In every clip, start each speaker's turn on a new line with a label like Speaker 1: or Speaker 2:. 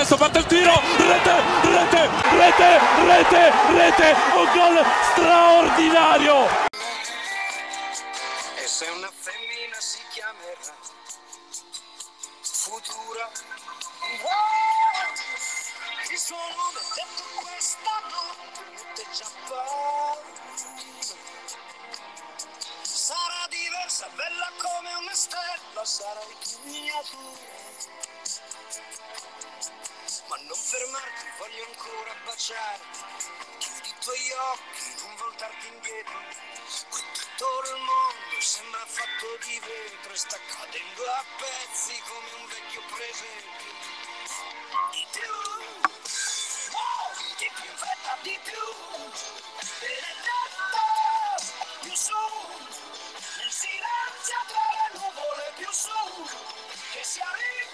Speaker 1: adesso parte il tiro, rete, rete, rete, rete, rete, un gol straordinario.
Speaker 2: E se una femmina si chiamerà Futura Ti sono detto questa notte notte già Sarà diversa, bella come una stella Sarai mia tu Ma non fermarti, voglio ancora baciarti Chiudi i tuoi occhi, non voltarti indietro Qui tutto il mondo sembra fatto di vetro e sta cadendo a pezzi come un vecchio presente. Di più, oh, di più in fretta, di più. Benedetto, più su, nel silenzio tra le nuvole più su, che si arriva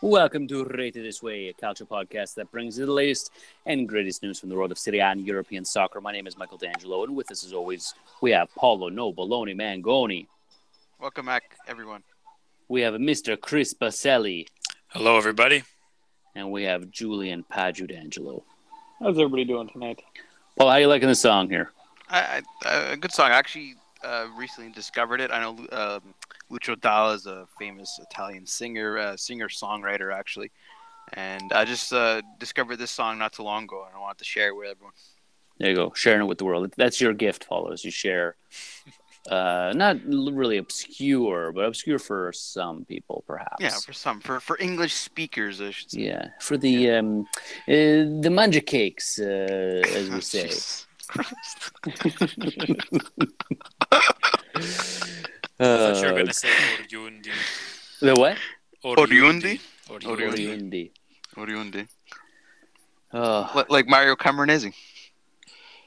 Speaker 3: Welcome to Rated This Way, a culture podcast that brings you the latest and greatest news from the world of Serie A and European soccer. My name is Michael D'Angelo, and with us, as always, we have Paolo No Baloney Mangoni.
Speaker 4: Welcome back, everyone.
Speaker 3: We have Mr. Chris Baselli,
Speaker 5: Hello, everybody.
Speaker 3: and we have Julian Padu D'Angelo.
Speaker 6: How's everybody doing tonight?
Speaker 3: Paul, how you liking the song here?
Speaker 4: I, I, a good song. I actually uh, recently discovered it. I know um, Lucio Dalla is a famous Italian singer, uh, singer songwriter actually, and I just uh, discovered this song not too long ago, and I wanted to share it with everyone.
Speaker 3: There you go, sharing it with the world. That's your gift, as you share. Uh, not really obscure, but obscure for some people, perhaps.
Speaker 4: Yeah, for some, for for English speakers, I should say.
Speaker 3: Yeah, for the um, uh, the manja cakes, uh, as we say.
Speaker 4: Jesus
Speaker 5: I thought you were
Speaker 3: Uh,
Speaker 5: going to say Oriundi.
Speaker 3: the what?
Speaker 4: Oriundi?
Speaker 5: Oriundi.
Speaker 3: Oriundi.
Speaker 4: Oriundi.
Speaker 3: Oh.
Speaker 4: Li- Like Mario Camoranesi.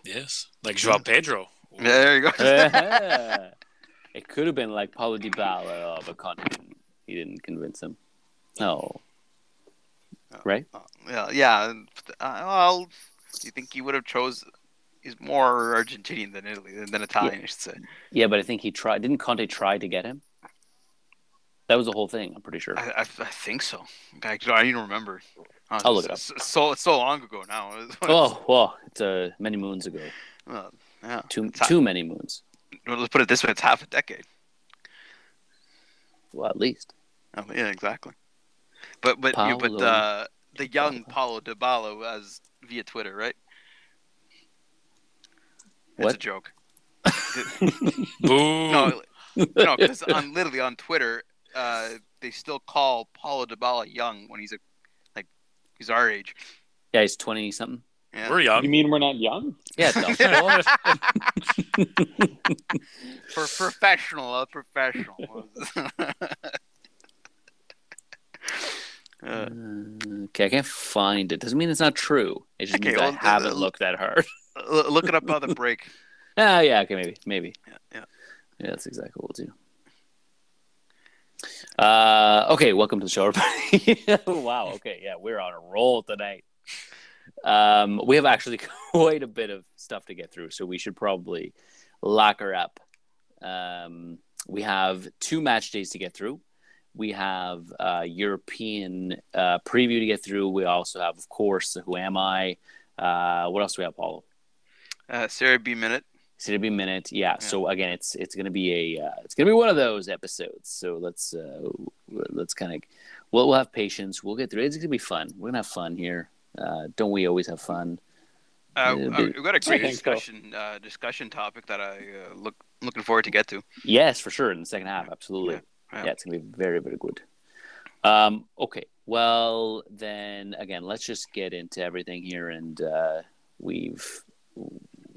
Speaker 5: Yes. Like Joao Pedro.
Speaker 4: Yeah, there you go.
Speaker 3: it could have been like Paulo Dybala, oh, but Conte didn't, he didn't convince him. No. Right?
Speaker 4: yeah, yeah. Uh, well, do you think he would have chose? He's more Argentinian than Italy than Italian, I should say.
Speaker 3: Yeah, but I think he tried. Didn't Conte try to get him? That was the whole thing. I'm pretty sure.
Speaker 4: I, I, I think so. I, I don't even remember.
Speaker 3: I'll look it
Speaker 4: it's So it's so long ago now.
Speaker 3: Oh well, it's uh, many moons ago.
Speaker 4: Well, yeah.
Speaker 3: Too
Speaker 4: It's
Speaker 3: too many moons.
Speaker 4: well, let's put it this way: it's half a decade.
Speaker 3: Well, at least.
Speaker 4: Oh, yeah, exactly. But but you, but uh, the young Paulo Dybala as via Twitter, right? It's a joke.
Speaker 5: Boo.
Speaker 4: No, no, because on literally on Twitter, uh, they still call Paulo Dybala young when he's a like he's our age.
Speaker 3: Yeah, he's twenty something.
Speaker 4: Yeah.
Speaker 5: We're young.
Speaker 6: You mean we're not young?
Speaker 3: Yeah,
Speaker 4: For professional, uh, professional. uh,
Speaker 3: okay, I can't find it. Doesn't mean it's not true. It just
Speaker 4: Okay,
Speaker 3: means
Speaker 4: well,
Speaker 3: I haven't
Speaker 4: uh,
Speaker 3: looked that hard.
Speaker 4: Look it up on the break.
Speaker 3: Ah, yeah, okay, maybe, maybe.
Speaker 4: Yeah, yeah.
Speaker 3: Yeah, that's exactly what we'll do. Uh, okay, welcome to the show, everybody. wow, okay, yeah, we're on a roll tonight. Um, we have actually quite a bit of stuff to get through, so we should probably lock her up. Um, we have two match days to get through. We have uh, European uh, preview to get through. We also have, of course, Who Am I? Uh, what else do we have, Paulo?
Speaker 4: Uh, Serie B minute.
Speaker 3: It's gonna be a minute, yeah. So again, it's it's gonna be a uh, it's gonna be one of those episodes. So let's uh, let's kind of we'll we'll have patience. We'll get through. It's gonna be fun. We're gonna have fun here. Uh, don't we always have fun?
Speaker 4: Uh,
Speaker 3: Yeah,
Speaker 4: uh, we've got a great
Speaker 6: think so.
Speaker 4: discussion uh, discussion topic that I uh, look looking forward to get to.
Speaker 3: Yes, for sure. In the second half, absolutely.
Speaker 4: Yeah.
Speaker 3: Yeah, it's gonna be very very good. Um, okay, well then again, let's just get into everything here, and uh, we've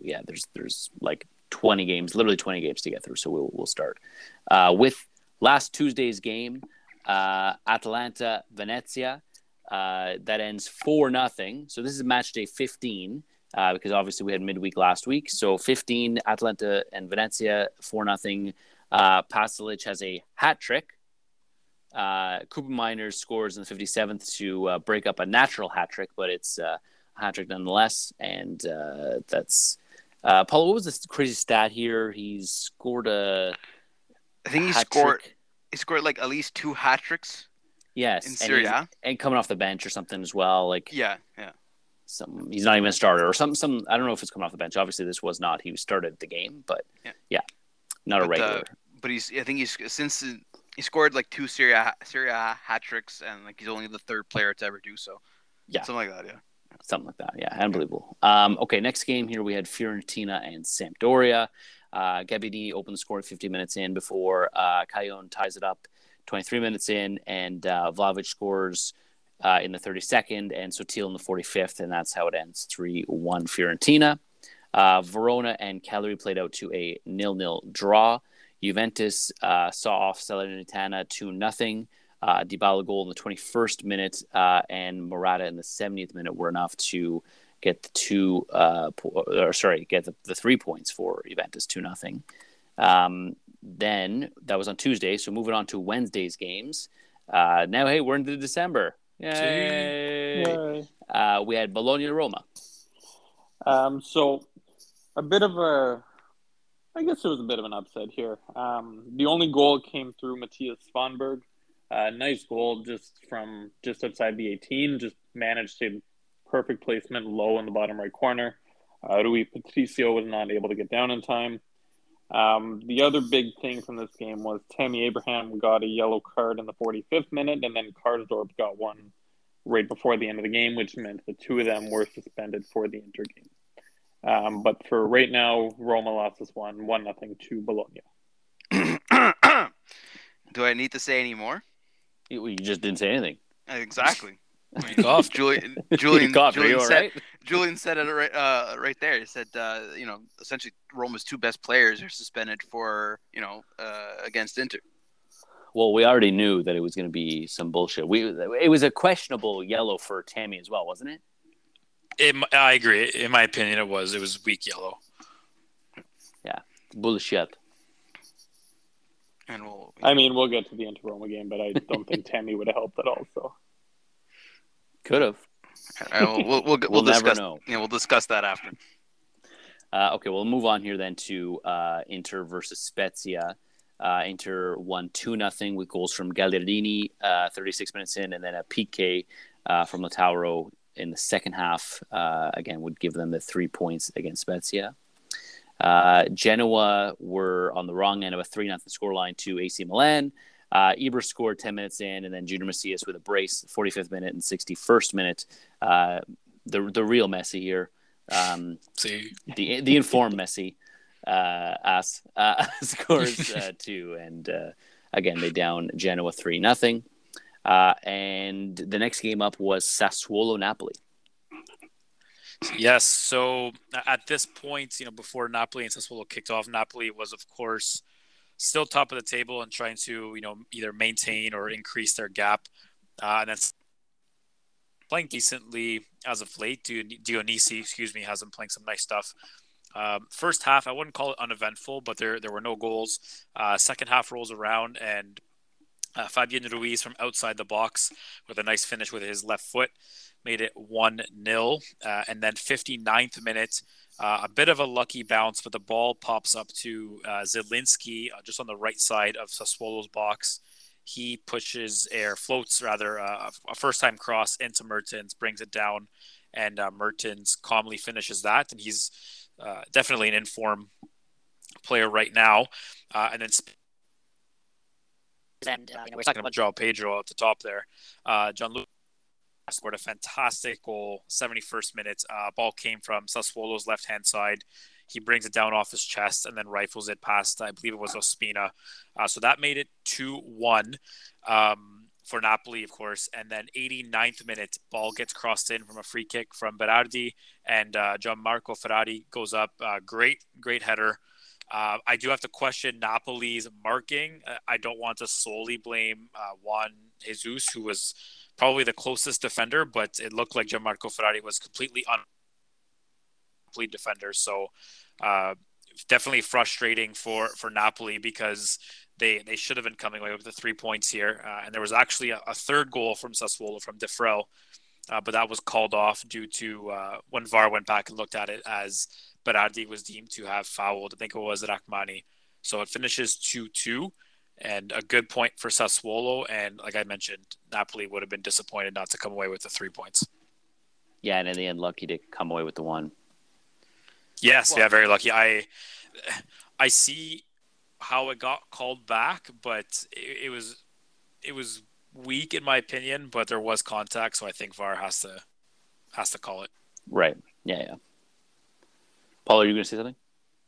Speaker 3: yeah, there's there's like 20 games, literally 20 games to get through, so we'll we'll start uh, with last Tuesday's game, uh, Atalanta Venezia. Uh, that ends four nothing. So this is match day 15 uh, because obviously we had midweek last week. So 15 Atalanta and Venezia four nothing. Uh, has a hat trick. Uh, Koopmeiners scores in the 57th to uh, break up a natural hat trick, but it's uh, a hat trick nonetheless. And that's uh, Paulo. What was this crazy stat here? He's scored a
Speaker 4: I think he scored.
Speaker 3: trick.
Speaker 4: he scored like at least two hat tricks
Speaker 3: Yes,
Speaker 4: in
Speaker 3: and
Speaker 4: Serie
Speaker 3: and coming off the bench or something as well. Like
Speaker 4: Yeah, yeah.
Speaker 3: some, he's not even a starter or some. Some I don't know if it's coming off the bench. Obviously, this was not. He started the game, but
Speaker 4: Yeah.
Speaker 3: yeah, not a
Speaker 4: But, uh,
Speaker 3: regular.
Speaker 4: But he's I think he's since he scored like two Serie A, Serie A hat tricks and like he's only the third player to ever do so.
Speaker 3: Yeah.
Speaker 4: something like that. Yeah.
Speaker 3: Something like that. Yeah, unbelievable. Um, okay, next game here we had Fiorentina and Sampdoria. Uh, Gabidi opened the score 50 minutes in before uh, Callejón ties it up 23 minutes in, and uh, Vlahovic scores uh, in the 32nd, and Sottil in the 45th, and that's how it ends 3 1 Fiorentina. Uh, Verona and Cagliari played out to a nil-nil draw. Juventus uh, saw off Salernitana 2 0. Uh, Dybala goal in the 21st minute uh, and Morata in the 70th minute were enough to get the two, uh, po- or sorry, get the, the three points for Juventus 2 0. Um, then that was on Tuesday. So moving on to Wednesday's games. Uh, now, hey, we're into December. Yay!
Speaker 6: Yay.
Speaker 3: Uh, we had Bologna Roma.
Speaker 6: Um, so a bit of a, I guess it was a bit of an upset here. Um, the only goal came through Mattias Svanberg. Uh, nice goal just from just outside the 18. Just managed to perfect placement low in the bottom right corner. Uh, Rui Patricio was not able to get down in time. Um, the other big thing from this game was Tammy Abraham got a yellow card in the 45th minute, and then Karsdorp got one right before the end of the game, which meant the two of them were suspended for the intergame. Um, but for right now, Roma lost this one, one nothing to Bologna.
Speaker 4: Do I need to say any more?
Speaker 3: You, you just didn't say anything.
Speaker 4: Exactly.
Speaker 5: You coughed.
Speaker 4: Julian Julian
Speaker 3: Cough, are you
Speaker 4: Julian said
Speaker 3: right?
Speaker 4: Julian said it right uh, right there. He said uh, you know essentially Roma's two best players are suspended for you know uh, against Inter.
Speaker 3: Well, we already knew that it was going to be some bullshit. We it was a questionable yellow for Tammy as well, wasn't it?
Speaker 5: It, I agree. In my opinion, it was. It was weak yellow.
Speaker 3: Yeah, bullshit.
Speaker 4: And we'll
Speaker 6: I mean, we'll get to the Inter Roma game, but I don't think Tammy would have helped at all. So
Speaker 3: Could have.
Speaker 4: we'll, we'll, we'll, we'll
Speaker 3: We'll never
Speaker 4: discuss
Speaker 3: know.
Speaker 4: yeah we'll discuss that after.
Speaker 3: Uh, okay, we'll move on here then to uh, Inter versus Spezia. Uh, Inter won 2 nothing with goals from Gagliardini uh, 36 minutes in, and then a PK uh, from Lautaro in the second half. Uh, again, would give them the three points against Spezia. Uh, Genoa were on the wrong end of a 3 0 scoreline to AC Milan. Uh, Ibra scored 10 minutes in, and then Junior Messias with a brace, 45th minute and 61st minute. Uh, the, the real Messi here. Um,
Speaker 5: See,
Speaker 3: the the informed Messi uh, us uh, scores uh, two, and uh, again they down Genoa three nothing. Uh, and the next game up was Sassuolo Napoli.
Speaker 5: Yes. So at this point, you know, before Napoli and Sassuolo kicked off, Napoli was, of course, still top of the table and trying to, you know, either maintain or increase their gap. Uh, and that's playing decently as of late. Dion- Dionisi, excuse me, has been playing some nice stuff. Um, first half, I wouldn't call it uneventful, but there there were no goals. Uh, second half rolls around, and uh, Fabian Ruiz from outside the box with a nice finish with his left foot made it 1 0. Uh, and then 59th minute, uh, a bit of a lucky bounce, but the ball pops up to uh, Zielinski uh, just on the right side of Sassuolo's box. He pushes air, floats rather, uh, a first time cross into Mertens, brings it down, and uh, Mertens calmly finishes that. And he's uh, definitely an inform player right now. Uh, and then and uh, you know, we're talking about Joao Pedro at the top there. Uh, Gianluca scored a fantastic goal, 71st minute. Uh, ball came from Sassuolo's left hand side. He brings it down off his chest and then rifles it past, I believe it was Ospina. Uh, so that made it 2 1 um, for Napoli, of course. And then 89th minute, ball gets crossed in from a free kick from Berardi, and uh, Gianmarco Ferrari goes up. Uh, great, great header. Uh, I do have to question Napoli's marking. Uh, I don't want to solely blame uh, Juan Jesus, who was probably the closest defender, but it looked like Gianmarco Ferrari was completely un complete defender. So uh, definitely frustrating for for Napoli because they they should have been coming away with the three points here. Uh, and there was actually a, a, third goal from Sassuolo from Defrel, uh, but that was called off due to uh, when VAR went back and looked at it as Berardi was deemed to have fouled. I think it was Rrahmani. So it finishes 2 2. And a good point for Sassuolo. And like I mentioned, Napoli would have been disappointed not to come away with the three points.
Speaker 3: Yeah, and in the end, lucky to come away with the one.
Speaker 5: Yes,
Speaker 4: Well-
Speaker 5: yeah, very lucky. I I see how it got called back, but it, it was it was weak in my opinion. But there was contact, so I think VAR has to has to call it.
Speaker 3: Right. Yeah, yeah. Paul, are you going to say something?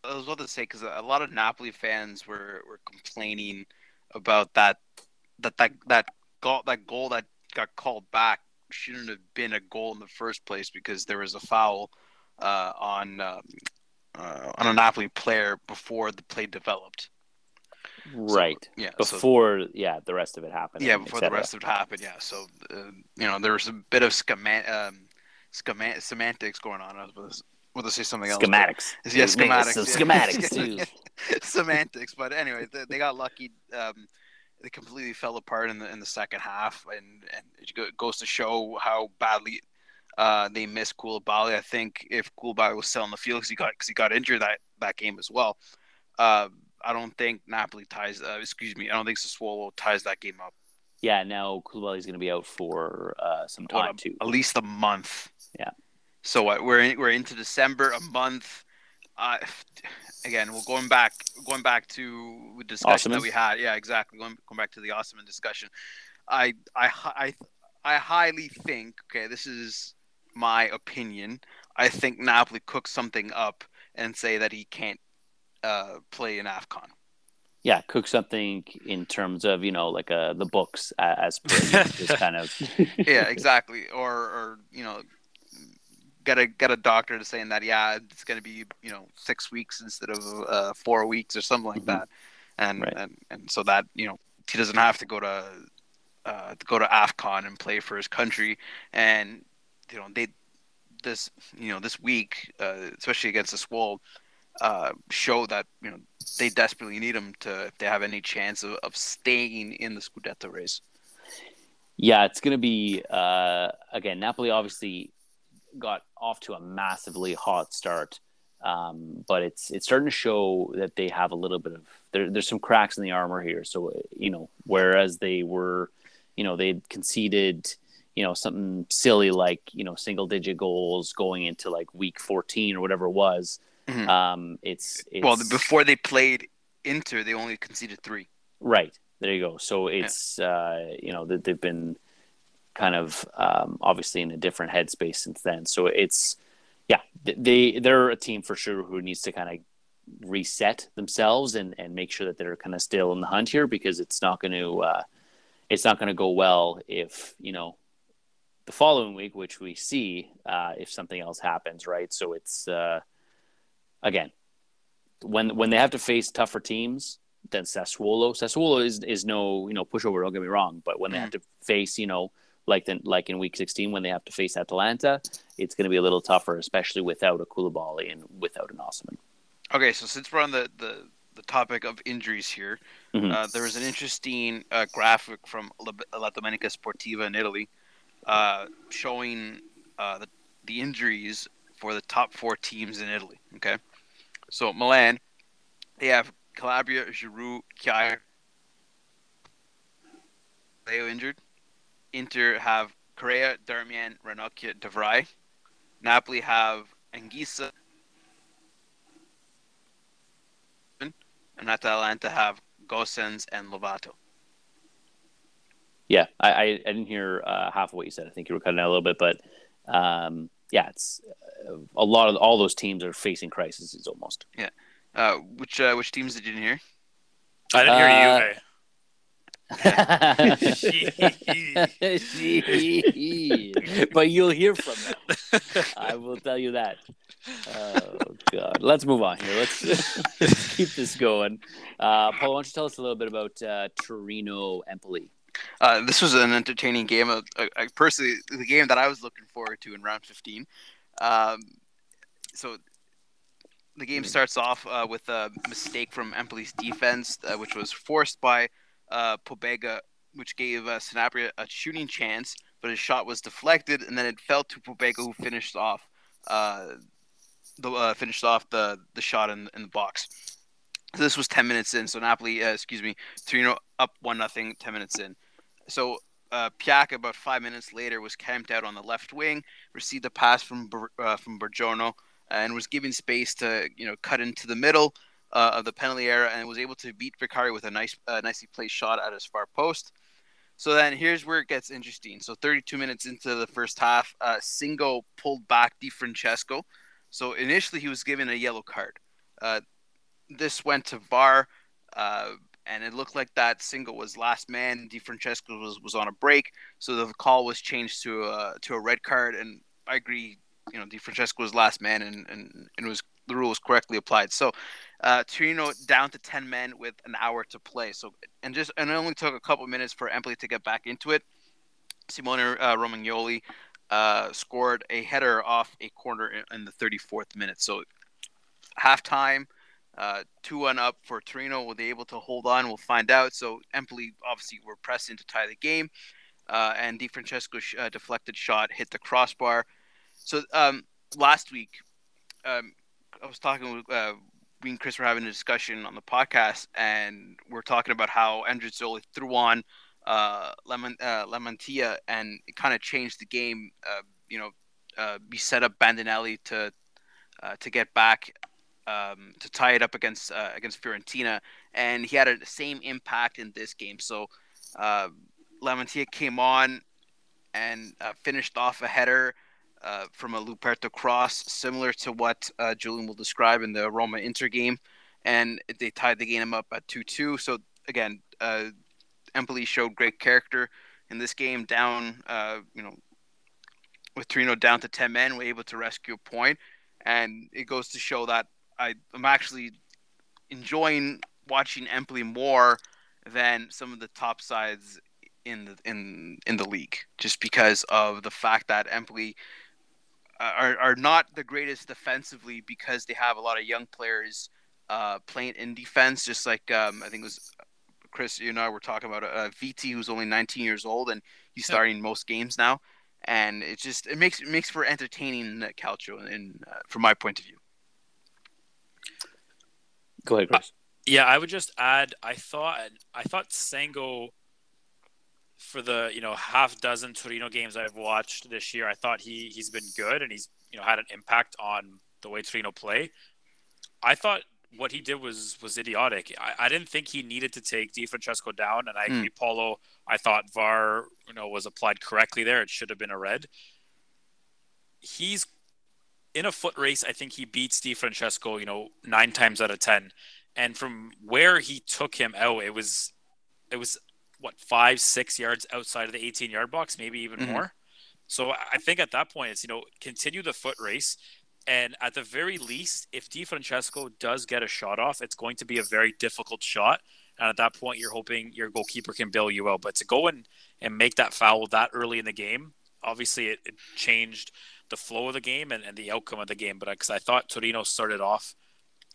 Speaker 4: I was about to say because a lot of Napoli fans were, were complaining about that that that that goal that goal that got called back shouldn't have been a goal in the first place because there was a foul uh, on um, uh, on a Napoli player before the play developed.
Speaker 3: Right.
Speaker 4: Yeah, so-
Speaker 3: Before, yeah, the rest of it happened.
Speaker 4: yeah, before the rest of it happened. Yeah, so uh, you know there was a bit of schema- um, schema- semantics going on. I was about to say something else. but-
Speaker 3: Schematics.
Speaker 4: Yeah, schematics. Yeah.
Speaker 3: schematics, too.
Speaker 4: semantics. But anyway, they, they got lucky. Um, they completely fell apart in the in the second half, and and it goes to show how badly uh, they missed Koulibaly. I think if Koulibaly was still on the field, because he got cause he got injured that that game as well. Uh, I don't think Napoli ties. Uh, excuse me. I don't think Sassuolo ties that game up.
Speaker 3: Yeah, now Koulibaly's going to be out for uh, some time,
Speaker 4: What,
Speaker 3: too.
Speaker 4: At least a month.
Speaker 3: Yeah.
Speaker 4: So what? We're in, we're into December, a month. Uh, again, we're going back going back to the discussion that we had. Yeah, exactly. Going, going back to the Osimhen discussion. I I I I highly think. Okay, this is my opinion. I think Napoli cooked something up and say that he can't uh, play in Afcon.
Speaker 3: Yeah, cook something in terms of, you know, like uh, the books a- as just kind of.
Speaker 4: yeah, exactly. Or, or you know, get a get a doctor to saying that yeah, it's going to be you know six weeks instead of uh, four weeks or something like
Speaker 3: Mhm.
Speaker 4: that, and,
Speaker 3: Right.
Speaker 4: and and so that you know he doesn't have to go to uh, to go to Afcon and play for his country, and you know they this you know this week, uh, especially against the Swole, uh, show that you know they desperately need him to if they have any chance of, of staying in the Scudetto race.
Speaker 3: Yeah, it's going to be uh, again. Napoli obviously got off to a massively hot start, um, but it's it's starting to show that they have a little bit of there, there's some cracks in the armor here. So you know, whereas they were, you know, they conceded, you know, something silly like you know single digit goals going into like week 14 or whatever it was.
Speaker 4: Mhm.
Speaker 3: Um, it's, it's
Speaker 4: Well, before they played Inter, they only conceded three.
Speaker 3: Right. There you go. So it's uh, you know that they've been kind of um, obviously in a different headspace since then. So it's yeah, they they're a team for sure who needs to kind of reset themselves and and make sure that they're kind of still in the hunt here because it's not going to uh, it's not going to go well if you know the following week, which we see uh, if something else happens, right? So it's uh, again when when they have to face tougher teams than Sassuolo. Sassuolo is is no you know pushover. Don't get me wrong, but when they have to face you know like then like in week sixteen when they have to face Atalanta, it's going to be a little tougher, especially without a Koulibaly and without an Osimhen.
Speaker 4: Okay, so since we're on the, the, the topic of injuries here,
Speaker 3: Mhm.
Speaker 4: uh, there was an interesting uh, graphic from La, La Domenica Sportiva in Italy uh, showing uh, the, the injuries for the top four teams in Italy. Okay, so Milan, they have Calabria, Giroud, Kjaer, Leo injured. Inter have Correa, Darmian, Ranocchia, De Vrij. Napoli have Anguissa, and Atalanta have Gosens and Lovato.
Speaker 3: Yeah, I, I, I didn't hear uh, half of what you said. I think you were cutting out a little bit, but um, yeah, it's uh, a lot of all those teams are facing crises almost. Yeah.
Speaker 4: Uh, which uh, which teams did you hear?
Speaker 5: I didn't
Speaker 3: Uh,
Speaker 5: hear
Speaker 3: but you'll hear from them. I will tell you that. Oh God! Let's move on here. Let's, let's keep this going. Uh, Paul, why don't you tell us a little bit about uh, Torino Empoli?
Speaker 4: Uh, this was an entertaining game. Uh, personally, the game that I was looking forward to in round 15. Um, so the game starts off uh, with a mistake from Empoli's defense, uh, which was forced by uh, Pobega, which gave uh, Sanabria a shooting chance, but his shot was deflected, and then it fell to Pobega, who finished off uh, the uh, finished off the the shot in in the box. So This was 10 minutes in, so Napoli, uh, excuse me, Torino up one nothing 10 minutes in. So uh, Pjaca about five minutes later was camped out on the left wing, received a pass from uh, from Buongiorno, and was given space to you know cut into the middle uh, of the penalty area, and was able to beat Vicario with a nice, uh, nicely placed shot at his far post. So then here's where it gets interesting. So 32 minutes into the first half, uh, Singo pulled back Di Francesco. So initially he was given a yellow card. Uh, this went to VAR, uh, and it looked like that Singo was last man. Di Francesco was, was on a break, so the call was changed to a to a red card. And I agree, you know, Di Francesco was last man, and, and, and was the rule was correctly applied. So uh, Torino down to ten men with an hour to play. So and just and it only took a couple minutes for Empoli to get back into it. Simone uh, Romagnoli uh, scored a header off a corner in, in the 34th minute. So halftime, uh, two one up for Torino. Will they able to hold on? We'll find out. So Empoli obviously were pressing to tie the game, uh, and Di Francesco sh- uh, deflected shot hit the crossbar. So um, last week, um, I was talking with we and Chris were having a discussion on the podcast, and we're talking about how Andrew threw on uh, uh, La Mantia, and it kind of changed the game. Uh, you know, uh, we set up Bandinelli to uh, to get back um, to tie it up against uh, against Fiorentina, and he had a, the same impact in this game. So uh, La Mantia came on and uh, finished off a header uh, from a Luperto cross, similar to what uh, Julian will describe in the Roma Inter game, and they tied the game up at two two. So again, uh, Empoli showed great character in this game. Down, uh, you know, with Torino down to ten men, we're able to rescue a point, and it goes to show that I, I'm actually enjoying watching Empoli more than some of the top sides in the in in the league, just because of the fact that Empoli are are not the greatest defensively because they have a lot of young players uh, playing in defense. Just like um, I think it was Chris, you and I were talking about uh, Viti, who's only 19 years old and he's starting most games now, and it just it makes it makes for entertaining calcio, in uh, from my point of view.
Speaker 3: Go ahead, Chris.
Speaker 5: Yeah, I would just add. I thought I thought Singo for the you know half dozen Torino games I've watched this year. I thought he he's been good and he's you know had an impact on the way Torino play. I thought what he did was was idiotic. I, I didn't think he needed to take Di Francesco down, and I agree, mm. Paulo. I thought VAR you know was applied correctly there. It should have been a red. He's in a foot race, I think he beats Di Francesco, you know, nine times out of ten. And from where he took him out, it was it was what five, six yards outside of the 18 yard box, maybe even mm-hmm. more. So I think at that point, it's you know continue the foot race, and at the very least, if Di Francesco does get a shot off, it's going to be a very difficult shot. And at that point, you're hoping your goalkeeper can bail you out. But to go and and make that foul that early in the game, obviously it, it changed the flow of the game and, and the outcome of the game. But because I thought Torino started off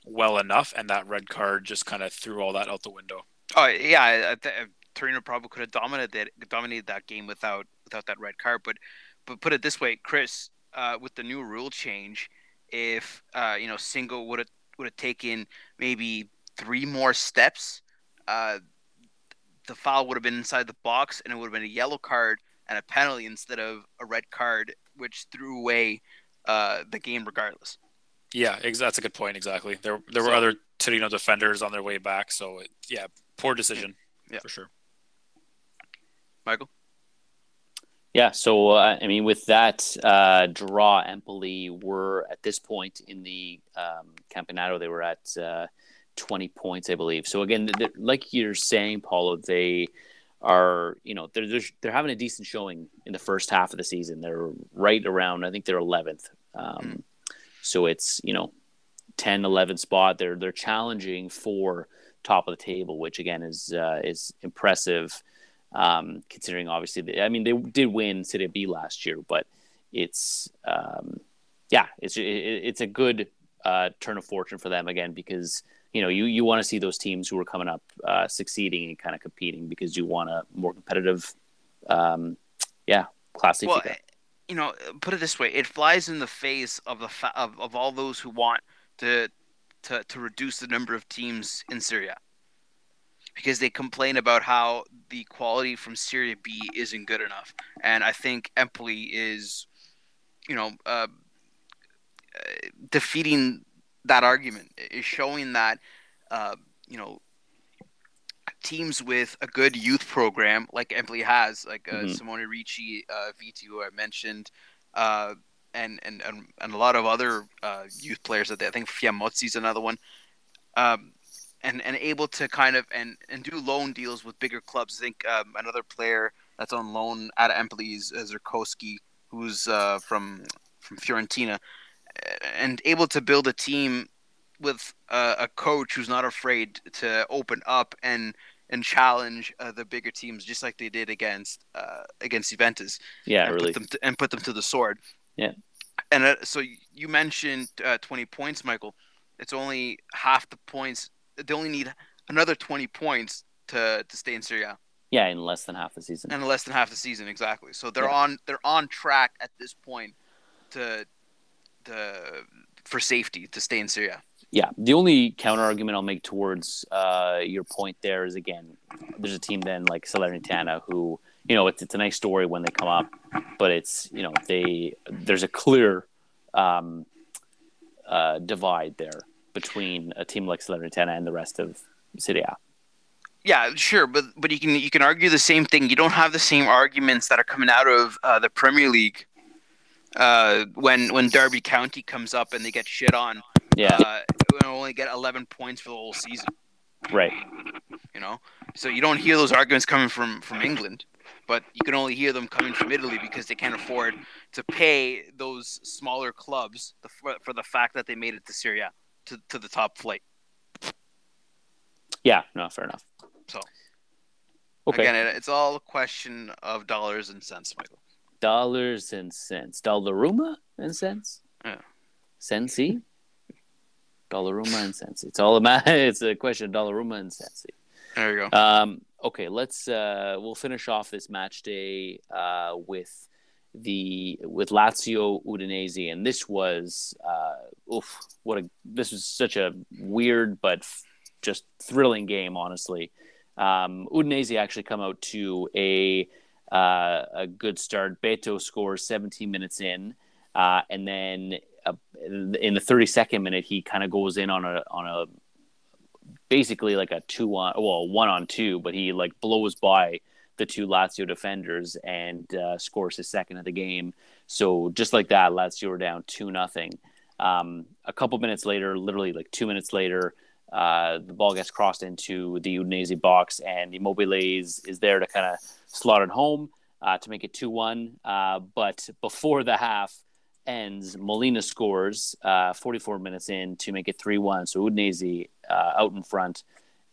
Speaker 5: well enough, and that red card just kind of threw all that out the window.
Speaker 4: Oh yeah, Torino probably could have dominated that, dominated that game without without that red card. But but put it this way, Chris, uh, with the new rule change, if uh, you know Singo would have would have taken maybe three more steps, uh, the foul would have been inside the box, and it would have been a yellow card and a penalty instead of a red card which threw away uh, the game regardless.
Speaker 5: Yeah, that's a good point. Exactly. There, there were other Torino defenders on their way back, so it, yeah, poor decision. Yeah, for sure.
Speaker 4: Michael.
Speaker 3: Yeah, so uh, I mean, with that uh, draw, Empoli were at this point in the um, Campionato, they were at uh, 20 points, I believe. So again, like you're saying, Paulo, they are you know they're, they're, they're having a decent showing in the first half of the season. They're right around I think they're 11th. Um, mm. So it's you know 10, 11 spot. They're they're challenging for top of the table, which again is uh, is impressive. Um, considering obviously, the, I mean they did win Serie B last year, but it's um, yeah, it's it, it's a good uh, turn of fortune for them again because you know you you want to see those teams who are coming up uh, succeeding and kind of competing because you want a more competitive, um, yeah, classic.
Speaker 4: Well, you know, put it this way: it flies in the face of the fa- of, of all those who want to to to reduce the number of teams in Serie A because they complain about how the quality from Serie B isn't good enough, and I think Empoli is, you know, uh, defeating that argument is showing that, uh, you know, teams with a good youth program like Empoli has, like uh,
Speaker 3: Mhm.
Speaker 4: Simone Ricci, uh, Viti, who I mentioned, uh, and, and and and a lot of other uh, youth players that they, I think Fiamozzi's another one, um, and and able to kind of and and do loan deals with bigger clubs. I think um, another player that's on loan at Empoli is Zurkowski, who's uh, from from Fiorentina, and able to build a team with uh, a coach who's not afraid to open up and and challenge uh, the bigger teams, just like they did against uh, against Juventus
Speaker 3: Yeah,
Speaker 4: and
Speaker 3: really.
Speaker 4: put them to, and put them to the sword.
Speaker 3: Yeah.
Speaker 4: And uh, so you mentioned uh, 20 points, Michael. It's only half the points. They only need another 20 points to to stay in Serie A,
Speaker 3: Yeah, in less than half the season.
Speaker 4: and less than half the season exactly. So they're
Speaker 3: Yeah.
Speaker 4: on they're on track at this point to to for safety to stay in Serie A.
Speaker 3: Yeah, the only counter argument I'll make towards uh, your point there is again, there's a team then like Salernitana who, you know, it's, it's a nice story when they come up, but it's you know they there's a clear um, uh, divide there between a team like Salernitana and the rest of Serie A.
Speaker 4: Yeah, sure, but but you can you can argue the same thing. You don't have the same arguments that are coming out of uh, the Premier League uh, when when Derby County comes up and they get shit on.
Speaker 3: Yeah,
Speaker 4: Uh, and only get 11 points for the whole season.
Speaker 3: right.
Speaker 4: You know, so you don't hear those arguments coming from from England, but you can only hear them coming from Italy because they can't afford to pay those smaller clubs the, for, for the fact that they made it to Serie A to to the top flight.
Speaker 3: Yeah, no, fair enough.
Speaker 4: So
Speaker 3: Okay,
Speaker 4: again, it, it's all a question of dollars and cents, Michael.
Speaker 3: dollars and cents, Dollaruma and cents,
Speaker 4: Yeah.
Speaker 3: Sensi, Dollaruma and Sensi. It's all about. It's a question of Dollaruma and Sensi.
Speaker 4: There you go.
Speaker 3: Um, okay, let's uh, we'll finish off this match day uh, with the with Lazio Udinese, and this was uh, oof, what a this was such a weird but f- just thrilling game, honestly. Um, Udinese actually come out to a uh, a good start. Beto scores 17 minutes in, uh, and then uh, in the 32nd minute, he kind of goes in on a on a basically like a two on well one on two, but he like blows by the two Lazio defenders and uh, scores his second of the game. So just like that, Lazio are down two nothing. Um, a couple minutes later, literally like two minutes later, uh, the ball gets crossed into the Udinese box, and Immobile is, is there to kind of slot it home uh, to make it two one. Uh, but before the half ends, Molina scores uh, 44 minutes in to make it 3 1. So Udinese uh, out in front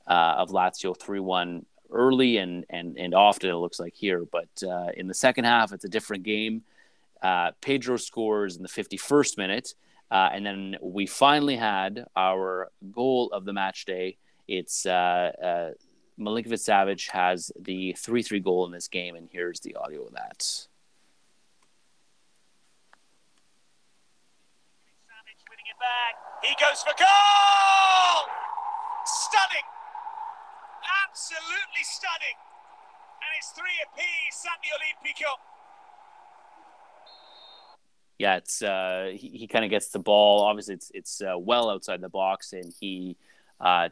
Speaker 3: uh, of Lazio 3 1 early and, and, and often, it looks like here. But uh, in the second half, it's a different game. Uh, Pedro scores in the 51st minute. Uh, and then we finally had our goal of the match day. It's uh, uh, Milinkovic Savic has the 3 3 goal in this game, and here's the audio of that.
Speaker 7: Savic winning it back. He goes for goal! Stunning! Absolutely stunning! And it's three apiece at the Olimpico.
Speaker 3: yeah, it's uh, he, he kind of gets the ball. Obviously, it's it's uh, well outside the box, and he uh,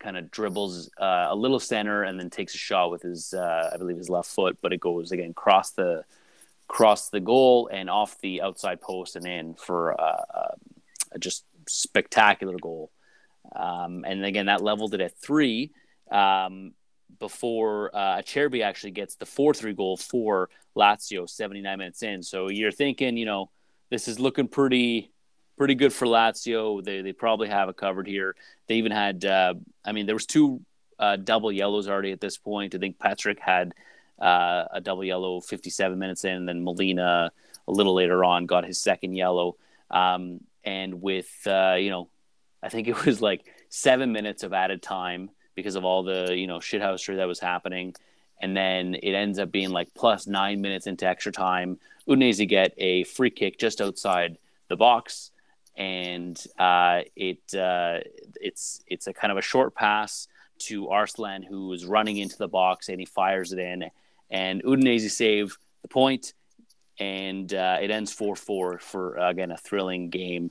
Speaker 3: kind of dribbles uh, a little center and then takes a shot with his, uh, I believe, his left foot, but it goes again cross the cross the goal and off the outside post and in for uh, uh, a just spectacular goal. Um, and again, that leveled it at three um, before uh, Acerbi actually gets the 4 3 goal for Lazio 79 minutes in. So you're thinking, you know, this is looking pretty pretty good for Lazio. They, they probably have it covered here. They even had, uh, I mean, there was two uh, double yellows already at this point. I think Patric had uh, a double yellow 57 minutes in, and then Molina a little later on got his second yellow. Um, and with, uh, you know, I think it was like seven minutes of added time because of all the, you know, shithousery that was happening. And then it ends up being like plus nine minutes into extra time. Udinese get a free kick just outside the box. and uh, it uh, it's it's a kind of a short pass to Arslan, who is running into the box, and he fires it in, and Udinese save the point, and uh, it ends four four for again a thrilling game.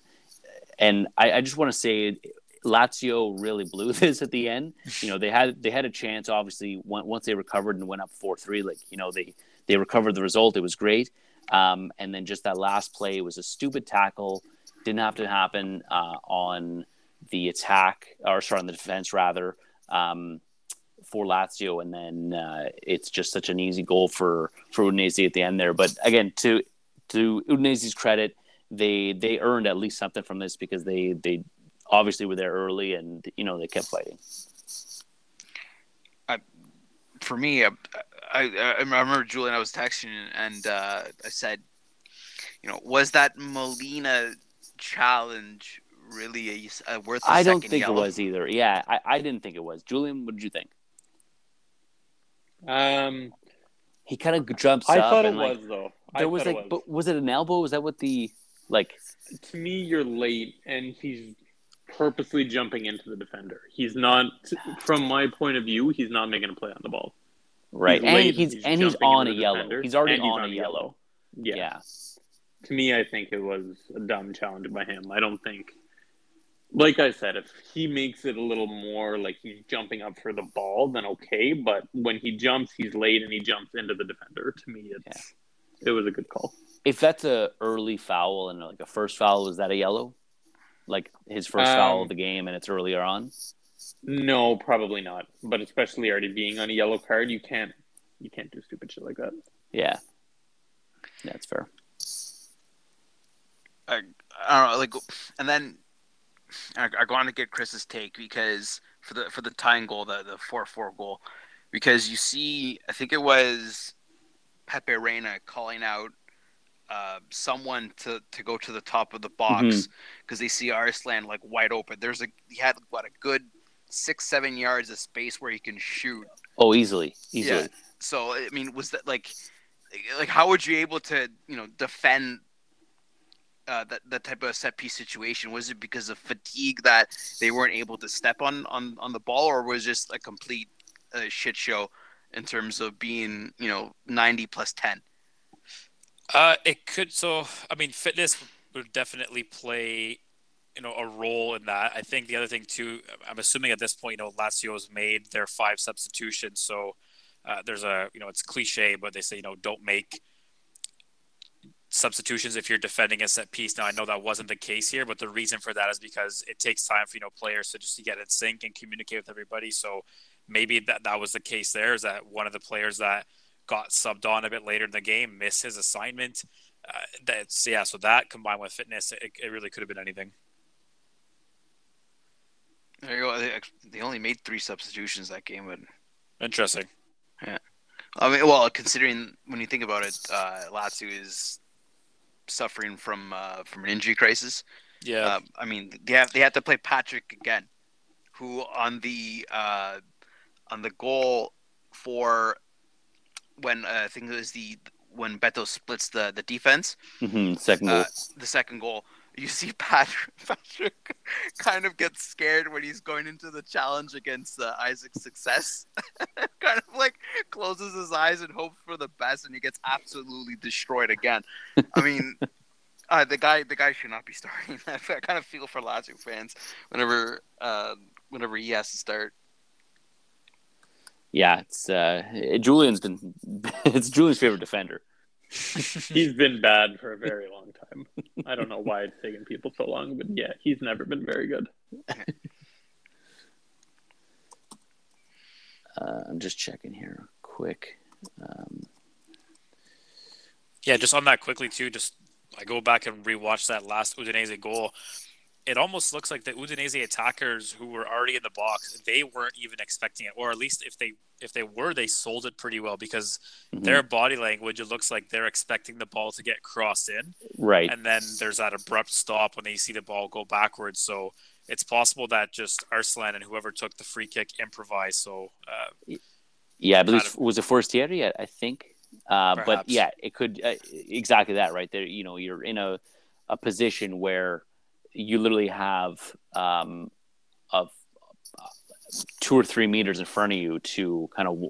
Speaker 3: And I, I just want to say, Lazio really blew this at the end. You know, they had they had a chance. Obviously, once they recovered and went up four three, like you know they they recovered the result. It was great. Um, and then just that last play was a stupid tackle. Didn't have to happen uh, on the attack, or sorry, on the defense rather, um, for Lazio. And then uh, it's just such an easy goal for for Udinese at the end there. But again, to to Udinese's credit, they they earned at least something from this because they they obviously were there early and you know they kept fighting.
Speaker 4: I, for me, I, I, I remember Julian. I was texting and uh, I said, you know, was that Molina challenge really a, a worth? I
Speaker 3: don't think
Speaker 4: yellow?
Speaker 3: it was either. Yeah, I, I didn't think it was. Julian, what did you think?
Speaker 6: Um,
Speaker 3: he kind of jumps
Speaker 6: I
Speaker 3: up.
Speaker 6: thought it
Speaker 3: like,
Speaker 6: was though. I
Speaker 3: There was like,
Speaker 6: was.
Speaker 3: but was it an elbow? Was that what the like?
Speaker 6: to me, you're late, and he's purposely jumping into the defender. He's not, from my point of view, he's not making a play on the ball.
Speaker 3: Right,
Speaker 6: He's
Speaker 3: and
Speaker 6: late,
Speaker 3: he's
Speaker 6: he's
Speaker 3: and he's on a yellow.
Speaker 6: defender,
Speaker 3: He's already
Speaker 6: and he's
Speaker 3: on,
Speaker 6: on
Speaker 3: a yellow.
Speaker 6: yellow. Yeah.
Speaker 3: Yeah.
Speaker 6: To me, I think it was a dumb challenge by him. I don't think, like I said, if he makes it a little more like he's jumping up for the ball, then okay. But when he jumps, he's late and he jumps into the defender. To me, it's it was a good call.
Speaker 3: If that's a early foul and like a first foul, is that a yellow? Like his first foul
Speaker 6: Um,
Speaker 3: of the game, and it's earlier on.
Speaker 6: No, probably not. But especially already being on a yellow card, you can't you can't do stupid shit like that.
Speaker 3: Yeah, Yeah, that's fair.
Speaker 4: I, I don't know, like, and then I, I want to get Chris's take because for the for the tying goal, the the four four goal, because you see, I think it was Pepe Reina calling out uh, someone to to go to the top of the box because they see Arslan like wide open. There's a he had what a good six seven yards of space where he can shoot.
Speaker 3: Oh, easily, easily.
Speaker 4: Yeah. So I mean, was that like, like how would you be able to you know defend uh, that that type of set piece situation? Was it because of fatigue that they weren't able to step on on on the ball, or was it just a complete uh, shit show in terms of being you know ninety plus ten?
Speaker 5: Uh, it could. So, I mean, fitness would definitely play, you know, a role in that. I think the other thing too. I'm assuming at this point, you know, Lazio's made their five substitutions. So uh, there's a, you know, it's cliche, but they say, you know, don't make substitutions if you're defending a set piece. Now, I know that wasn't the case here, but the reason for that is because it takes time for you know players to just to get in sync and communicate with everybody. So maybe that that was the case. There is that one of the players that got subbed on a bit later in the game missed his assignment. Uh, that's yeah. So that combined with fitness, it, it really could have been anything.
Speaker 4: There you go. They, they only made three substitutions that game, but
Speaker 5: Interesting.
Speaker 4: Yeah, I mean, well, considering when you think about it, uh, Lazio is suffering from uh, from an injury crisis.
Speaker 5: Yeah.
Speaker 4: Uh, I mean, they have they had to play Patric again, who on the uh, on the goal for when uh, I think it was the when Beto splits the the defense,
Speaker 3: hmm Second goal.
Speaker 4: uh, the second goal. You see Patric, Patric kind of gets scared when he's going into the challenge against uh, Isaac Success. kind of like closes his eyes and hopes for the best, and he gets absolutely destroyed again. I mean, uh, the guy, the guy should not be starting. I kind of feel for Lazio fans whenever, uh, whenever he has to start.
Speaker 3: Yeah, it's uh, Julian's been it's Julian's favorite defender.
Speaker 6: He's been bad for a very long time. I don't know why it's taken people so long, but yeah, he's never been very good.
Speaker 3: Uh, I'm just checking here quick. Um,
Speaker 5: Yeah, just on that quickly too. Just I go back and rewatch that last Udinese goal. It almost looks like the Udinese attackers who were already in the box, they weren't even expecting it, or at least if they if they were, they sold it pretty well because
Speaker 3: mhm.
Speaker 5: their body language. It looks like they're expecting the ball to get crossed in,
Speaker 3: right.
Speaker 5: and then there's that abrupt stop when they see the ball go backwards. So it's possible that just Arslan and whoever took the free kick improvised. So uh,
Speaker 3: Yeah, I believe
Speaker 5: of-
Speaker 3: was it Forestieri? I, I think. Uh, but yeah, it could uh, exactly that right there. You know, you're in a a position where you literally have um, of two or three meters in front of you to kind of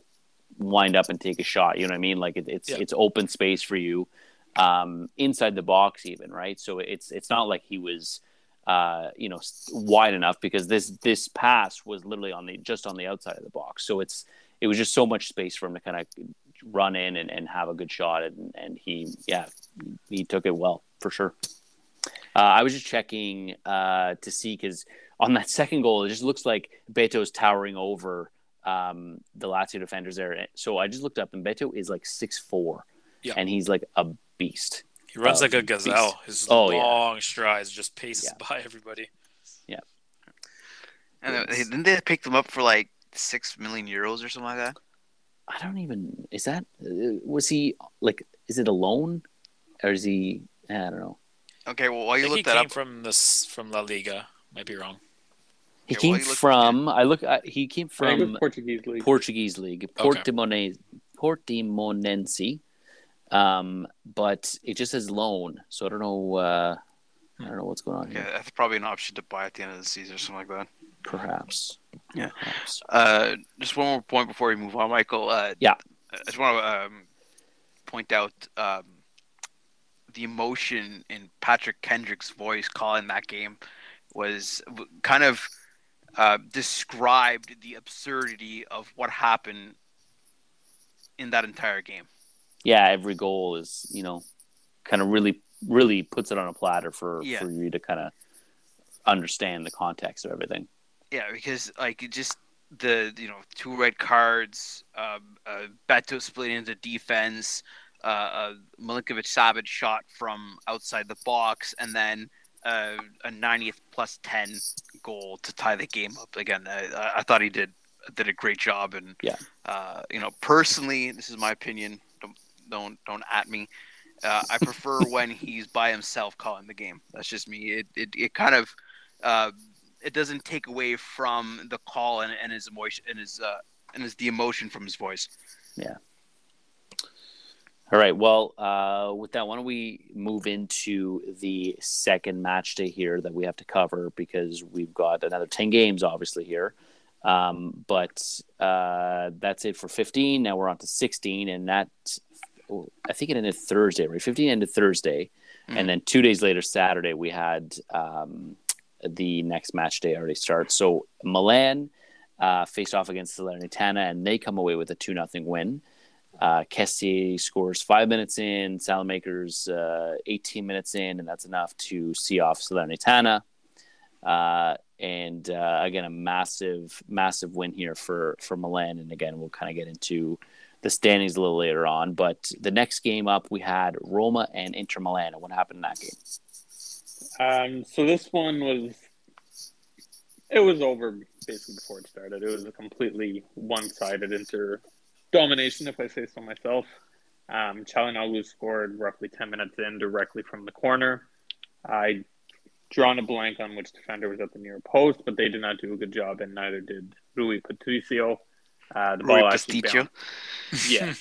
Speaker 3: wind up and take a shot. You know what I mean? Like it, it's
Speaker 5: Yeah.
Speaker 3: it's open space for you um, inside the box, even right. So it's it's not like he was uh, you know wide enough because this this pass was literally on the just on the outside of the box. So it's it was just so much space for him to kind of run in and, and have a good shot and, and he yeah he took it well for sure. Uh, I was just checking uh, to see because on that second goal, it just looks like Beto's towering over um, the Lazio defenders there. So I just looked up, and Beto is like six four,
Speaker 5: Yeah.
Speaker 3: and he's like a beast.
Speaker 5: He runs
Speaker 3: Uh,
Speaker 5: like a gazelle. His
Speaker 3: Oh, yeah.
Speaker 5: long strides just paces
Speaker 3: Yeah.
Speaker 5: by everybody. Yeah.
Speaker 4: And they, didn't they pick them up for like six million euros or something like that?
Speaker 3: I don't even is that uh, was he like is it a loan or is he I don't know.
Speaker 4: Okay, well while you
Speaker 5: think he
Speaker 4: look that
Speaker 5: came
Speaker 4: up,
Speaker 5: from this from La Liga. Might be wrong.
Speaker 3: He
Speaker 4: Yeah,
Speaker 3: came
Speaker 4: well, he looked-
Speaker 3: from I look I, he came
Speaker 6: I think it was
Speaker 3: from
Speaker 6: Portuguese league.
Speaker 3: Portuguese league, Portimone, Portimonense. Um, but it just says loan, so I don't know. Uh, I don't know what's going on
Speaker 4: yeah,
Speaker 3: here.
Speaker 4: that's probably an option to buy at the end of the season or something like that.
Speaker 3: Perhaps.
Speaker 4: Yeah.
Speaker 3: Perhaps.
Speaker 4: Uh, just one more point before we move on, Michael. Uh,
Speaker 3: Yeah.
Speaker 4: I just want to um, point out um, the emotion in Patrick Kendrick's voice calling that game was kind of uh, described the absurdity of what happened in that entire game.
Speaker 3: Yeah, every goal is you know, kind of really, really puts it on a platter for
Speaker 4: Yeah.
Speaker 3: for you to kind of understand the context of everything.
Speaker 4: Yeah, because like just the you know two red cards, um, uh, Beto split into defense, uh, uh, Milinkovic Savic shot from outside the box, and then uh, a 90th plus 10 goal to tie the game up. Again, I, I thought he did did a great job, and
Speaker 3: Yeah.
Speaker 4: uh, you know personally, this is my opinion. Don't don't don't at me. Uh, I prefer when he's by himself calling the game. That's just me. It it, it kind of uh, it doesn't take away from the call and, and his emotion and his uh, and his the emotion from his voice.
Speaker 3: All right. Well, uh, with that, why don't we move into the second match day here that we have to cover because we've got another 10 games, obviously, here. Um, but uh, that's it for 15. Now we're on to 16, and that, oh, I think it ended Thursday, right? 15 ended Thursday.
Speaker 4: Mhm.
Speaker 3: And then two days later, Saturday, we had um, the next match day already start. So Milan uh, faced off against Salernitana, and they come away with a 2 0 win. Uh, Kessie scores five minutes in, Saelemaekers uh, 18 minutes in, and that's enough to see off Salernitana. Uh, and uh, again, a massive, massive win here for for Milan. And again, we'll kind of get into the standings a little later on. But the next game up, we had Roma and Inter Milan. And what happened in that game?
Speaker 6: Um, so this one was, it was over basically before it started. It was a completely one-sided Inter domination, if I say so myself. Um, Calhanoglu scored roughly 10 minutes in directly from the corner. I drawn a blank on which defender was at the near post, but they did not do a good job, and neither did Rui Patricio. Uh, the
Speaker 4: Rui
Speaker 6: ball actually
Speaker 4: Pasticcio.
Speaker 6: bounced. Yeah,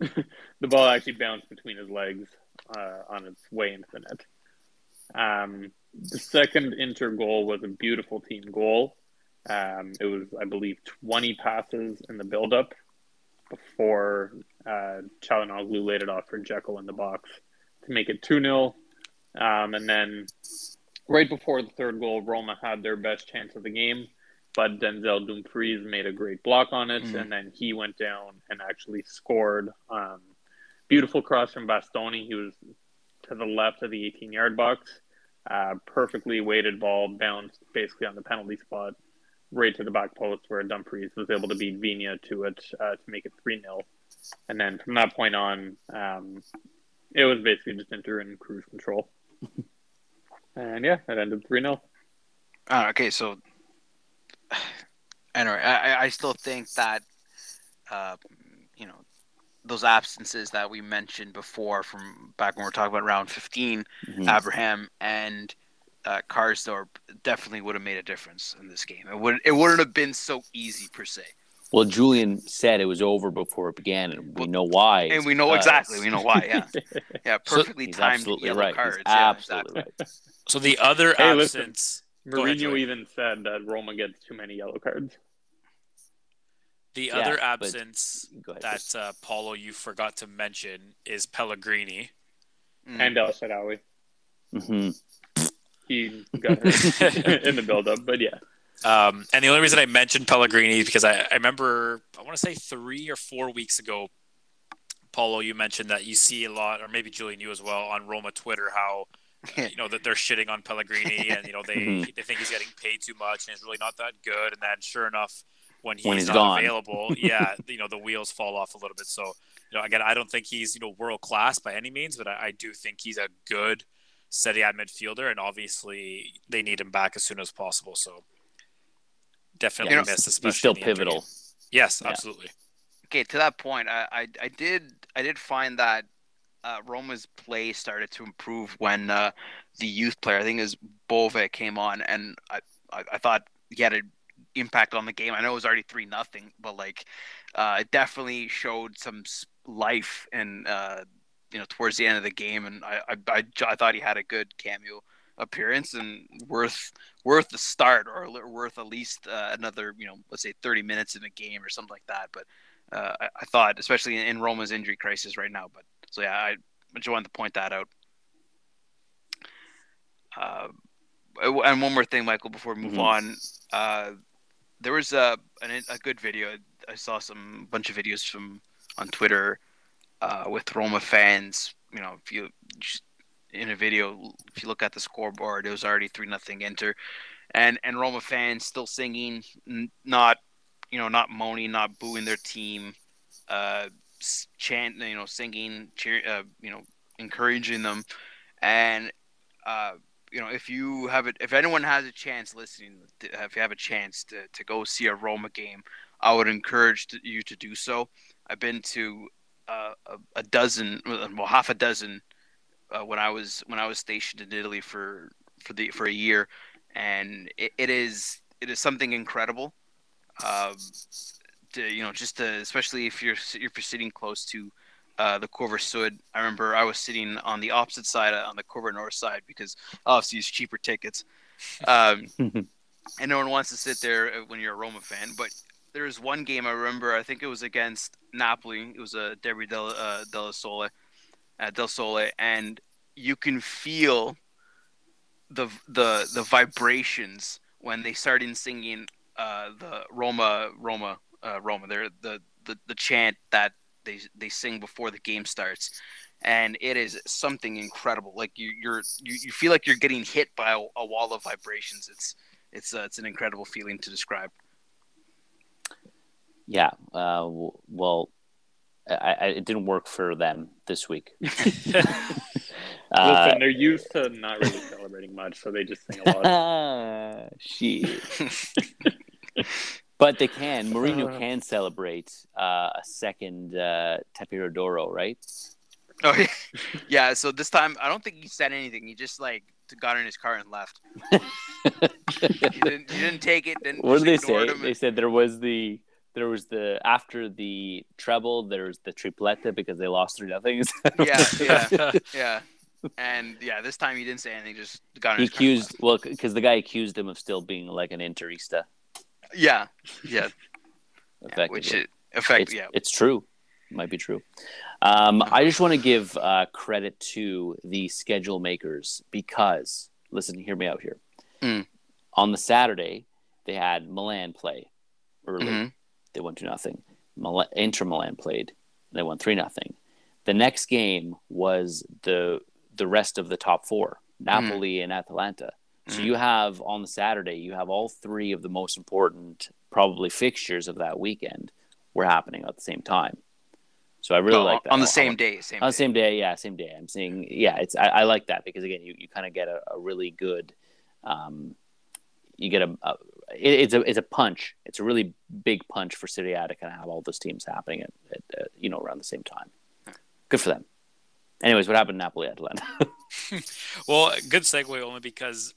Speaker 6: the ball actually bounced between his legs uh, on its way into the net. Um, the second Inter goal was a beautiful team goal. Um, it was, I believe, 20 passes in the build-up before uh, Calhanoglu laid it off for Dzeko in the box to make it 2 0. Um, and then right before the third goal, Roma had their best chance of the game, but Denzel Dumfries made a great block on it,
Speaker 4: Mhm.
Speaker 6: and then he went down and actually scored. Um, beautiful cross from Bastoni. He was to the left of the 18 yard box. Uh, perfectly weighted ball, bounced basically on the penalty spot, right to the back post where Dumfries was able to beat Vina to it uh, to make it 3 0. And then from that point on, um, it was basically just Inter in cruise control. and yeah, it ended 3 0.
Speaker 4: Ah, okay, so anyway, I, I- I still think that uh, you know those absences that we mentioned before from back when we are talking about round 15,
Speaker 3: Mhm.
Speaker 4: Abraham and uh, Karsdorp definitely would have made a difference in this game. It would it wouldn't have been so easy per se.
Speaker 3: Well, Julian said it was over before it began, and we know why.
Speaker 4: and we know
Speaker 3: because-
Speaker 4: exactly. We know why. Yeah, yeah.
Speaker 5: So-
Speaker 4: Perfectly
Speaker 3: He's
Speaker 4: timed
Speaker 3: absolutely
Speaker 4: yellow
Speaker 3: right.
Speaker 4: cards.
Speaker 3: He's
Speaker 4: yeah,
Speaker 3: absolutely
Speaker 4: exactly.
Speaker 3: right.
Speaker 5: So the other
Speaker 6: Hey, listen.
Speaker 5: absence, Go ahead,
Speaker 6: Mourinho
Speaker 5: Joey.
Speaker 6: even said that Roma gets too many yellow cards.
Speaker 5: the
Speaker 3: Yeah,
Speaker 5: other absence
Speaker 3: ahead.
Speaker 5: that uh, Paulo you forgot to mention is Pellegrini.
Speaker 4: Mm.
Speaker 6: And El Shaarawy.
Speaker 3: hmm
Speaker 6: He got hurt in the build-up, but yeah.
Speaker 5: Um, and the only reason I mentioned Pellegrini is because I, I remember, I want to say three or four weeks ago, Paulo, you mentioned that you see a lot, or maybe Julian, you as well, on Roma Twitter, how uh, you know that they're shitting on Pellegrini, and you know they
Speaker 3: Mhm.
Speaker 5: they think he's getting paid too much, and he's really not that good. And then, sure enough, when he's,
Speaker 3: When he's
Speaker 5: not
Speaker 3: gone.
Speaker 5: available, yeah, you know the wheels fall off a little bit. So, you know, again, I don't think he's you know world class by any means, but I, I do think he's a good Serie A midfielder, and obviously they need him back as soon as possible. So. Definitely
Speaker 3: Yeah,
Speaker 5: missed,
Speaker 3: he's
Speaker 5: especially
Speaker 3: still
Speaker 5: the
Speaker 3: pivotal.
Speaker 5: game. Yes,
Speaker 3: Yeah.
Speaker 5: absolutely.
Speaker 4: okay, to that point, I, I, I did I did find that uh, Roma's play started to improve when uh, the youth player, I think is Bove, came on, and I, I, I thought he had an impact on the game. I know it was already three nothing, but like uh, it definitely showed some life and uh, you know towards the end of the game, and I, I, I, I thought he had a good cameo appearance and worth worth the start or worth at least uh, another you know let's say 30 minutes in a game or something like that but uh, I, I thought especially in, in Roma's injury crisis right now but so yeah I just wanted to point that out uh, and one more thing Michael before we move
Speaker 3: Mhm.
Speaker 4: on uh, there was a, an, a good video I saw some bunch of videos from on Twitter uh, with Roma fans you know if you in a video if you look at the scoreboard it was already 3 nothing enter and and Roma fans still singing not you know not moaning not booing their team uh chant you know singing cheer uh, you know encouraging them. And uh you know if you have it if anyone has a chance listening if you have a chance to, to go see a Roma game I would encourage you to do so. I've been to uh, a, a dozen well half a dozen uh, when I was when I was stationed in Italy for for the for a year, and it, it is it is something incredible. Um, to, you know, just to, especially if you're if you're sitting close to uh, the Curva Sud. I remember I was sitting on the opposite side uh, on the Curva North side because obviously it's cheaper tickets. Um, and no one wants to sit there uh, when you're a Roma fan. But there was one game I remember. I think it was against Napoli. It was a Derby del uh, del Sole, uh, del Sole, and you can feel the the the vibrations when they started singing uh, the Roma Roma uh, Roma. They're the, the the chant that they they sing before the game starts. And it is something incredible. Like you, you're, you, you feel like you're getting hit by a, a wall of vibrations. It's, it's, uh, it's an incredible feeling to describe.
Speaker 3: Yeah. Uh, well, I, I, it didn't work for them this week. Uh,
Speaker 6: Listen, they're used to not really celebrating much, so they just sing a lot.
Speaker 3: shit. but they can. Mourinho
Speaker 6: Uh.
Speaker 3: can celebrate uh, a second uh, Tapiro d'Oro, right?
Speaker 4: Oh yeah, yeah. So this time, I don't think he said anything. He just like got in his car and left. He didn't, he didn't take it. Then
Speaker 3: what did they say?
Speaker 4: him
Speaker 3: They said there was the there was the after the treble there was the tripletta because they lost three nothing.
Speaker 4: Yeah, yeah, yeah. And yeah, this time he didn't say anything. Just got
Speaker 3: he
Speaker 4: his car and
Speaker 3: accused well because the guy accused him of still being like an interista.
Speaker 4: Yeah, yeah.
Speaker 3: Effectively.
Speaker 4: Which it, effect.
Speaker 3: it's,
Speaker 4: Yeah.
Speaker 3: it's true. Might be true. Um, I just want to give uh, credit to the schedule makers because, listen, hear me out here.
Speaker 4: Mm.
Speaker 3: On the Saturday, they had Milan play early.
Speaker 4: Mhm.
Speaker 3: They won 2 nothing. Mil- Inter Milan played. They won 3 nothing. The next game was the the rest of the top four, Napoli and Atalanta. So
Speaker 4: Mhm.
Speaker 3: you have on the Saturday, you have all three of the most important, probably fixtures of that weekend were happening at the same time. So I really
Speaker 4: No,
Speaker 3: like that.
Speaker 4: on the same
Speaker 3: I-
Speaker 4: day. Same
Speaker 3: on the same day, yeah, same day. I'm saying, yeah, it's I, I like that because again, you, you kind of get a, a really good, um, you get a, a it, it's a it's a punch. It's a really big punch for Serie A to kind of have all those teams happening at, at you know around the same time. Good for them. Anyways, what happened to Napoli Atalanta?
Speaker 5: well, good segue only because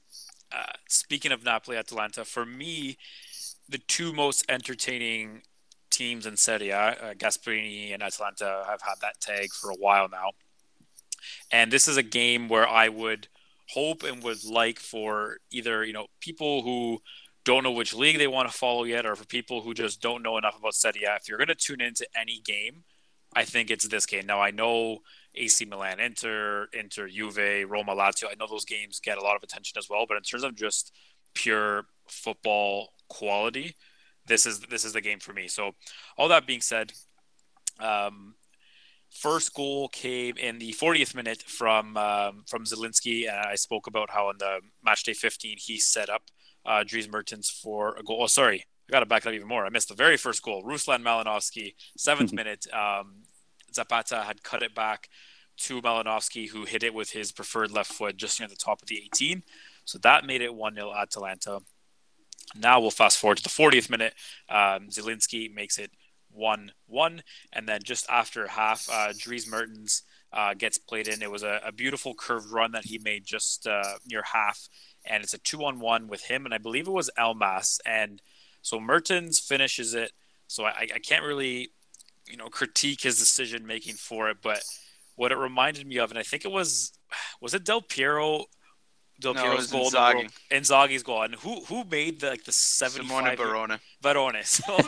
Speaker 5: uh, speaking of Napoli Atalanta, for me, the two most entertaining teams in Serie A. Uh, and Atalanta have had that tag for a while now. And this is a game where I would hope and would like for either, you know, people who don't know which league they want to follow yet, or for people who just don't know enough about Serie A, if you're going to tune into any game, I think it's this game. Now, I know AC Milan, Inter, Inter, Juve, Roma, Lazio. I know those games get a lot of attention as well, but in terms of just pure football quality, this is this is the game for me. So, all that being said, um, first goal came in the 40th minute from um, from Zielinski, and I spoke about how on the match day 15 he set up uh, Dries Mertens for a goal. Oh, sorry, I got to back it up even more. I missed the very first goal. Ruslan Malinovsky, seventh minute. Um, Zapata had cut it back to Malinovsky, who hit it with his preferred left foot just near the top of the 18. So that made it 1 0 Atalanta. Now we'll fast forward to the 40th minute. Um, Zielinski makes it 1 1. And then just after half, uh, Dries Mertens uh, gets played in. It was a, a, beautiful curved run that he made just uh, near half. And it's a 2 on 1 with him. And I believe it was Elmas. And so Mertens finishes it. So I, I can't really you know critique his decision making for it, but what it reminded me of, and I think it was was it Del Piero Del
Speaker 4: No,
Speaker 5: Piero's goal,
Speaker 4: Inzaghi.
Speaker 5: Inzaghi's goal, and who who made the, like the seventy
Speaker 4: Simone
Speaker 5: five
Speaker 4: Barone.
Speaker 5: Barone. So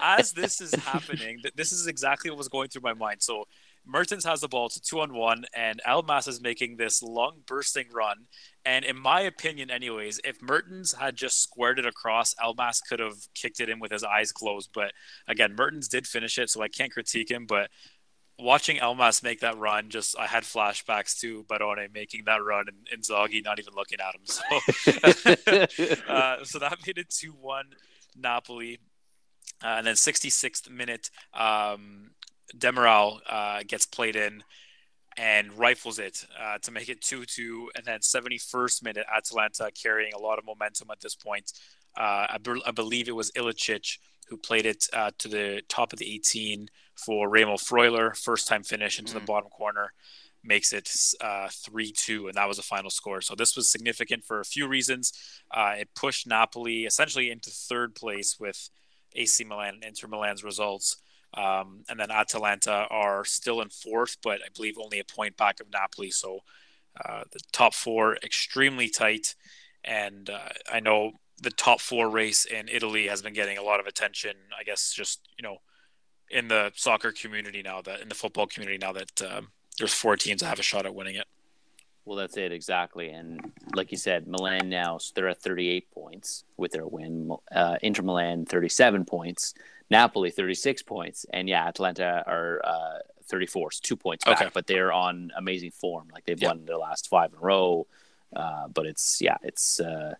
Speaker 5: as this is happening, this is exactly what was going through my mind. So Mertens has the ball to two on one, and Elmas is making this long bursting run. And in my opinion, anyways, if Mertens had just squared it across, Elmas could have kicked it in with his eyes closed. But again, Mertens did finish it, so I can't critique him. But watching Elmas make that run, just I had flashbacks to Barone making that run and, and Zoggy not even looking at him. So, uh, so that made it two one Napoli. Uh, and then 66th minute, um, Demiral uh, gets played in and rifles it uh, to make it 2 2. And then 71st minute, Atalanta carrying a lot of momentum at this point. Uh, I, be- I believe it was Ilicic who played it uh, to the top of the 18 for Remo Freuler. First time finish into the
Speaker 4: Mm.
Speaker 5: bottom corner makes it uh, 3 2, and that was the final score. So this was significant for a few reasons. Uh, it pushed Napoli essentially into third place with AC Milan and Inter Milan's results. Um, and then Atalanta are still in fourth, but I believe only a point back of Napoli. So uh, the top four extremely tight, and uh, I know the top four race in Italy has been getting a lot of attention. I guess just you know in the soccer community now that in the football community now that um, there's four teams that have a shot at winning it.
Speaker 3: Well, that's it exactly, and like you said, Milan now they're at 38 points with their win. Uh, Inter Milan 37 points, Napoli 36 points, and yeah, Atlanta are uh, 34, so two points back,
Speaker 5: Okay.
Speaker 3: but they're on amazing form. Like they've
Speaker 5: Yeah.
Speaker 3: won their last five in a row. Uh, but it's yeah, it's uh,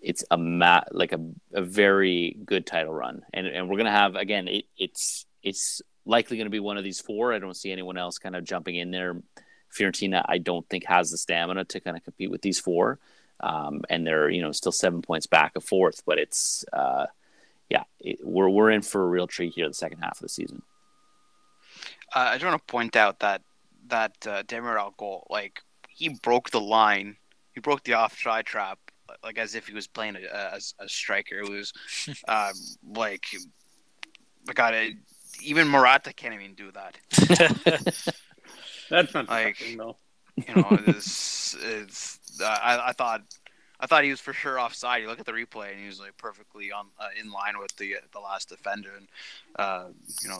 Speaker 3: it's a ma- like a, a very good title run, and and we're gonna have again. It, it's it's likely going to be one of these four. I don't see anyone else kind of jumping in there. Fiorentina, I don't think has the stamina to kind of compete with these four, um, and they're you know still seven points back of fourth. But it's uh, yeah, it, we're we're in for a real treat here the second half of the season.
Speaker 4: Uh, I just want to point out that that uh, Demiral goal, like he broke the line, he broke the offside trap, like as if he was playing a, a, a striker. It was um, like, my God, it, even Morata can't even do that.
Speaker 6: That's not
Speaker 4: Like-
Speaker 6: shocking, though.
Speaker 4: You know, it's it's. Uh, I I thought. I thought he was for sure offside. You look at the replay, and he was like perfectly on uh, in line with the the last defender, and uh, you know,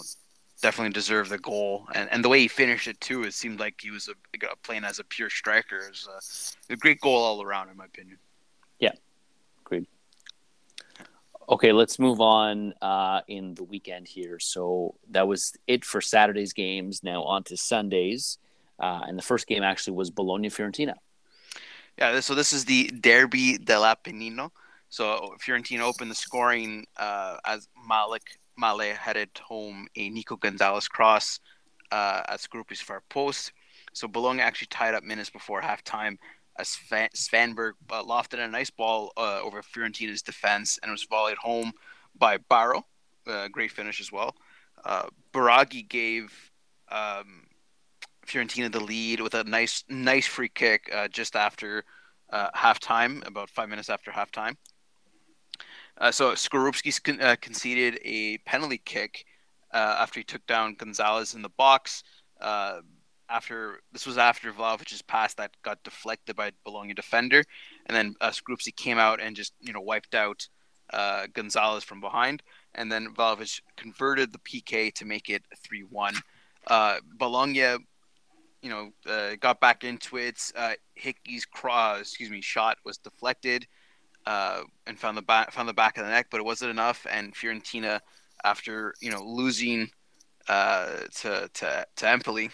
Speaker 4: definitely deserved the goal. And and the way he finished it too, it seemed like he was a, playing as a pure striker. It was a, a great goal all around, in my opinion.
Speaker 3: Yeah, agreed. Okay, let's move on uh, in the weekend here. So that was it for Saturday's games. Now on to Sundays. Uh, and the first game actually was Bologna Fiorentina.
Speaker 4: Yeah, so this is the Derby dell'Apennino. So Fiorentina opened the scoring uh, as Malik Male headed home a Nico Gonzalez cross uh, at Skorupski's far post. So Bologna actually tied up minutes before halftime as Svan- Svanberg uh, lofted a nice ball uh, over Fiorentina's defense and was volleyed home by Barrow. Uh, great finish as well. Uh, Biraghi gave um, Fiorentina the lead with a nice nice free kick uh, just after uh, halftime, about five minutes after halftime. Uh, so Skorupski con- uh, conceded a penalty kick uh, after he took down Gonzalez in the box. Uh, after this was after Vlahovic's pass that got deflected by a Bologna defender, and then uh, Skorupski came out and just you know wiped out uh, Gonzalez from behind, and then Vlahovic converted the PK to make it three one. Bologna, you know, uh, got back into it. Uh, Hickey's cross, excuse me, shot was deflected uh, and found the back found the back of the net, but it wasn't enough. And Fiorentina, after you know losing uh, to to to Empoli,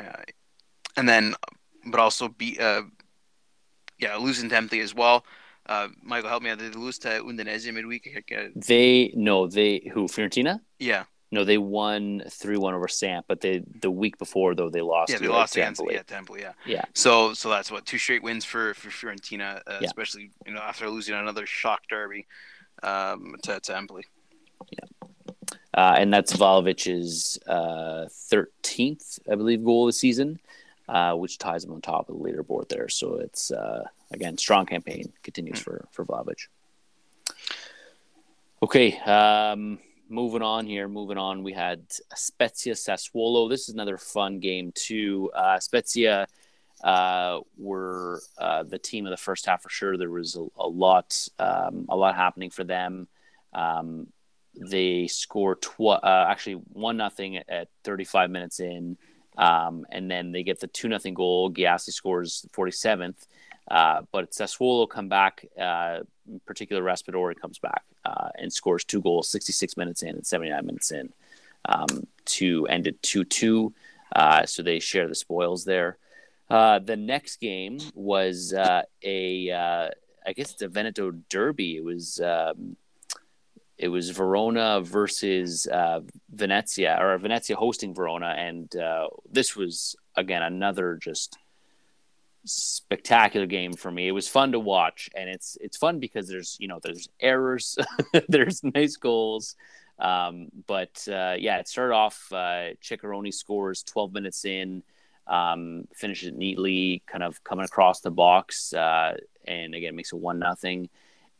Speaker 4: uh, and then but also beat uh, yeah losing to Empoli as well. Uh, Michael, help me out. Did they lose to Udinese midweek?
Speaker 3: They no, they who Fiorentina?
Speaker 4: Yeah,
Speaker 3: No, they won three one over Samp, but they the week before though they lost.
Speaker 4: yeah, they lost against yeah, to Empoli, yeah.
Speaker 3: Yeah.
Speaker 4: So so that's what two straight wins for for Fiorentina, uh,
Speaker 3: Yeah.
Speaker 4: especially you know after losing another shock derby um, to to Empoli.
Speaker 3: uh, and that's Vlahovic's thirteenth, I believe, goal of the season, uh, which ties him on top of the leaderboard there. So it's uh, again strong campaign continues for for Vlahovic. Okay, um, moving on here. Moving on, we had Spezia Sassuolo. This is another fun game too. Uh, Spezia uh, were uh, the team of the first half for sure. There was a, a lot, um, a lot happening for them. Um, they score tw- uh, actually one nothing at 35 minutes in, um, and then they get the two nothing goal. Gyasi scores 47th, uh, but Sassuolo come back. Uh, in particular, Raspadori comes back uh, and scores two goals 66 minutes in and 79 minutes in um, to end it 2 2. Uh, so they share the spoils there. Uh, the next game was a, I guess it's a Veneto derby. It was um, it was Verona versus uh, Venezia, or Venezia hosting Verona, and uh, this was again another just spectacular game for me. It was fun to watch, and it's it's fun because there's you know there's errors, there's nice goals, um, but uh, yeah, it started off. Uh, scores 12 minutes in, um, finishes it neatly, kind of coming across the box, uh, and again makes it one nothing.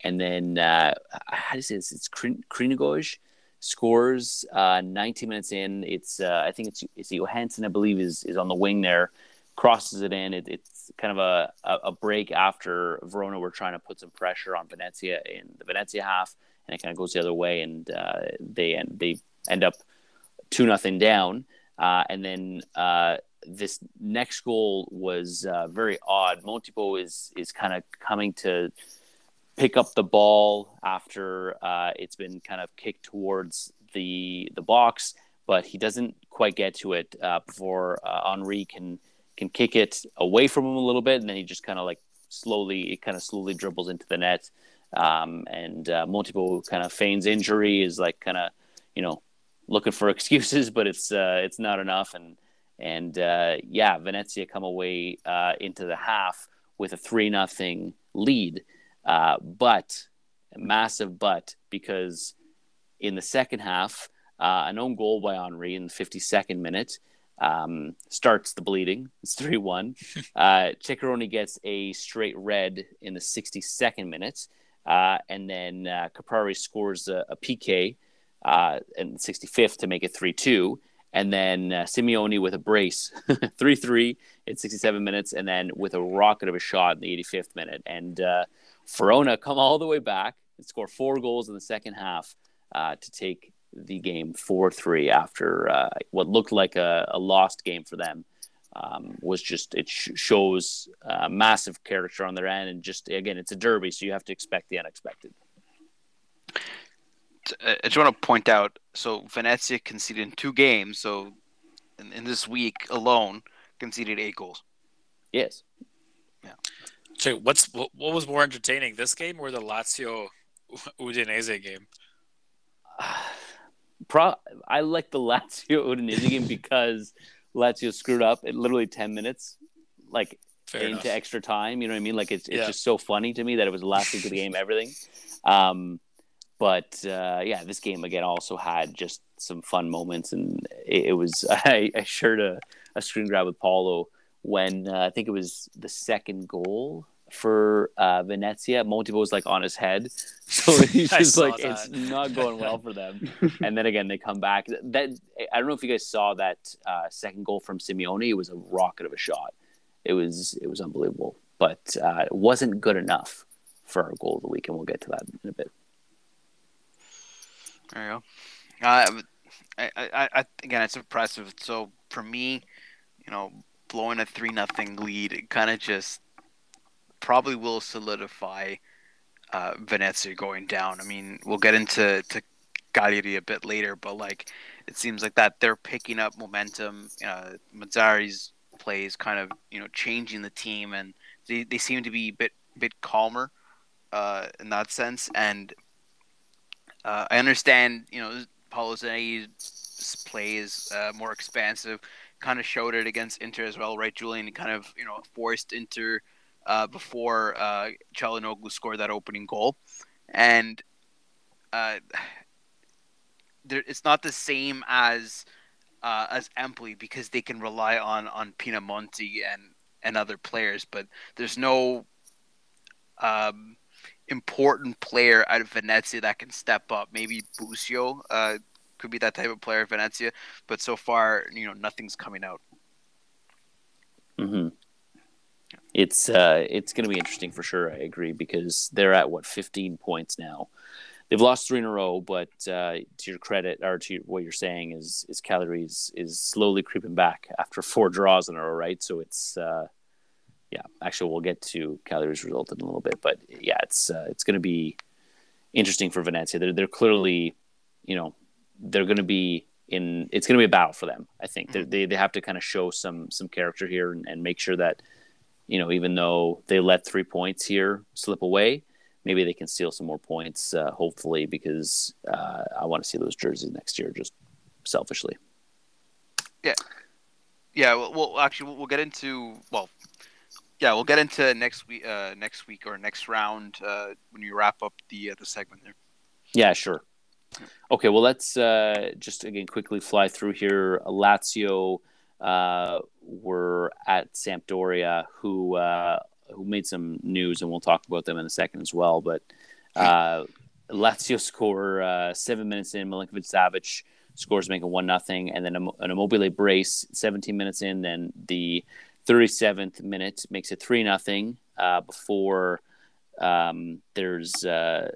Speaker 3: And then uh, how say this? It's Crnigoj scores uh, 90 minutes in. It's uh, I think it's it's Johansson I believe is is on the wing there, crosses it in. It, it's kind of a, a break after Verona were trying to put some pressure on Venezia in the Venezia half, and it kind of goes the other way, and uh, they end they end up two nothing down, uh, and then. Uh, this next goal was uh, very odd. Montipo is is kind of coming to pick up the ball after uh, it's been kind of kicked towards the the box, but he doesn't quite get to it uh, before Henry can can kick it away from him a little bit, and then he just kind of like slowly it kind of slowly dribbles into the net, um, and uh, Montipo kind of feigns injury, is like kind of you know looking for excuses, but it's uh, it's not enough, and and uh, yeah, Venezia come away uh, into the half with a three nothing lead. Uh, but massive but because in the second half, uh, an own goal by Henry in the 52nd minute um, starts the bleeding. It's 3 1. uh, Ceccaroni gets a straight red in the 62nd minute. Uh, and then uh, Caprari scores a, a PK uh, in the 65th to make it 3 2. And then uh, Simeone with a brace, 3 3 in 67 minutes. And then with a rocket of a shot in the 85th minute. And uh, Verona come all the way back and score four goals in the second half uh, to take the game 4 3 after uh, what looked like a, a, lost game for them. Um, was just, it sh- shows uh, massive character on their end. And just, again, it's a derby, so you have to expect the unexpected.
Speaker 4: I just want to point out so Venezia conceded in two games, so in, in this week alone, conceded eight goals.
Speaker 3: Yes.
Speaker 5: Yeah. So what's what, what was more entertaining, this game or the Lazio Udinese game?
Speaker 3: Pro, I like the Lazio Udinese game because Lazio screwed up at literally ten minutes, like
Speaker 5: Fair
Speaker 3: into
Speaker 5: enough.
Speaker 3: extra time. You know what I mean? Like it's it's
Speaker 5: Yeah.
Speaker 3: just so funny to me that it was the last week of the game, everything. Um, but uh, yeah, this game again also had just some fun moments, and it, it was I, I shared a, a screen grab with Paulo when uh, I think it was the second goal for uh, Venezia. Was like on his head, so he's just like
Speaker 5: that.
Speaker 3: it's not going well for them. and then again, they come back. That I don't know if you guys saw that uh, second goal from Simeone. It was a rocket of a shot. It was it was unbelievable, but uh, it wasn't good enough for our goal of the week, and we'll get to that in a bit.
Speaker 4: There you go. Uh, I, I, I, again, it's impressive. So for me, you know, blowing a three nothing lead, it kind of just probably will solidify uh, Venezia going down. I mean, we'll get into to Cagliari a bit later, but like it seems like that they're picking up momentum. Uh, Mazzari's plays kind of you know changing the team, and they, they seem to be a bit bit calmer uh, in that sense. And uh, I understand, you know, Paulo Zanetti's play is uh, more expansive. Kind of showed it against Inter as well, right, Julian? Kind of, you know, forced Inter uh, before uh, Calhanoglu scored that opening goal, and uh, there, it's not the same as uh, as Empoli because they can rely on on Pinamonti and and other players, but there's no um, important player out of Venezia that can step up. Maybe Busio uh, could be that type of player at Venezia, but so far, you know, nothing's coming out.
Speaker 3: hmm It's uh, it's going to be interesting for sure. I agree because they're at what 15 points now. They've lost three in a row, but uh, to your credit, or to what you're saying is is Cagliari is slowly creeping back after four draws in a row, right? So it's uh, yeah. Actually, we'll get to Cagliari's result in a little bit, but yeah, it's uh, it's going to be interesting for Venezia. They're they're clearly, you know, they're going to be in. It's going to be a battle for them. I think They're- they they have to kind of show some some character here and, and make sure that you know, even though they let three points here slip away, maybe they can steal some more points, uh, hopefully, because uh, I want to see those jerseys next year, just selfishly.
Speaker 4: Yeah, well, well actually, we'll, we'll get into well, yeah, we'll get into next week, uh, next week or next round uh, when you wrap up the uh, the segment there.
Speaker 3: Yeah, sure. Okay, well, let's uh, just again quickly fly through here. Lazio uh, were at Sampdoria, who uh, who made some news, and we'll talk about them in a second as well. But uh, Lazio score uh, seven minutes in. Milinkovic Savic scores, making one nothing, and then an Immobile brace, seventeen minutes in. Then the thirty seventh minute makes it three nothing. Uh, before um, there's uh,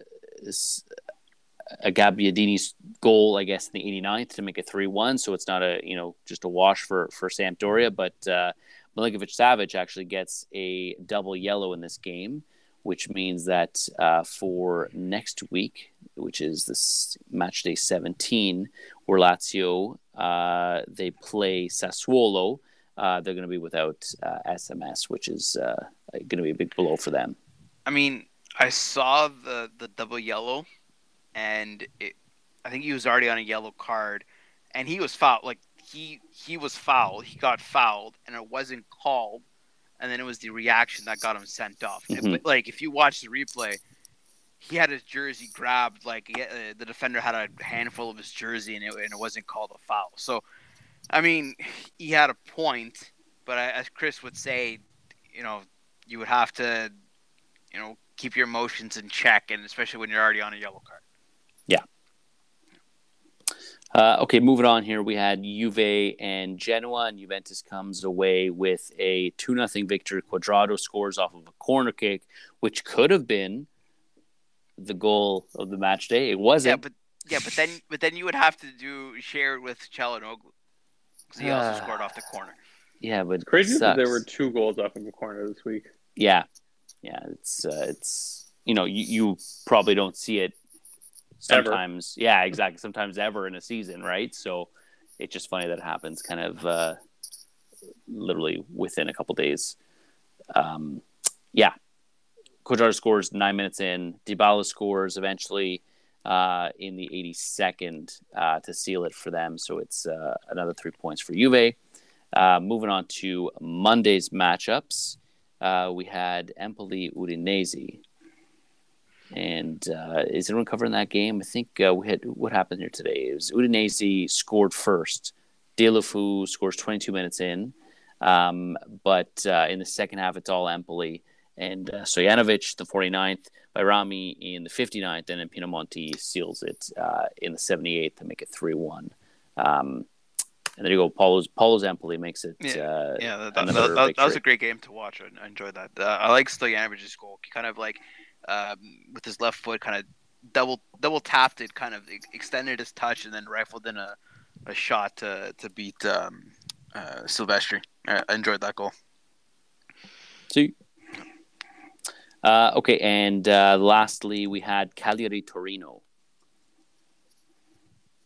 Speaker 3: a Gabbiadini's goal, I guess, in the 89th to make it 3 1. So it's not a, you know, just a wash for, for Sampdoria. But uh, Milinkovic Savic actually gets a double yellow in this game, which means that uh, for next week, which is this match day 17, where Lazio uh, they play Sassuolo, uh, they're going to be without uh, SMS, which is uh, going to be a big blow for them.
Speaker 4: I mean, I saw the the double yellow, and it, I think he was already on a yellow card, and he was fouled. Like he he was fouled. He got fouled, and it wasn't called. And then it was the reaction that got him sent off.
Speaker 3: Mhm.
Speaker 4: but, like if you watch the replay, he had his jersey grabbed. Like he, uh, the defender had a handful of his jersey, and it, and it wasn't called a foul. So, I mean, he had a point. But I, as Chris would say, you know, you would have to you know, keep your emotions in check, and especially when you're already on a yellow card.
Speaker 3: Uh, okay, moving on here, we had Juve and Genoa, and Juventus comes away with a 2 0 victory. Cuadrado scores off of a corner kick, which could have been the goal of the match day. It wasn't.
Speaker 4: but yeah, but then but then you would have to do share it with Calhanoglu because he also
Speaker 3: Ah.
Speaker 4: scored off the corner.
Speaker 3: Yeah, but
Speaker 6: Crazy that there were two goals off in the corner this week.
Speaker 3: Yeah, yeah, it's uh, it's you know you, you probably don't see it
Speaker 6: Ever.
Speaker 3: sometimes. Yeah, exactly. Sometimes ever in a season, right? So it's just funny that it happens kind of uh, literally within a couple days. Um, yeah, Cuadrado scores nine minutes in. Dybala scores eventually uh, in the 82nd uh, to seal it for them. So it's uh, another three points for Juve. Uh, moving on to Monday's matchups, uh, we had Empoli Udinese. And uh, is anyone covering that game? I think uh, we had what happened here today. It was Udinese scored first. Deulofeu scores 22 minutes in, um, but uh, in the second half, it's all Empoli. and uh, Stojanovic the 49th, Bajrami in the 59th, and then Pinamonti seals it uh, in the 78th to make it 3 1. Um, and there you go. Paulo Paulo Empoli makes it.
Speaker 4: Yeah,
Speaker 3: uh,
Speaker 4: yeah, that, that, that- that was a great game to watch. I, I enjoyed that. Uh, I like Stojanovic's goal. He kind of like um, with his left foot, kind of double double tapped it, kind of extended his touch, and then rifled in a, a shot to to beat um, uh, Silvestri. I, enjoyed that goal.
Speaker 3: See. Uh, okay, and uh, lastly, we had Cagliari Torino.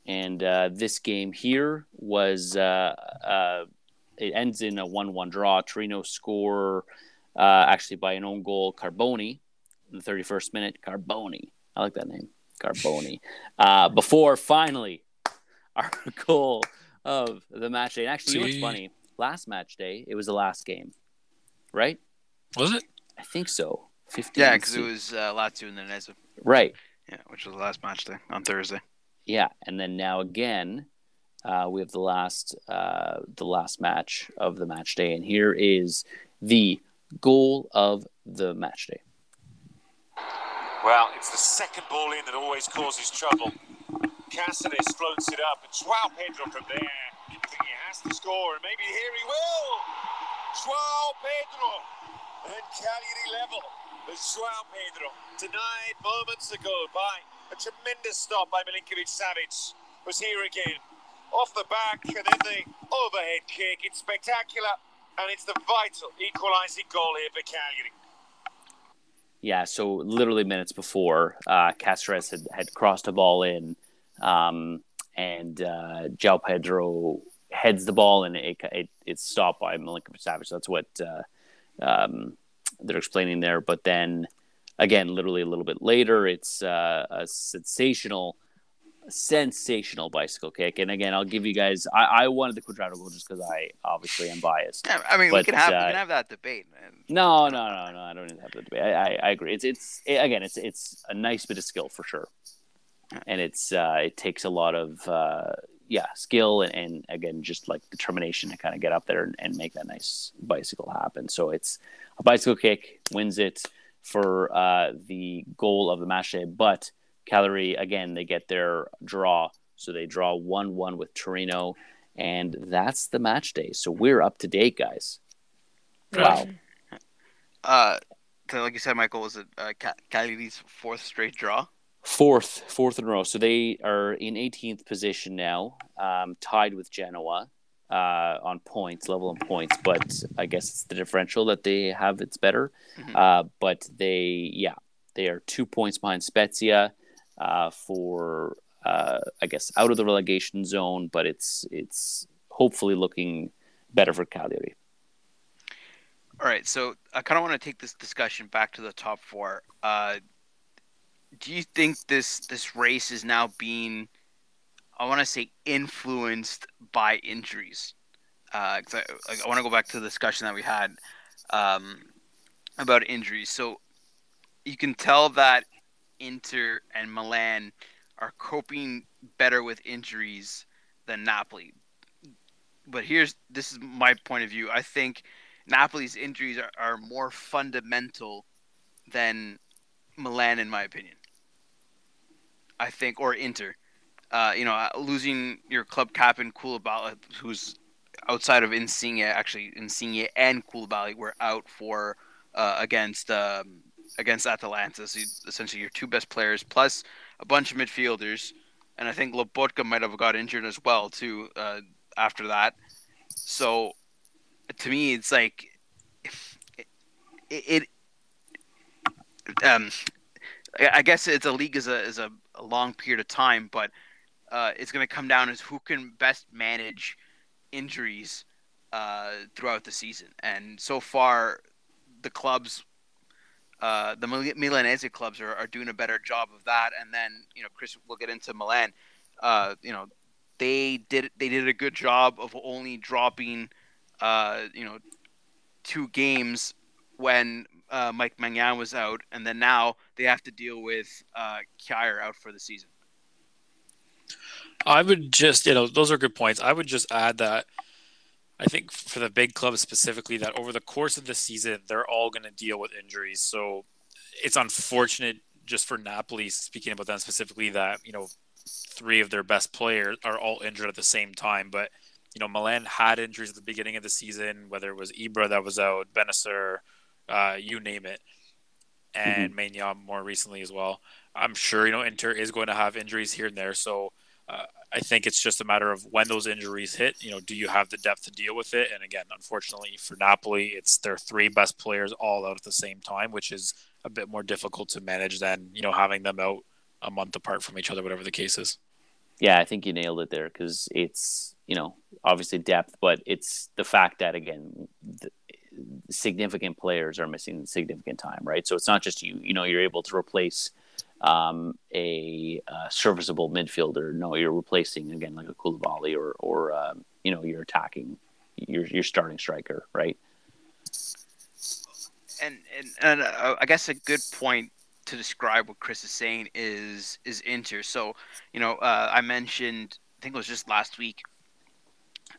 Speaker 3: And uh, this game here was, uh, uh, it ends in a 1 1 draw. Torino score uh, actually by an own goal, Carboni, in the 31st minute. Carboni. I like that name. Carboni. Uh, before finally our goal of the match day. And actually, you know what's funny? Last match day, it was the last game, right?
Speaker 5: Was it?
Speaker 3: I think so. 15.
Speaker 4: Yeah, because it was uh, Lazio and then Ezra.
Speaker 3: right.
Speaker 4: Yeah, which was the last match day on Thursday.
Speaker 3: Yeah, and then now again, uh, we have the last uh, the last match of the match day, and here is the goal of the match day.
Speaker 7: Well, it's the second ball in that always causes trouble. Cáceres floats it up, and Joao Pedro from there. I think he has to score, and maybe here he will. Joao Pedro and Cagliari level. Joao Pedro, denied moments ago by a tremendous stop by Milinkovic Savic, was here again. Off the back, and then the overhead kick. It's spectacular, and it's the vital equalising goal here for Cagliari.
Speaker 3: Yeah, so literally minutes before, uh, Cáceres had, had crossed a ball in, um, and uh, João Pedro heads the ball, and it, it it's stopped by Milinkovic Savic. That's what uh, um, they're explaining there. But then again, literally a little bit later, it's uh, a sensational, sensational bicycle kick. And again, I'll give you guys. I, I wanted the goal just because I obviously am biased.
Speaker 4: Yeah, I mean, we can have we
Speaker 3: uh,
Speaker 4: can have that debate, man.
Speaker 3: No, no, no, no. I don't even have to debate. I, I, I agree. It's it's it, again, it's it's a nice bit of skill for sure, and it's uh, it takes a lot of uh, yeah skill and, and again just like determination to kind of get up there and, and make that nice bicycle happen. So it's a bicycle kick wins it for uh, the goal of the match day, but Cagliari again they get their draw, so they draw one one with Torino, and that's the match day. So we're up to date, guys. Wow.
Speaker 4: Uh, like you said, Michael, was it uh, Cagliari's fourth straight draw?
Speaker 3: Fourth, fourth in a row. So they are in 18th position now, um, tied with Genoa uh, on points, level on points. But I guess it's the differential that they have. It's better.
Speaker 4: Mhm.
Speaker 3: Uh, but they, yeah, they are two points behind Spezia uh, for, uh, I guess, out of the relegation zone. But it's it's hopefully looking better for Cagliari.
Speaker 4: All right, so I kind of want to take this discussion back to the top four. Uh, do you think this this race is now being, I want to say, influenced by injuries? Uh, I, I want to go back to the discussion that we had um, about injuries. So you can tell that Inter and Milan are coping better with injuries than Napoli. But here's this is my point of view. I think Napoli's injuries are, are more fundamental than Milan, in my opinion. I think, or Inter. Uh, you know, uh, losing your club captain Koulibaly, who's outside of Insigne, actually Insigne and Koulibaly were out for uh, against um, against Atalanta. So essentially, your two best players plus a bunch of midfielders, and I think Lobotka might have got injured as well too uh, after that. So to me, it's like it. it um, I I guess it's a league is a is a, a long period of time, but uh, it's going to come down as who can best manage injuries uh, throughout the season. And so far, the clubs, uh, the Mil- Milanese clubs, are, are doing a better job of that. And then you know, Chris, we'll get into Milan. Uh, you know, they did they did a good job of only dropping, uh, you know, two games when uh, Mike Maignan was out, and then now they have to deal with uh, Kjaer out for the season.
Speaker 5: I would just, you know, those are good points. I would just add that I think for the big clubs specifically, that over the course of the season, they're all going to deal with injuries. So it's unfortunate just for Napoli, speaking about them specifically, that, you know, three of their best players are all injured at the same time. But, you know, Milan had injuries at the beginning of the season, whether it was Ibra that was out, Bennacer, uh, you name it, and mm more recently as well. I'm sure, you know, Inter is going to have injuries here and there. So, uh, I think it's just a matter of when those injuries hit. You know, do you have the depth to deal with it? And again, unfortunately for Napoli, it's their three best players all out at the same time, which is a bit more difficult to manage than you know having them out a month apart from each other, whatever the case is.
Speaker 3: Yeah, I think you nailed it there because it's you know obviously depth, but it's the fact that again. Significant players are missing significant time, right? So it's not just you. You know, you're able to replace um, a, a, serviceable midfielder. No, you're replacing again like a Koulibaly or or um, you know you're attacking your your starting striker, right?
Speaker 4: And and and uh, I guess a good point to describe what Chris is saying is is Inter. So you know uh, I mentioned I think it was just last week.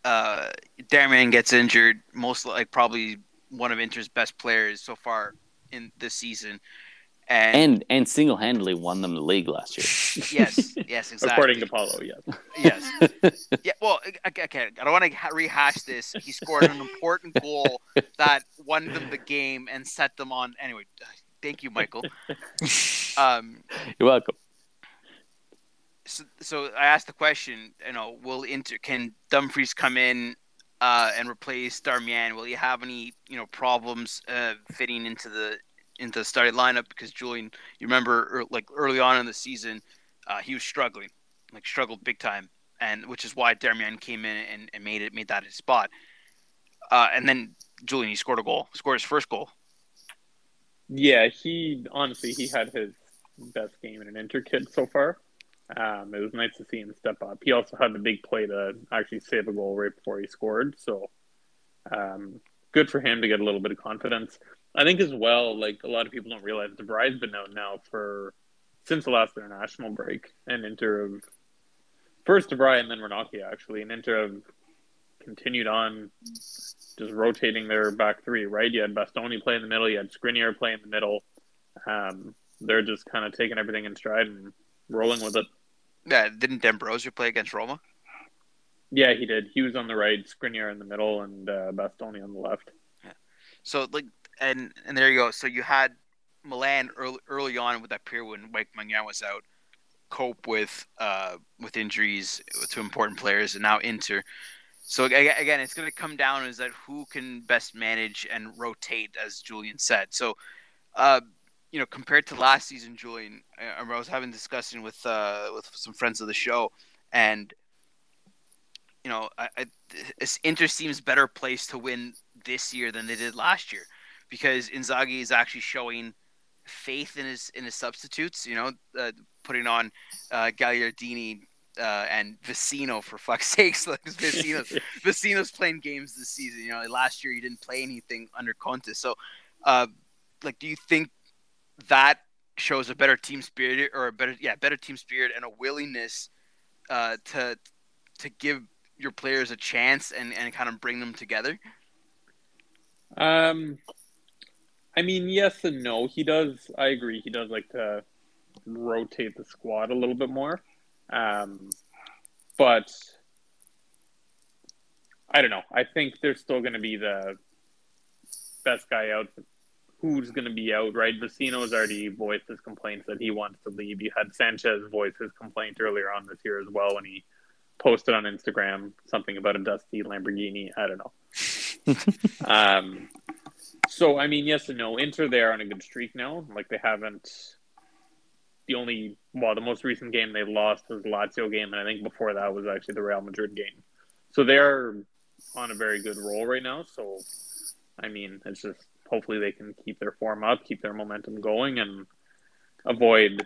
Speaker 4: Uh, Darmian gets injured, most like probably one of Inter's best players so far in this season.
Speaker 3: And and, and single handedly won them the league last year.
Speaker 4: yes, yes, exactly.
Speaker 6: According to Paulo,
Speaker 4: yes. Yes. yeah. Well, okay. I don't want to rehash this. He scored an important goal that won them the game and set them on. Anyway, thank you, Michael.
Speaker 3: Um, You're welcome.
Speaker 4: So, so I asked the question. You know, will Inter can Dumfries come in uh, and replace Darmian? Will he have any you know problems uh, fitting into the into the starting lineup because Julian, you remember er, like early on in the season, uh, he was struggling, like struggled big time, and which is why Darmian came in and, and made it made that his spot. Uh, and then Julian, he scored a goal, scored his first goal.
Speaker 6: Yeah, he honestly he had his best game in an inter kit so far. Um, it was nice to see him step up. He also had the big play to actually save a goal right before he scored. So um, good for him to get a little bit of confidence. I think as well, like a lot of people don't realize, De Vrij been out now for since the last international break, and Inter of first De Vrij and then Ranocchia actually, and Inter have continued on just rotating their back three. Right, you had Bastoni play in the middle, you had Skriniar play in the middle. Um, they're just kind of taking everything in stride and rolling with it.
Speaker 4: Yeah, didn't D'Ambrosio play against Roma?
Speaker 6: Yeah, he did. He was on the right, Skriniar in the middle, and uh, Bastoni on the left.
Speaker 4: Yeah. So like and and there you go. So you had Milan early, early on with that period when Mike Maignan was out, cope with uh, with injuries to important players, and now Inter. So again, it's going to come down is that who can best manage and rotate, as Julian said. So, uh, you know, compared to last season, Julian, I, I was having discussion with uh, with some friends of the show, and you know, I, I, Inter seems better placed to win this year than they did last year because Inzaghi is actually showing faith in his in his substitutes. You know, uh, putting on uh, Gagliardini uh, and Vecino for fuck's sakes. Like Vecino, Vecino's playing games this season. You know, last year he didn't play anything under Conte. So, uh, like, do you think that shows a better team spirit or a better, yeah, better team spirit and a willingness uh, to to give your players a chance and and kind of bring them together?
Speaker 6: Um, I mean, yes and no. He does. I agree. He does like to rotate the squad a little bit more. Um, but I don't know. I think there's still going to be the best guy out. Who's going to be out, right? Vecino has already voiced his complaints that he wants to leave. You had Sanchez voice his complaint earlier on this year as well when he posted on Instagram something about a dusty Lamborghini. I don't know. um, so I mean, yes and no. Inter they're on a good streak now. Like they haven't. The only well, the most recent game they lost was the Lazio game, and I think before that was actually the Real Madrid game. So they're on a very good roll right now. So I mean, it's just hopefully they can keep their form up, keep their momentum going, and avoid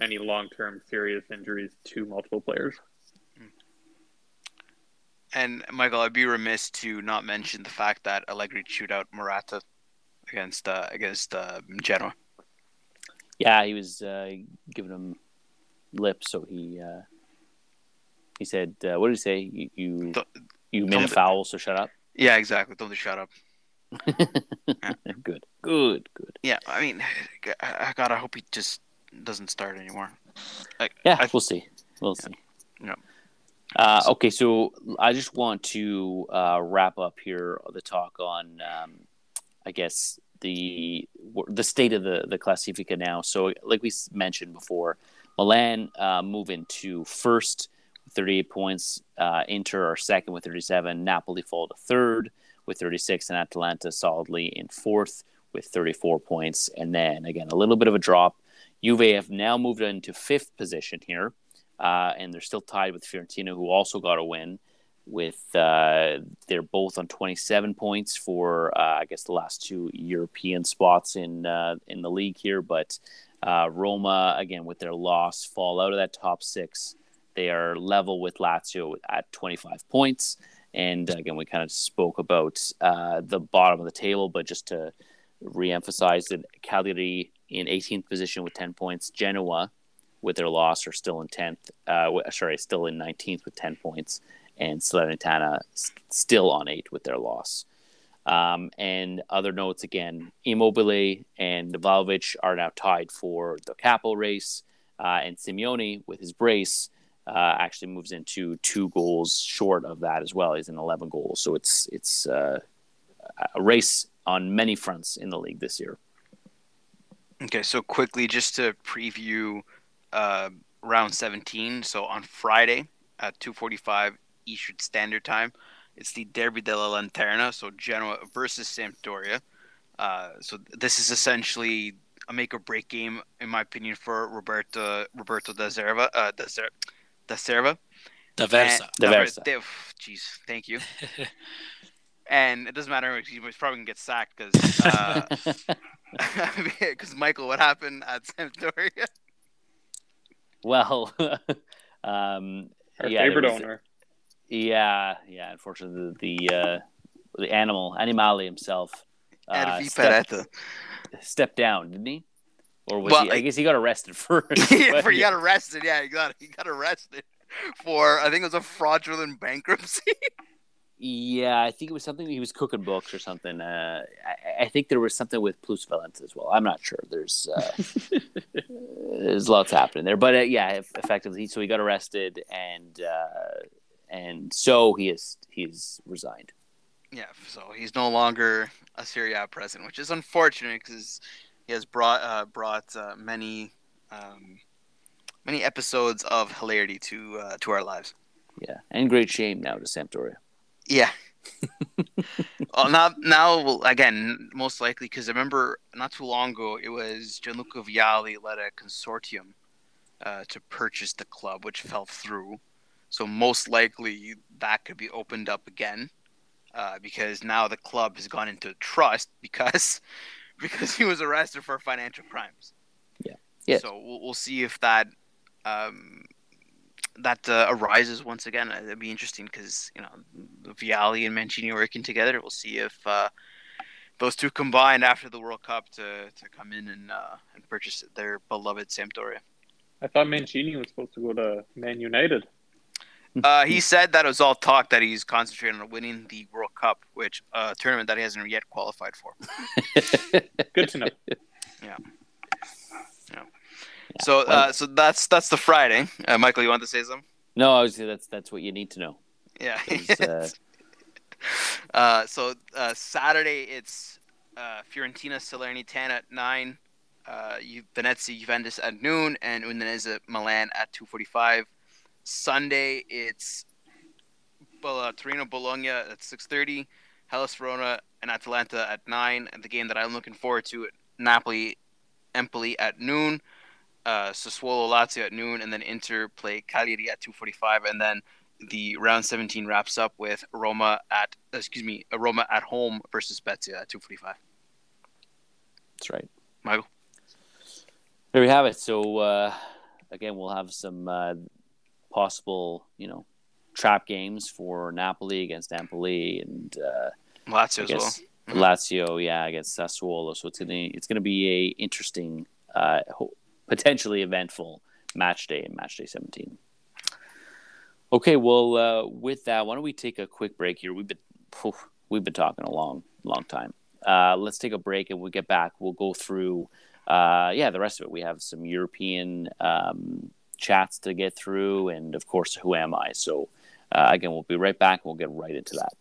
Speaker 6: any long-term serious injuries to multiple players.
Speaker 4: And Michael, I'd be remiss to not mention the fact that Allegri chewed out Morata against uh, against uh, Genoa.
Speaker 3: Yeah, he was uh, giving him lip, so he uh, he said, uh, "What did he say? You you, you made a foul, so shut up."
Speaker 4: Yeah, exactly. Don't shut up.
Speaker 3: good, good, good.
Speaker 4: Yeah, I mean, I God, I hope he just doesn't start anymore. Like,
Speaker 3: Yeah,
Speaker 4: I-
Speaker 3: we'll see. We'll see.
Speaker 4: Yeah.
Speaker 3: Uh, okay, so I just want to uh, wrap up here the talk on, um, I guess the the state of the the Classifica now. So, like we mentioned before, Milan uh, move into first, with 38 points. Uh, Inter are second with 37. Napoli fall to third with 36, and Atalanta solidly in fourth with 34 points. And then again, a little bit of a drop. Juve have now moved into fifth position here, uh, and they're still tied with Fiorentina, who also got a win. With uh, they're both on 27 points for uh, I guess the last two European spots in uh, in the league here, but uh, Roma again with their loss fall out of that top six. They are level with Lazio at 25 points, and again we kind of spoke about the bottom of the table, but just to re-emphasize that Cagliari in 18th position with 10 points, Genoa with their loss are still in 10th. Uh, sorry, still in 19th with 10 points, and Salernitana still on eight with their loss. Um, and other notes again, Immobile and Vlahovic are now tied for the capo race, uh, and Simeone with his brace uh, actually moves into two goals short of that as well. He's in 11 goals, so it's it's uh, a race on many fronts in the league this year.
Speaker 4: Okay, so quickly, just to preview uh, round 17. So on Friday at 2:45 Eastern Standard Time, it's the Derby della Lanterna, so Genoa versus Sampdoria. Uh, so this is essentially a make or break game, in my opinion, for Roberto Roberto da Serva. Uh, da, Ser- da Serva.
Speaker 5: The Versa.
Speaker 4: And-
Speaker 3: D'Aversa.
Speaker 4: De- Jeez, thank you. and it doesn't matter; he's probably gonna get sacked because. Uh, because Michael, what happened at Sampdoria?
Speaker 3: Well, um,
Speaker 6: Our
Speaker 3: yeah,
Speaker 6: favorite
Speaker 3: was-
Speaker 6: owner.
Speaker 3: Yeah, yeah. Unfortunately, the the, uh, the animal, Animale himself, uh,
Speaker 4: At
Speaker 3: stepped,
Speaker 4: Viperetta.
Speaker 3: stepped down, didn't he? Or was
Speaker 4: Well,
Speaker 3: he? I
Speaker 4: I-
Speaker 3: guess he got arrested first.
Speaker 4: yeah,
Speaker 3: but
Speaker 4: for, he
Speaker 3: yeah.
Speaker 4: got arrested. Yeah, he got he got arrested for I think it was a fraudulent bankruptcy.
Speaker 3: Yeah, I think it was something he was cooking books or something. Uh, I, I think there was something with Plus Valence as well. I'm not sure. There's uh, there's lots happening there, but uh, yeah, effectively, so he got arrested, and uh, and so he is he's resigned.
Speaker 4: yeah, so he's no longer a Serie A president, which is unfortunate because he has brought uh, brought uh, many um, many episodes of hilarity to uh, to our lives.
Speaker 3: Yeah, and great shame now to Sampdoria.
Speaker 4: Yeah. well, now, now, well, again, most likely because I remember not too long ago it was Gianluca Vialli led a consortium uh, to purchase the club, which fell through. So most likely that could be opened up again uh, because now the club has gone into trust because because he was arrested for financial crimes.
Speaker 3: Yeah. Yeah.
Speaker 4: So we'll, we'll see if that um, that uh, arises once again. It'd be interesting because you know Vialli and Mancini working together. We'll see if uh, those two combine after the World Cup to, to come in and uh, and purchase their beloved Sampdoria.
Speaker 6: I thought Mancini was supposed to go to Man United.
Speaker 4: Uh, he said that it was all talk that he's concentrating on winning the World Cup, which uh, tournament that he hasn't yet qualified for.
Speaker 6: Good to know.
Speaker 4: So uh, so that's that's the Friday. Uh, Michael, you want to say something?
Speaker 3: No, I was that's that's what you need to know.
Speaker 4: Yeah.
Speaker 3: Uh,
Speaker 4: Uh, so uh, Saturday it's uh, Fiorentina Salernitana at nine, uh, Venezia Juventus at noon, and Udinese Milan at two forty five. Sunday it's Torino Bologna at six thirty, Hellas Verona and Atalanta at nine, and the game that I'm looking forward to Napoli Empoli at noon, uh, Sassuolo Lazio at noon, and then Inter play Cagliari at two forty five, and then the round 17 wraps up with Roma at excuse me Roma at home versus Spezia at 2:45.
Speaker 3: That's right.
Speaker 4: Michael.
Speaker 3: There we have it. So uh, again, we'll have some uh, possible, you know, trap games for Napoli against Empoli and uh,
Speaker 4: Lazio
Speaker 3: I
Speaker 4: as well.
Speaker 3: guess Lazio, yeah, against Sassuolo. So it's gonna it's gonna be a interesting, uh, ho- potentially eventful match day in match day 17. Okay, well, uh, with that, why don't we take a quick break here? We've been phew, we've been talking a long, long time. Uh, let's take a break and we'll get back. We'll go through, uh, yeah, the rest of it. We have some European um, chats to get through, and of course, who am I? So, uh, again, we'll be right back. We'll get right into that.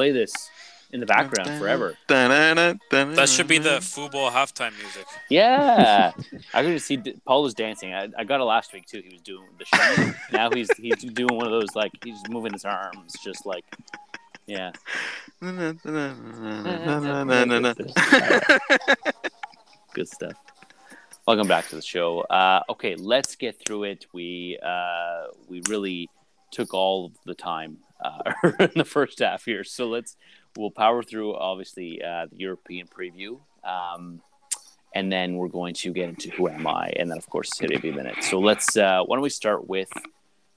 Speaker 3: Play this in the background forever.
Speaker 5: That should be the football halftime music.
Speaker 3: Yeah, I could just see Paul was dancing. I, I got it last week too. He was doing the show. now he's he's doing one of those like he's moving his arms, just like yeah. Good stuff. Welcome back to the show. Uh, okay, let's get through it. We uh, we really took all of the time uh, in the first half here, so let's we'll power through obviously uh, the European preview, um, and then we're going to get into who am I, and then of course hit every minute. So let's uh, why don't we start with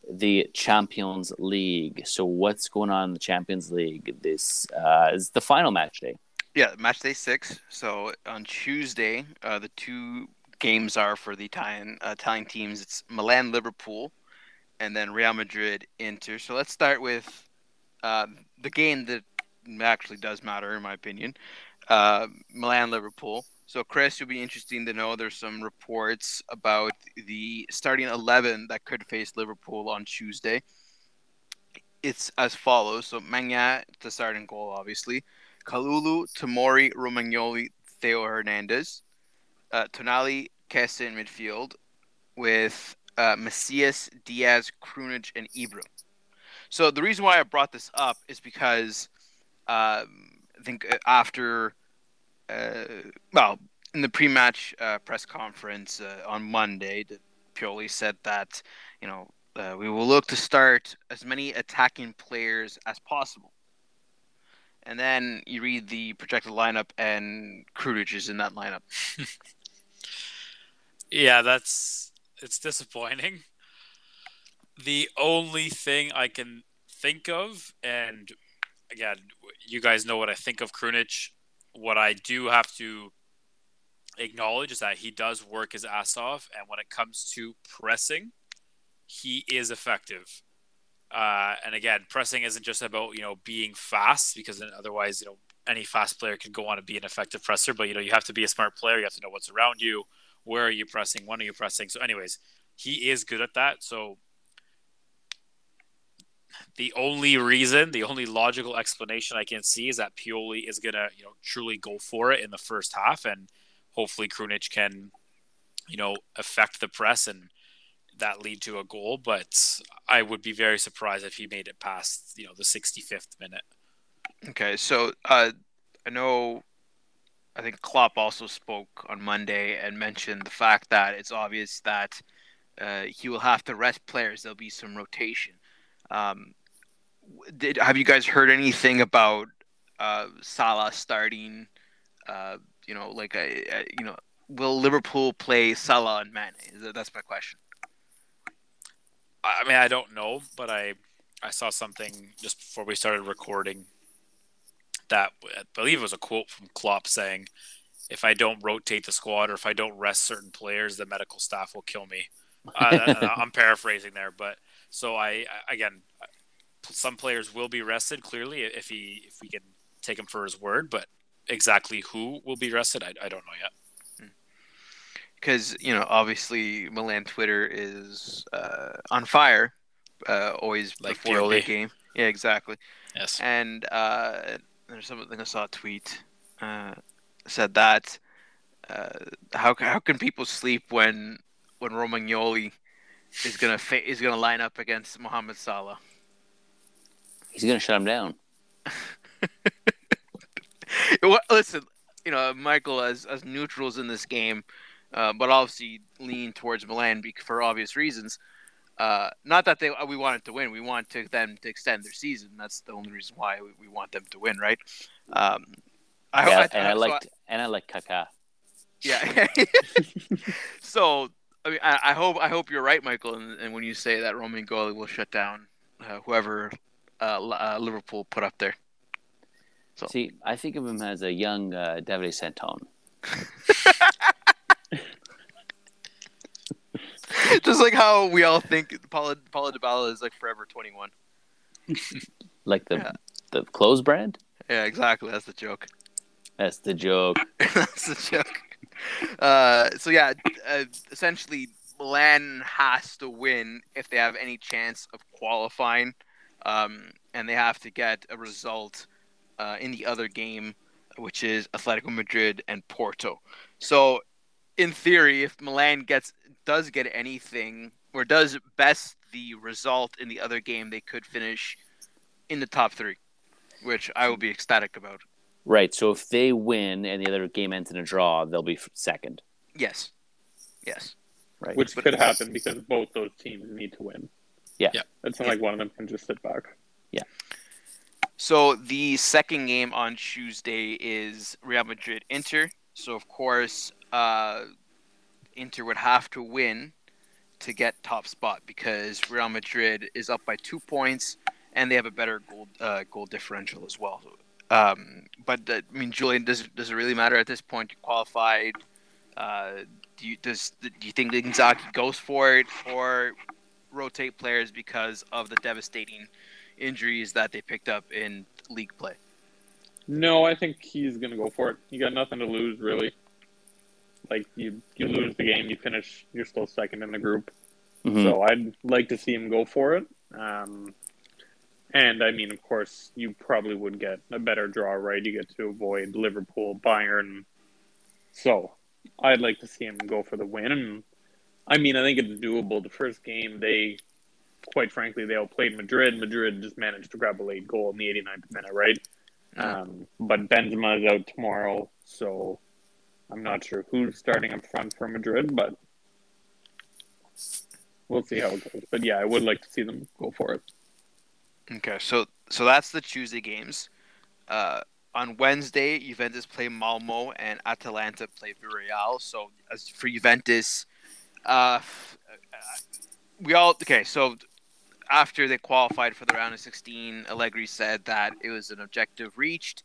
Speaker 3: the Champions League? So what's going on in the Champions League? This uh, is the final match day.
Speaker 4: Yeah, match day six. So on Tuesday, uh, the two games are for the Italian uh, Italian teams. It's Milan, Liverpool, and then Real Madrid, Inter. So let's start with uh, the game that actually does matter, in my opinion. Uh, Milan, Liverpool. So Chris, it'll be interesting to know. There's some reports about the starting eleven that could face Liverpool on Tuesday. It's as follows. So Maignan to start in goal, obviously. Kalulu, Tamori, Romagnoli, Theo Hernandez, uh, Tonali, Kessié in midfield, with uh, Messias, Diaz, Krunic, and Ibra. So the reason why I brought this up is because um, I think after, uh, well, in the pre-match uh, press conference uh, on Monday, Pioli said that you know uh, we will look to start as many attacking players as possible. And then you read the projected lineup, and Krunic is in that lineup.
Speaker 5: Yeah, that's it's disappointing. The only thing I can think of, and again, you guys know what I think of Krunic. What I do have to acknowledge is that he does work his ass off, and when it comes to pressing, he is effective. Uh, and again, pressing isn't just about you know being fast because otherwise you know any fast player can go on to be an effective presser. But you know you have to be a smart player. You have to know what's around you. Where are you pressing? When are you pressing? So, anyways, he is good at that. So the only reason, the only logical explanation I can see is that Pioli is gonna, you know, truly go for it in the first half, and hopefully Krunic can, you know, affect the press and that lead to a goal. But I would be very surprised if he made it past, you know, the 65th minute.
Speaker 4: Okay, so uh, I know. I think Klopp also spoke on Monday and mentioned the fact that it's obvious that uh, he will have to rest players. There'll be some rotation. Um, did have you guys heard anything about uh, Salah starting? Uh, you know, like a, a, you know, will Liverpool play Salah and Mane? That's my question.
Speaker 5: I mean, I don't know, but I I saw something just before we started recording that I believe it was a quote from Klopp saying, "If I don't rotate the squad or if I don't rest certain players, the medical staff will kill me." Uh, I'm paraphrasing there, but so I again, some players will be rested clearly if he if we can take him for his word, but exactly who will be rested, I, I don't know yet.
Speaker 4: Because you know, obviously, Milan Twitter is uh, on fire, uh, always
Speaker 5: Like
Speaker 4: before big game. Yeah, exactly.
Speaker 5: Yes.
Speaker 4: And uh, there's something I saw a tweet uh, said that uh, how how can people sleep when when Romagnoli is gonna fa- is gonna line up against Mohamed Salah?
Speaker 3: He's gonna shut him down.
Speaker 4: Well, listen, you know, Michael as as neutrals in this game, uh, but obviously lean towards Milan for obvious reasons. Uh, not that they we wanted to win. We want to them to extend their season. That's the only reason why we, we want them to win, right? Um, I,
Speaker 3: yeah,
Speaker 4: I,
Speaker 3: and I
Speaker 4: so
Speaker 3: liked and I like Kaká.
Speaker 4: yeah. so I mean, I, I hope I hope you're right, Michael, and, and when you say that Romagnoli will shut down uh, whoever uh, uh, Liverpool put up there. So-
Speaker 3: See, I think of him as a young uh, Davide Santon.
Speaker 4: Just like how we all think Paulo Paulo Dybala is like forever 21.
Speaker 3: Like the
Speaker 4: Yeah.
Speaker 3: the clothes brand?
Speaker 4: Yeah, exactly. That's the joke.
Speaker 3: That's the joke.
Speaker 4: That's the joke. Uh, so yeah, uh, essentially, Milan has to win if they have any chance of qualifying, um, and they have to get a result uh, in the other game, which is Atletico Madrid and Porto. So, in theory, if Milan gets does get anything or does best the result in the other game, they could finish in the top three, which I will be ecstatic about.
Speaker 3: Right. So if they win and the other game ends in a draw, they'll be second.
Speaker 4: Yes, yes.
Speaker 3: Right.
Speaker 6: which could happen because both those teams need to win.
Speaker 3: Yeah.
Speaker 5: Yeah.
Speaker 6: It's not like one of them can just sit back. Yeah.
Speaker 4: So the second game on Tuesday is Real Madrid Inter. So of course, uh, Inter would have to win to get top spot because Real Madrid is up by two points and they have a better goal uh, goal differential as well. Um, but uh, I mean, Julian, does does it really matter at this point? You qualified. Uh, do you does do you think Inzaghi goes for it or rotate players because of the devastating injuries that they picked up in league play?
Speaker 6: No, I think he's gonna go for it. You got nothing to lose, really. Like you, you lose the game, you finish, you're still second in the group.
Speaker 3: Mhm.
Speaker 6: So I'd like to see him go for it. Um, and I mean, of course, you probably would get a better draw, right? You get to avoid Liverpool, Bayern. So I'd like to see him go for the win. And I mean, I think it's doable. The first game, they, quite frankly, they outplayed Madrid. Madrid just managed to grab a late goal in the 89th minute, right? Um, but Benzema is out tomorrow, so I'm not sure who's starting up front for Madrid, but we'll see how it goes. But yeah, I would like to see them go for it.
Speaker 4: Okay, so so that's the Tuesday games. Uh, on Wednesday, Juventus play Malmo and Atalanta play Villarreal. So as for Juventus, uh, we all okay. So after they qualified for the round of 16, Allegri said that it was an objective reached.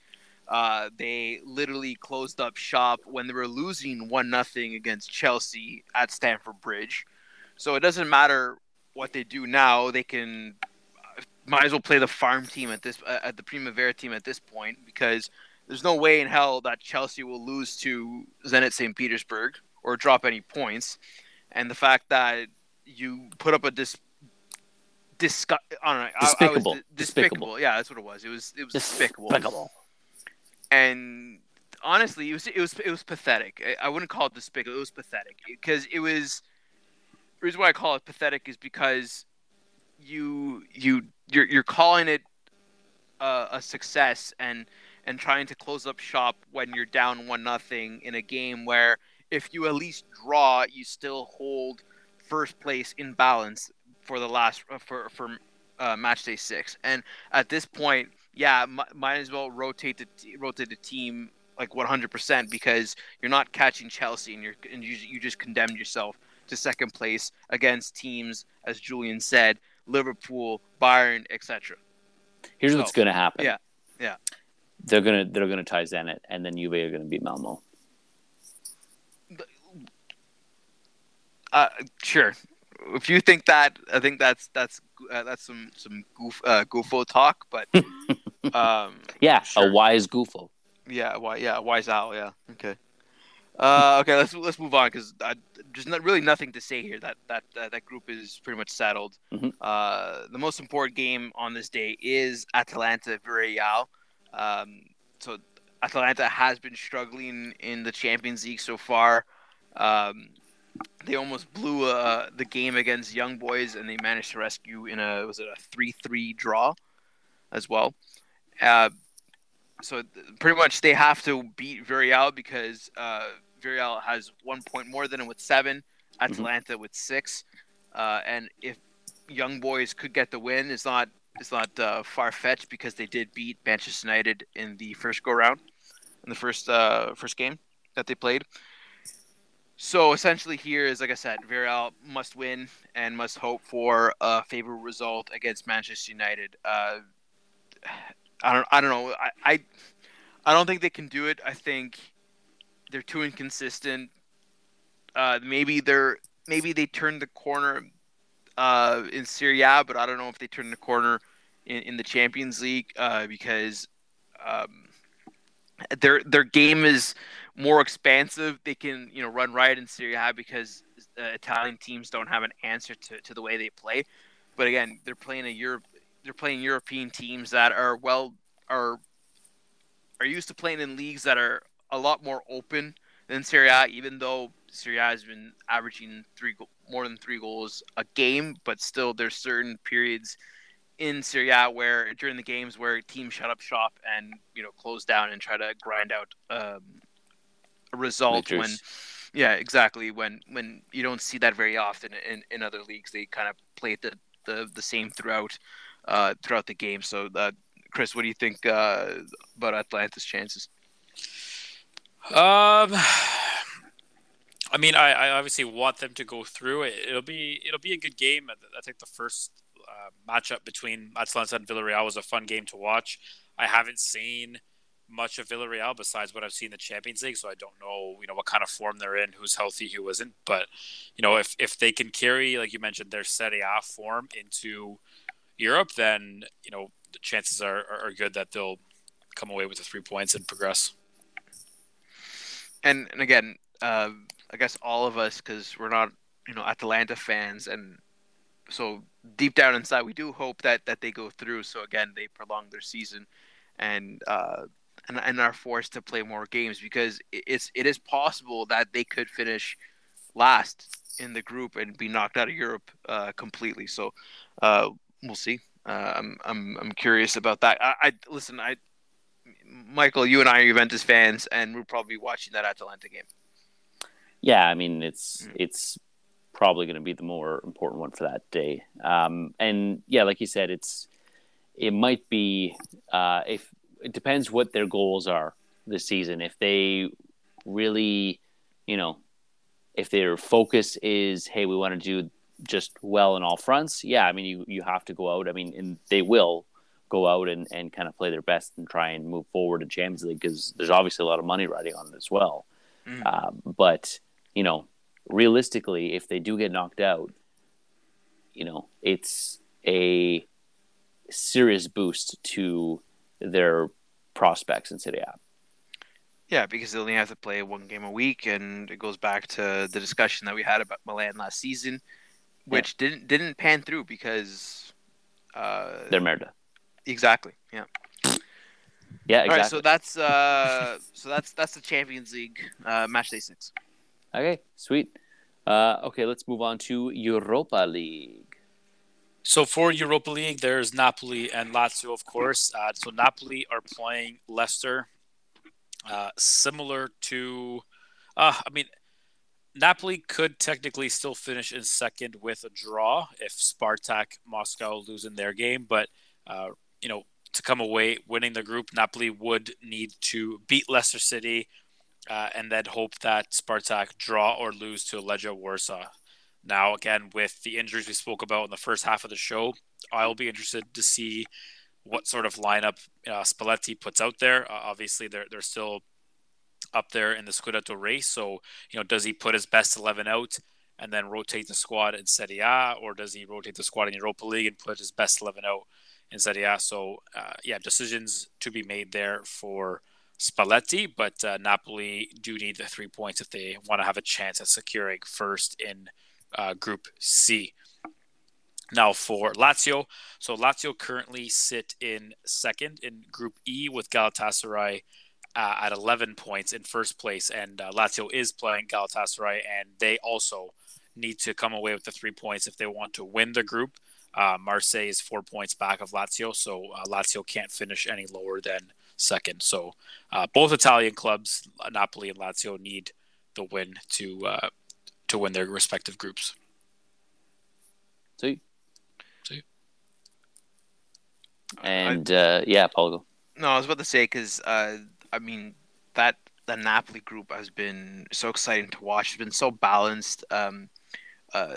Speaker 4: Uh, they literally closed up shop when they were losing one nothing against Chelsea at Stamford Bridge. So it doesn't matter what they do now; they can might as well play the farm team at this uh, at the Primavera team at this point because there's no way in hell that Chelsea will lose to Zenit St. Petersburg or drop any points. And the fact that you put up a dis disgu- I don't know, I- I was
Speaker 3: Despicable. Despicable.
Speaker 4: despicable. Yeah, that's what it was. It was it was despicable.
Speaker 3: Despicable.
Speaker 4: And honestly, it was it was it was pathetic. I, wouldn't call it despicable. It was pathetic because it was. The reason why I call it pathetic is because you you you're you're calling it uh, a success and and trying to close up shop when you're down one nothing in a game where if you at least draw, you still hold first place in balance for the last uh, for for uh, match day six. And at this point, yeah, m- might as well rotate the t- rotate the team like 100% because you're not catching Chelsea and you're and you, you just condemned yourself to second place against teams as Julian said, Liverpool, Bayern, etc.
Speaker 3: Here's
Speaker 4: So,
Speaker 3: what's going to happen.
Speaker 4: yeah, yeah.
Speaker 3: They're gonna they're gonna tie Zenit, and then Juve are gonna beat Malmo.
Speaker 4: Uh, sure. If you think that, I think that's that's uh, that's some some goof uh, goofo talk, but um,
Speaker 3: Yeah,
Speaker 4: Sure.
Speaker 3: a wise goofo.
Speaker 4: yeah, why yeah, wise owl, yeah, okay. Uh, okay, let's let's move on because there's not really nothing to say here. That that uh, that group is pretty much settled.
Speaker 3: Mhm.
Speaker 4: Uh, the most important game on this day is Atalanta Villarreal. Um, so Atalanta has been struggling in the Champions League so far. Um, they almost blew uh, the game against Young Boys, and they managed to rescue in a was it a three three draw as well. Uh, so pretty much they have to beat Villarreal because uh, Villarreal has one point more than them with 7 Atalanta with six, uh, and if Young Boys could get the win, it's not it's not uh, far fetched because they did beat Manchester United in the first go round, in the first uh, first game that they played. So essentially, here is like I said, Villarreal must win and must hope for a favorable result against Manchester United. Uh, I don't, I don't know. I, I, I don't think they can do it. I think they're too inconsistent. Uh, maybe they're, maybe they turned the corner uh, in Serie A, but I don't know if they turned the corner in, in the Champions League uh, because um, their their game is more expansive. They can you know run riot in Serie A because uh, Italian teams don't have an answer to, to the way they play. But again, they're playing a Europe. They're playing European teams that are well are are used to playing in leagues that are a lot more open than Serie A. Even though Serie A has been averaging three more than three goals a game, but still there's certain periods in Serie A where during the games where teams shut up shop and you know close down and try to grind out um, result when yeah exactly when when you don't see that very often in, in other leagues they kind of play the, the the same throughout uh, throughout the game so uh, Chris what do you think uh, about Atalanta's chances
Speaker 5: um I mean, I, I obviously want them to go through. It, it'll be it'll be a good game. I think the first uh, matchup between Atalanta and Villarreal was a fun game to watch. I haven't seen much of Villarreal besides what I've seen in the Champions League, so I don't know, you know, what kind of form they're in, who's healthy, who isn't. But you know, if if they can carry, like you mentioned, their Serie A form into Europe, then you know the chances are, are good that they'll come away with the three points and progress.
Speaker 4: And and again, uh, I guess all of us, because we're not you know Atalanta fans, and so deep down inside, we do hope that that they go through. So again, they prolong their season, and uh, and, and are forced to play more games because it's it is possible that they could finish last in the group and be knocked out of Europe uh, completely. So uh, we'll see. Uh, I'm I'm I'm curious about that. I, I listen. I Michael, you and I are Juventus fans, and we're probably watching that Atalanta game.
Speaker 3: Yeah, I mean it's mm. it's probably going to be the more important one for that day. Um, and yeah, like you said, it's it might be uh, if it depends what their goals are this season. If they really, you know, if their focus is, hey, we want to do just well in all fronts, yeah, I mean, you you have to go out. I mean, and they will go out and, and kind of play their best and try and move forward in Champions League because there's obviously a lot of money riding on it as well. Mm. Um, but you know, realistically, if they do get knocked out, you know, it's a serious boost to their prospects in Serie A.
Speaker 4: Yeah, because they only have to play one game a week, and it goes back to the discussion that we had about Milan last season, which yeah. didn't didn't pan through because uh,
Speaker 3: they're merda.
Speaker 4: Exactly. Yeah.
Speaker 3: Yeah. Exactly.
Speaker 4: All right. So that's uh, so that's that's the Champions League uh, match day six.
Speaker 3: Okay, sweet. Uh, okay, let's move on to Europa League.
Speaker 5: So for Europa League, there's Napoli and Lazio, of course. Uh, so Napoli are playing Leicester, uh, similar to, uh, I mean, Napoli could technically still finish in second with a draw if Spartak Moscow lose in their game, but uh, you know to come away winning the group, Napoli would need to beat Leicester City uh, and then hope that Spartak draw or lose to Legia Warsaw. Now, again, with the injuries we spoke about in the first half of the show, I'll be interested to see what sort of lineup uh, Spalletti puts out there. Uh, obviously, they're they're still up there in the Scudetto race. So, you know, does he put his best eleven out and then rotate the squad in Serie A, or does he rotate the squad in Europa League and put his best eleven out in Serie A? So, uh, yeah, decisions to be made there for Spalletti, but uh, Napoli do need the three points if they want to have a chance at securing first in uh, Group C. Now for Lazio, so Lazio currently sit in second in Group E with Galatasaray uh, at 11 points in first place, and uh, Lazio is playing Galatasaray, and they also need to come away with the three points if they want to win the group. Uh, Marseille is four points back of Lazio, so uh, Lazio can't finish any lower than second. So uh, both Italian clubs, Napoli and Lazio, need the win to uh, to win their respective groups.
Speaker 3: See?
Speaker 5: See?
Speaker 3: And uh, yeah, Paul.
Speaker 4: No, I was about to say because uh, I mean that the Napoli group has been so exciting to watch. It's been so balanced. Um, uh,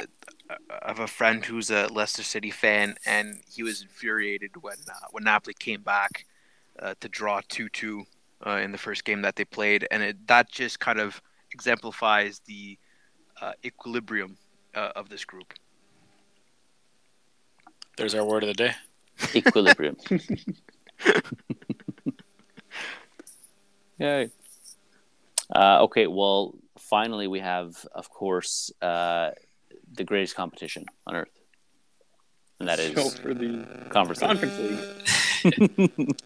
Speaker 4: I have a friend who's a Leicester City fan, and he was infuriated when uh, when Napoli came back uh, to draw two two uh, in the first game that they played, and it, that just kind of exemplifies the uh, equilibrium uh, of this group.
Speaker 5: There's our word of the day.
Speaker 3: Equilibrium. Yay. Uh, okay, well, finally, we have, of course, uh, the greatest competition on earth, and that is
Speaker 6: So for the
Speaker 3: Conference League.
Speaker 6: Conference League.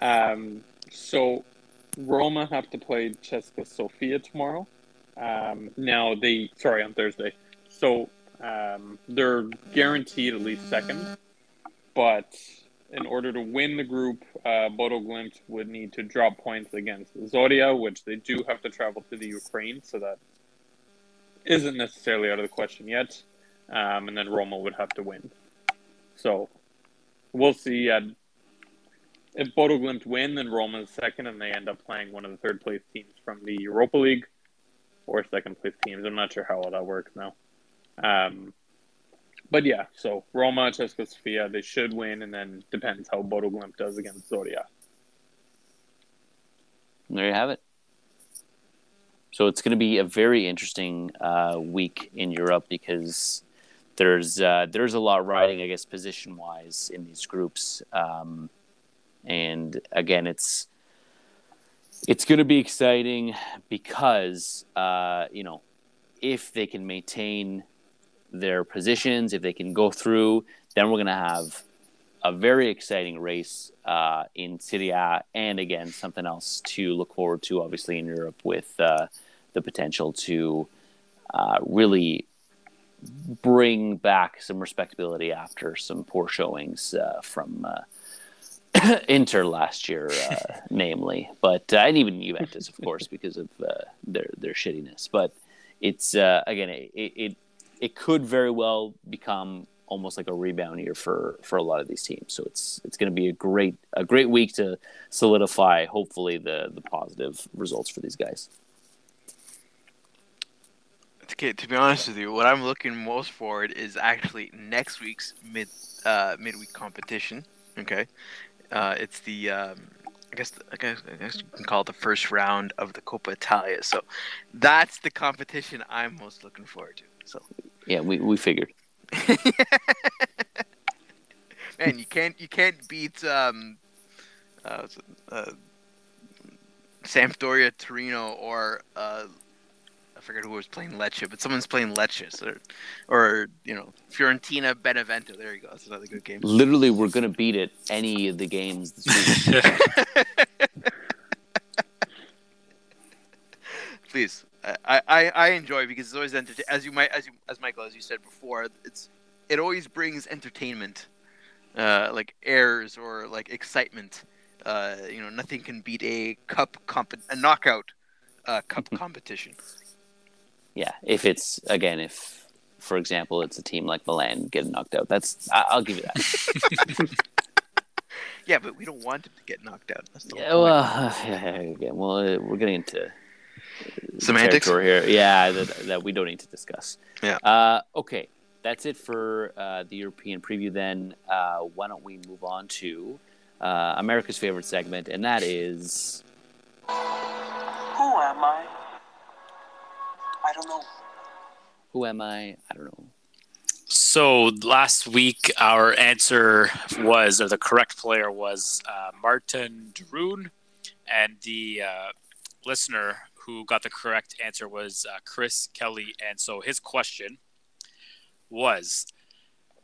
Speaker 6: um, so Roma have to play CSKA Sofia tomorrow. Um, now they sorry on Thursday. So um, they're guaranteed at least second, but in order to win the group, uh, Bodo Glimt would need to drop points against Zorya, which they do have to travel to the Ukraine, so that isn't necessarily out of the question yet. Um, and then Roma would have to win. So we'll see. Uh, if Bodo Glimt win, then Roma is second, and they end up playing one of the third place teams from the Europa League or second place teams. I'm not sure how all that works now. Um, but yeah, so Roma, CSKA Sofia, they should win, and then depends how Bodo Glimt does against Zorya.
Speaker 3: There you have it. So it's going to be a very interesting uh, week in Europe because there's uh, there's a lot riding, I guess, position wise in these groups, um, and again, it's it's going to be exciting because uh, you know if they can maintain their positions, if they can go through, then we're going to have a very exciting race uh, in Serie A, and again something else to look forward to, obviously in Europe, with uh, the potential to uh, really bring back some respectability after some poor showings uh, from uh, Inter last year, uh, namely, but uh, and even Juventus, of course, because of uh, their their shittiness. But it's uh, again, it, it it could very well become almost like a rebound year for for a lot of these teams. So it's it's going to be a great a great week to solidify, hopefully, the the positive results for these guys.
Speaker 4: Okay, to be honest with you, what I'm looking most forward is actually next week's mid uh, midweek competition. Okay, uh, it's the um, I guess I guess I guess you can call it the first round of the Coppa Italia. So that's the competition I'm most looking forward to. So
Speaker 3: Yeah, we, we figured.
Speaker 4: man, you can't you can't beat um, uh, uh, Sampdoria, Torino, or uh, forget who was playing Lecce, but someone's playing Lecce, so, or you know Fiorentina, Benevento. There you go. That's another good game.
Speaker 3: Literally, we're going to beat it any of the games this week.
Speaker 4: Please, I, I I enjoy because it's always entertaining. As you might as you as Michael as you said before, it's it always brings entertainment, uh, like airs or like excitement. Uh, you know, nothing can beat a cup comp a knockout uh, cup competition.
Speaker 3: Yeah, if it's, again, if, for example, it's a team like Milan getting knocked out, that's, I, I'll give you that.
Speaker 4: Yeah, but we don't want them to get knocked out. That's the
Speaker 3: Yeah,
Speaker 4: whole
Speaker 3: well, yeah, again, well, uh, we're getting into
Speaker 4: Semantics?
Speaker 3: territory here. Yeah, that, that we don't need to discuss.
Speaker 4: Yeah.
Speaker 3: Uh, okay, that's it for uh, the European preview. Then uh, why don't we move on to uh, America's favorite segment, and that is
Speaker 2: Who am I? I don't know.
Speaker 3: who am I? I don't know.
Speaker 5: So last week, our answer was, or the correct player was uh, Martin Druun, and the uh, listener who got the correct answer was uh, Chris Kelly. And so his question was,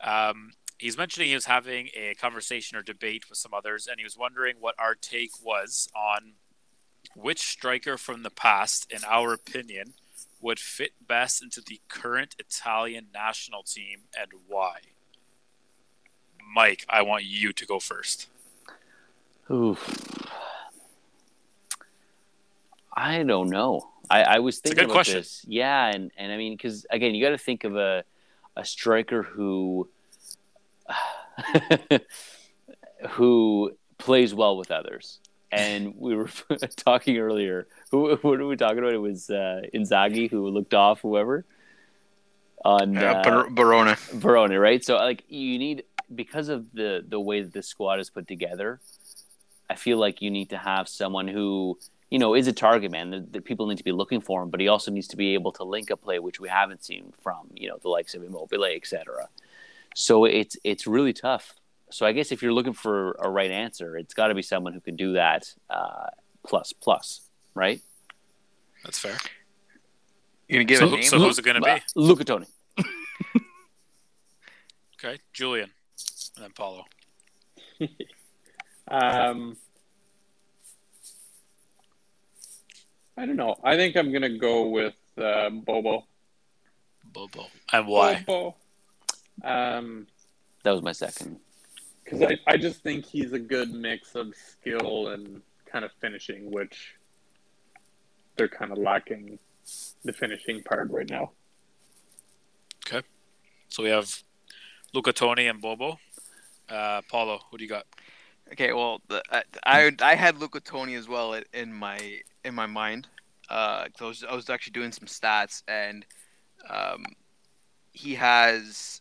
Speaker 5: um, he's mentioning he was having a conversation or debate with some others, and he was wondering what our take was on which striker from the past, in our opinion, would fit best into the current Italian national team and why? Mike, I want you to go first.
Speaker 3: Oof. I don't know. I, I was thinking about
Speaker 5: question.
Speaker 3: this. Yeah, and, and I mean, because again, you got to think of a a striker who who plays well with others. And we were talking earlier. Who what were we talking about? It was uh, Inzaghi who looked off whoever on
Speaker 4: Uh,
Speaker 3: uh,
Speaker 4: Bar- Barona.
Speaker 3: Verona, right? So like you need because of the the way that the squad is put together. I feel like you need to have someone who you know is a target man that, that people need to be looking for him, but he also needs to be able to link a play, which we haven't seen from you know the likes of Immobile, etc. So it's it's really tough. So I guess if you're looking for a right answer, it's got to be someone who can do that uh, plus plus, right?
Speaker 5: That's fair.
Speaker 4: You gonna give
Speaker 5: So,
Speaker 4: a name?
Speaker 5: so who's it going to be?
Speaker 3: Luca Toni.
Speaker 5: Okay, Julian, and then Paulo.
Speaker 6: Um, I don't know. I think I'm gonna go with uh, Bobo.
Speaker 5: Bobo. And why?
Speaker 6: Bobo. Um,
Speaker 3: That was my second.
Speaker 6: Because I, I just think he's a good mix of skill and kind of finishing, which they're kind of lacking the finishing part right now. Okay.
Speaker 5: So we have Luca Toni and Bobo. Uh, Paulo, who do you got?
Speaker 4: Okay, well, the, I, I I had Luca Toni as well in- in my in my mind. Uh, 'cause I was I was actually doing some stats, and um, he has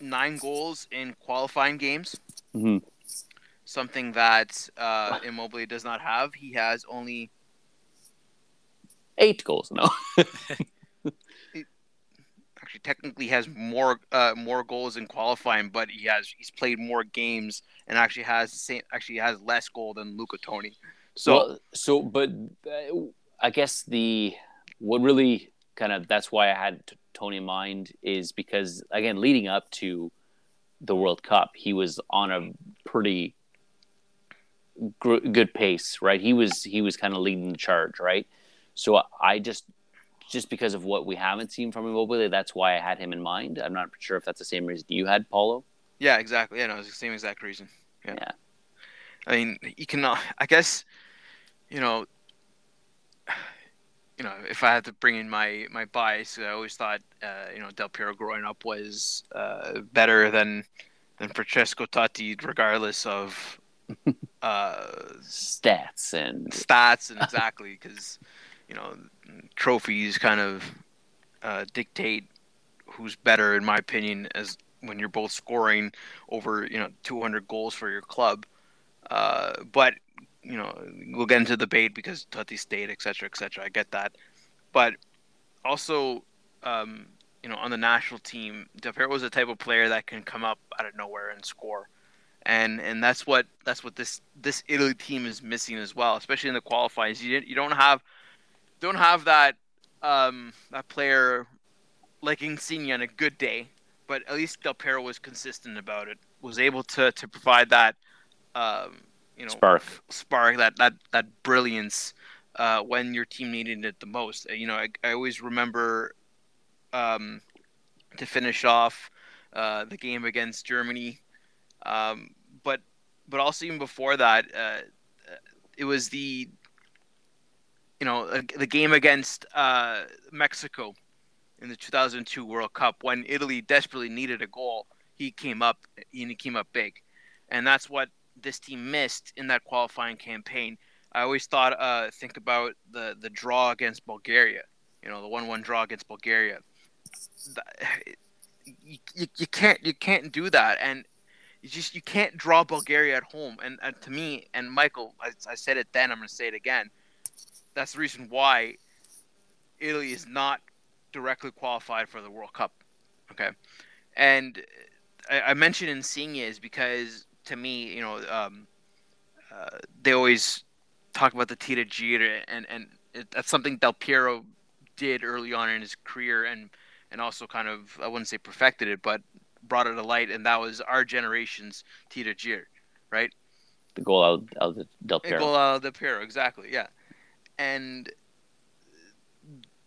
Speaker 4: nine goals in qualifying games.
Speaker 3: Mhm.
Speaker 4: Something that uh, Immobile does not have. He has only
Speaker 3: Eight goals, no.
Speaker 4: actually technically has more uh, more goals in qualifying, but he has he's played more games and actually has same actually has less goal than Luca Toni. So
Speaker 3: well, so but uh, I guess the what really kind of that's why I had t- Toni in mind is because again leading up to the World Cup he was on a pretty gr- good pace right he was he was kind of leading the charge right so I just just because of what we haven't seen from Immobile that's why I had him in mind I'm not sure if that's the same reason you had Paulo
Speaker 4: yeah, exactly. Yeah, no, it's the same exact reason. Yeah.
Speaker 3: Yeah.
Speaker 4: I mean, you cannot. I guess, you know, you know, if I had to bring in my my bias, I always thought, uh, you know, Del Piero growing up was uh, better than than Francesco Totti, regardless of uh,
Speaker 3: stats and
Speaker 4: stats and exactly because you know trophies kind of uh, dictate who's better in my opinion as when you're both scoring over you know 200 goals for your club. Uh, but you know we'll get into the debate because Totti stayed etc etc I get that but also um, you know on the national team Del Piero was the type of player that can come up out of nowhere and score and and that's what that's what this this Italy team is missing as well, especially in the qualifiers. You you don't have don't have that um, that player like Insigne on a good day, but at least Del Piero was consistent about it. Was able to to provide that um, you know
Speaker 3: spark
Speaker 4: spark that that that brilliance uh, when your team needed it the most. Uh, You know, I, I always remember um, to finish off uh, the game against Germany, um, but but also even before that, uh, it was the you know uh, the game against uh, Mexico in the 2002 World Cup when Italy desperately needed a goal. He came up and he came up big, and that's what this team missed in that qualifying campaign. I always thought, uh, think about the the draw against Bulgaria. You know, the one-one draw against Bulgaria. You, you, you can't you can't do that, and you just you can't draw Bulgaria at home. And, and to me, and Michael, I, I said it then. I'm going to say it again. That's the reason why Italy is not directly qualified for the World Cup. Okay, and I, I mentioned Insigne is because to me, you know, um, uh, they always talk about the tiraggiro, and and it, that's something Del Piero did early on in his career, and and also kind of I wouldn't say perfected it, but brought it to light, and that was our generation's tiraggiro, right?
Speaker 3: the goal out, of Del Piero.
Speaker 4: The Goal out of Del Piero, exactly, yeah. And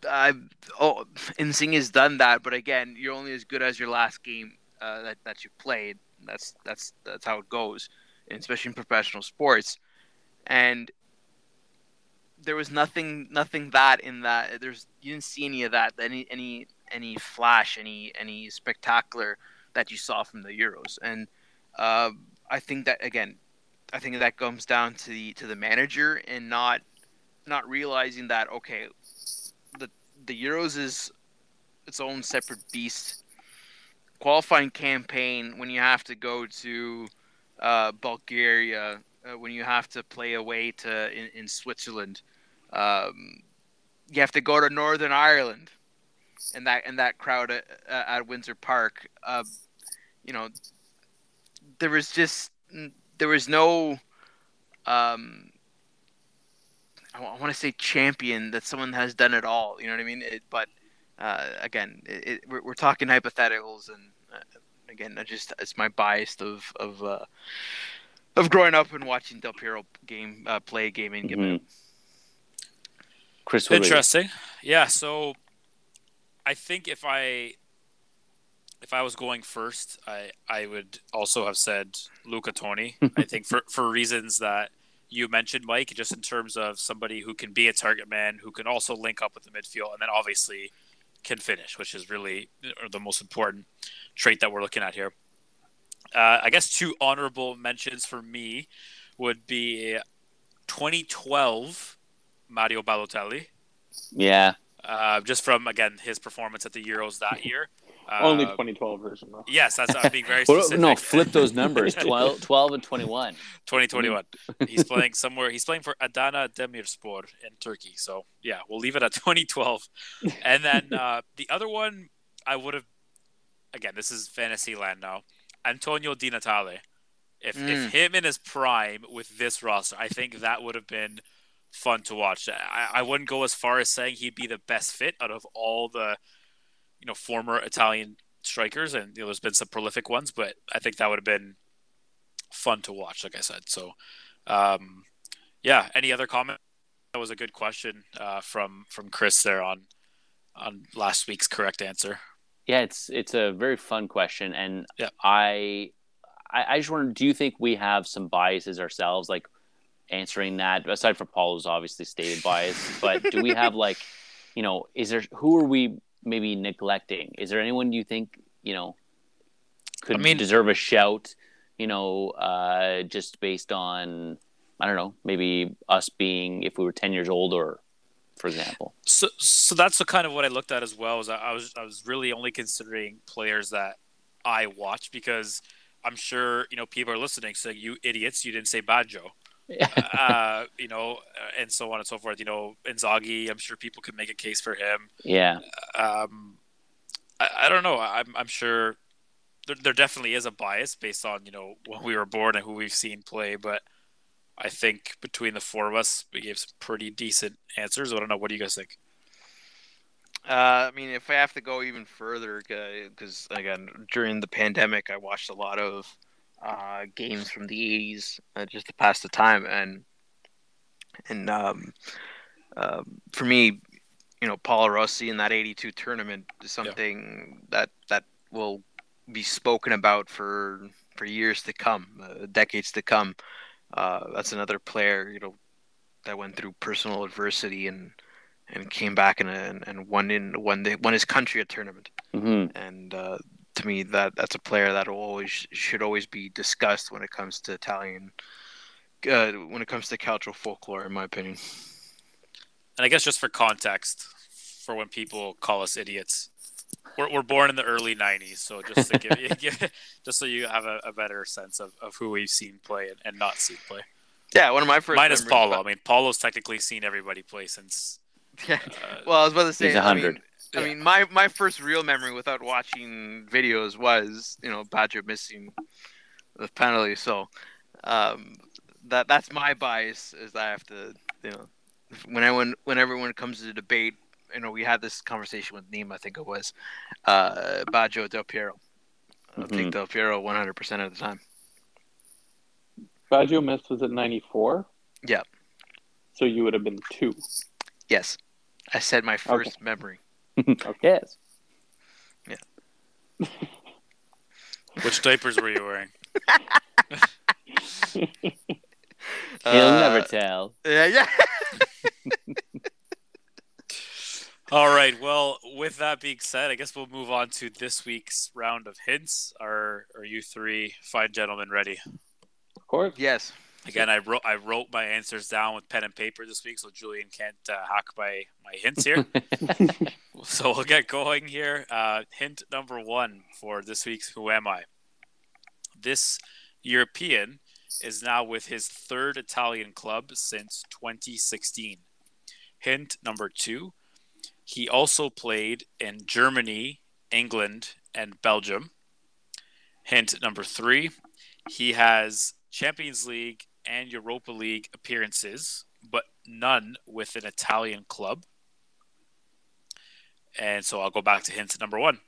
Speaker 4: I oh, Insigne has done that, but again, you're only as good as your last game uh, that that you played. That's that's that's how it goes, especially in professional sports. and there was nothing nothing that in that there's you didn't see any of that any any any flash any any spectacular that you saw from the Euros and uh, I think that again I think that comes down to the to the manager and not not realizing that okay the the Euros is its own separate beast qualifying campaign when you have to go to uh, Bulgaria uh, when you have to play away to in, in Switzerland. Um, you have to go to Northern Ireland and that and that crowd at, at Windsor Park. Uh, you know there was just there was no um I want to say champion that someone has done it all you know what I mean? It, but uh, again it, it, we're, we're talking hypotheticals and uh, again I just it's my bias of of uh, of growing up and watching Del Piero game uh, play game in game out.
Speaker 3: Chris, what about?
Speaker 5: Interesting. Yeah. So I think if I if I was going first, I I would also have said Luca Toni. I think for for reasons that you mentioned, Mike, just in terms of somebody who can be a target man, who can also link up with the midfield, and then obviously can finish, which is really the most important trait that we're looking at here. Uh, I guess two honorable mentions for me would be 2012 Mario Balotelli,
Speaker 3: Yeah,
Speaker 5: uh, just from again his performance at the Euros that year. Uh,
Speaker 6: Only 2012 version though.
Speaker 5: Yes, that's I'm being very specific.
Speaker 3: no, flip those numbers 12, 12 and 21.
Speaker 5: 2021. He's playing somewhere. He's playing for Adana Demirspor in Turkey. So yeah, we'll leave it at 2012. And then uh, the other one, I would have. Again, this is fantasy land now. Antonio Di Natale. If
Speaker 4: Mm.
Speaker 5: if him in his prime with this roster, I think that would have been fun to watch. I, I wouldn't go as far as saying he'd be the best fit out of all the, you know, former Italian strikers, and you know, there's been some prolific ones, but I think that would have been fun to watch. Like I said, so um, yeah. Any other comment? That was a good question uh, from from Chris there on on last week's correct answer.
Speaker 3: Yeah, it's it's a very fun question, and
Speaker 5: Yeah.
Speaker 3: I, I I just wonder, do you think we have some biases ourselves, like answering that? Aside from Paulo's obviously stated bias, but do we have like, you know, is there who are we maybe neglecting? Is there anyone you think you know could
Speaker 5: I mean-
Speaker 3: deserve a shout? You know, uh, just based on I don't know, maybe us being if we were ten years old, or for example.
Speaker 5: So, so that's the kind of what I looked at as well. Is I, I was I was really only considering players that I watch because I'm sure you know people are listening. So you idiots, you didn't say Baggio, uh, you know, uh, and so on and so forth. You know, Inzaghi. I'm sure people could make a case for him.
Speaker 3: yeah,
Speaker 5: Um, I, I don't know. I'm I'm sure there, there definitely is a bias based on you know when we were born and who we've seen play, but. I think between the four of us, we gave some pretty decent answers. I don't know. What do you guys think?
Speaker 4: Uh, I mean, if I have to go even further, because again, during the pandemic, I watched a lot of uh, games from the '80s uh, just to pass the time, and and um, uh, for me, you know, Paolo Rossi in that '82 tournament is something that that will be spoken about for for years to come, uh, decades to come. Uh, that's another player, you know, that went through personal adversity and and came back and and, and won in won the, won his country a tournament.
Speaker 3: hmm
Speaker 4: And uh, to me, that that's a player that always should always be discussed when it comes to Italian, uh, when it comes to cultural folklore, in my opinion.
Speaker 5: And I guess just for context, for when people call us idiots, we're, we're born in the early '90s, so just to give, give just so you have a, a better sense of, of who we've seen play and, and not seen play.
Speaker 4: Yeah, one of my first.
Speaker 5: Minus
Speaker 4: memories
Speaker 5: Paulo.
Speaker 4: about-
Speaker 5: I mean, Paulo's technically seen everybody play since.
Speaker 4: Yeah.
Speaker 5: Uh,
Speaker 4: Well, I was about to say.
Speaker 3: He's a
Speaker 4: I mean,
Speaker 3: hundred.
Speaker 4: I mean, my, my first real memory without watching videos was, you know, Baggio missing the penalty. So, um, that that's my bias is I have to, you know, when everyone when everyone comes to the debate, you know, we had this conversation with Neem, I think it was, uh, Baggio Del Piero. I'll take
Speaker 3: Mhm.
Speaker 4: Del Piero 100% of the time.
Speaker 6: Baggio missed was at 94.
Speaker 4: Yeah.
Speaker 6: So you would have been two.
Speaker 4: Yes, I said my first memory.
Speaker 3: yes.
Speaker 5: which diapers were you wearing?
Speaker 3: He'll
Speaker 4: Uh,
Speaker 3: never tell.
Speaker 4: Yeah, yeah.
Speaker 5: All right. Well, with that being said, I guess we'll move on to this week's round of hints. Are are you three fine gentlemen ready?
Speaker 6: Of course.
Speaker 4: yes.
Speaker 5: Again, I wrote I wrote my answers down with pen and paper this week, so Julian can't uh, hack my my hints here. so we'll get going here. Uh, hint number one for this week's Who Am I? This European is now with his third Italian club since 2016. Hint number two. He also played in Germany, England, and Belgium. Hint number three. He has Champions League and Europa League appearances, but none with an Italian club. And so I'll go back to hint number one.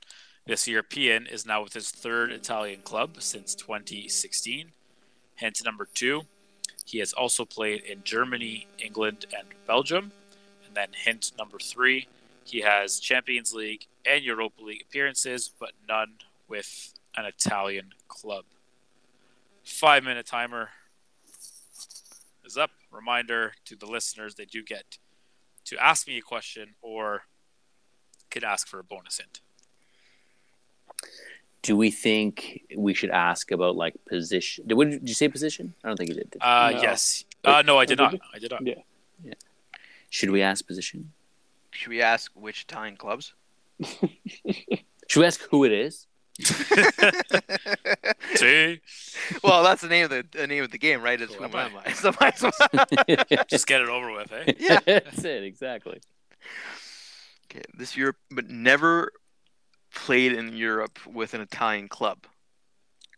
Speaker 5: This European is now with his third Italian club since 2016. Hint number two, he has also played in Germany, England, and Belgium. And then hint number three, he has Champions League and Europa League appearances, but none with an Italian club. Five minute timer is up. Reminder to the listeners they do get to ask me a question or could ask for a bonus hint.
Speaker 3: Do we think we should ask about like position? Did, what did you say position? I don't think you did. did you?
Speaker 5: Uh,
Speaker 6: No.
Speaker 5: Yes. Uh, no, I did not. I did not.
Speaker 6: Yeah. Yeah.
Speaker 3: Should we ask position?
Speaker 4: Should we ask which Italian clubs?
Speaker 3: Should we ask who it is?
Speaker 5: See?
Speaker 4: well, that's the name of the, the name of the game, right? It's
Speaker 5: Who
Speaker 4: who
Speaker 5: am
Speaker 4: am I? So might as well-
Speaker 5: Just get it over with, eh?
Speaker 4: Yeah.
Speaker 3: That's it, exactly.
Speaker 4: Okay, this Europe, but never played in Europe with an Italian club.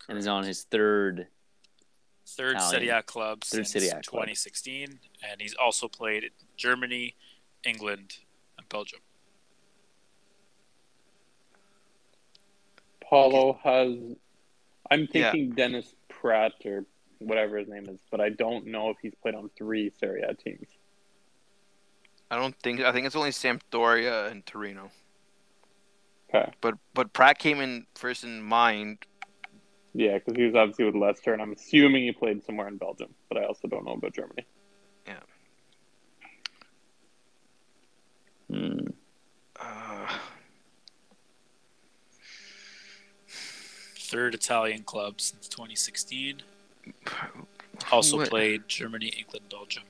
Speaker 3: And is on his third.
Speaker 5: Third
Speaker 3: Italian.
Speaker 5: Serie A club
Speaker 3: Third
Speaker 5: since
Speaker 3: Serie A club.
Speaker 5: 2016. And he's also played in Germany, England, and Belgium.
Speaker 6: Paulo has. I'm
Speaker 4: Yeah.
Speaker 6: thinking Dennis Praet or whatever his name is, but I don't know if he's played on three Serie A teams.
Speaker 4: I don't think. I think it's only Sampdoria and Torino.
Speaker 6: Okay.
Speaker 4: But but Praet came in first in mind.
Speaker 6: Yeah, because he was obviously with Leicester, and I'm assuming he played somewhere in Belgium, but I also don't know about Germany.
Speaker 3: Yeah.
Speaker 4: Hmm.
Speaker 5: Third Italian club since 2016. Also
Speaker 4: What?
Speaker 5: played Germany, England, Belgium.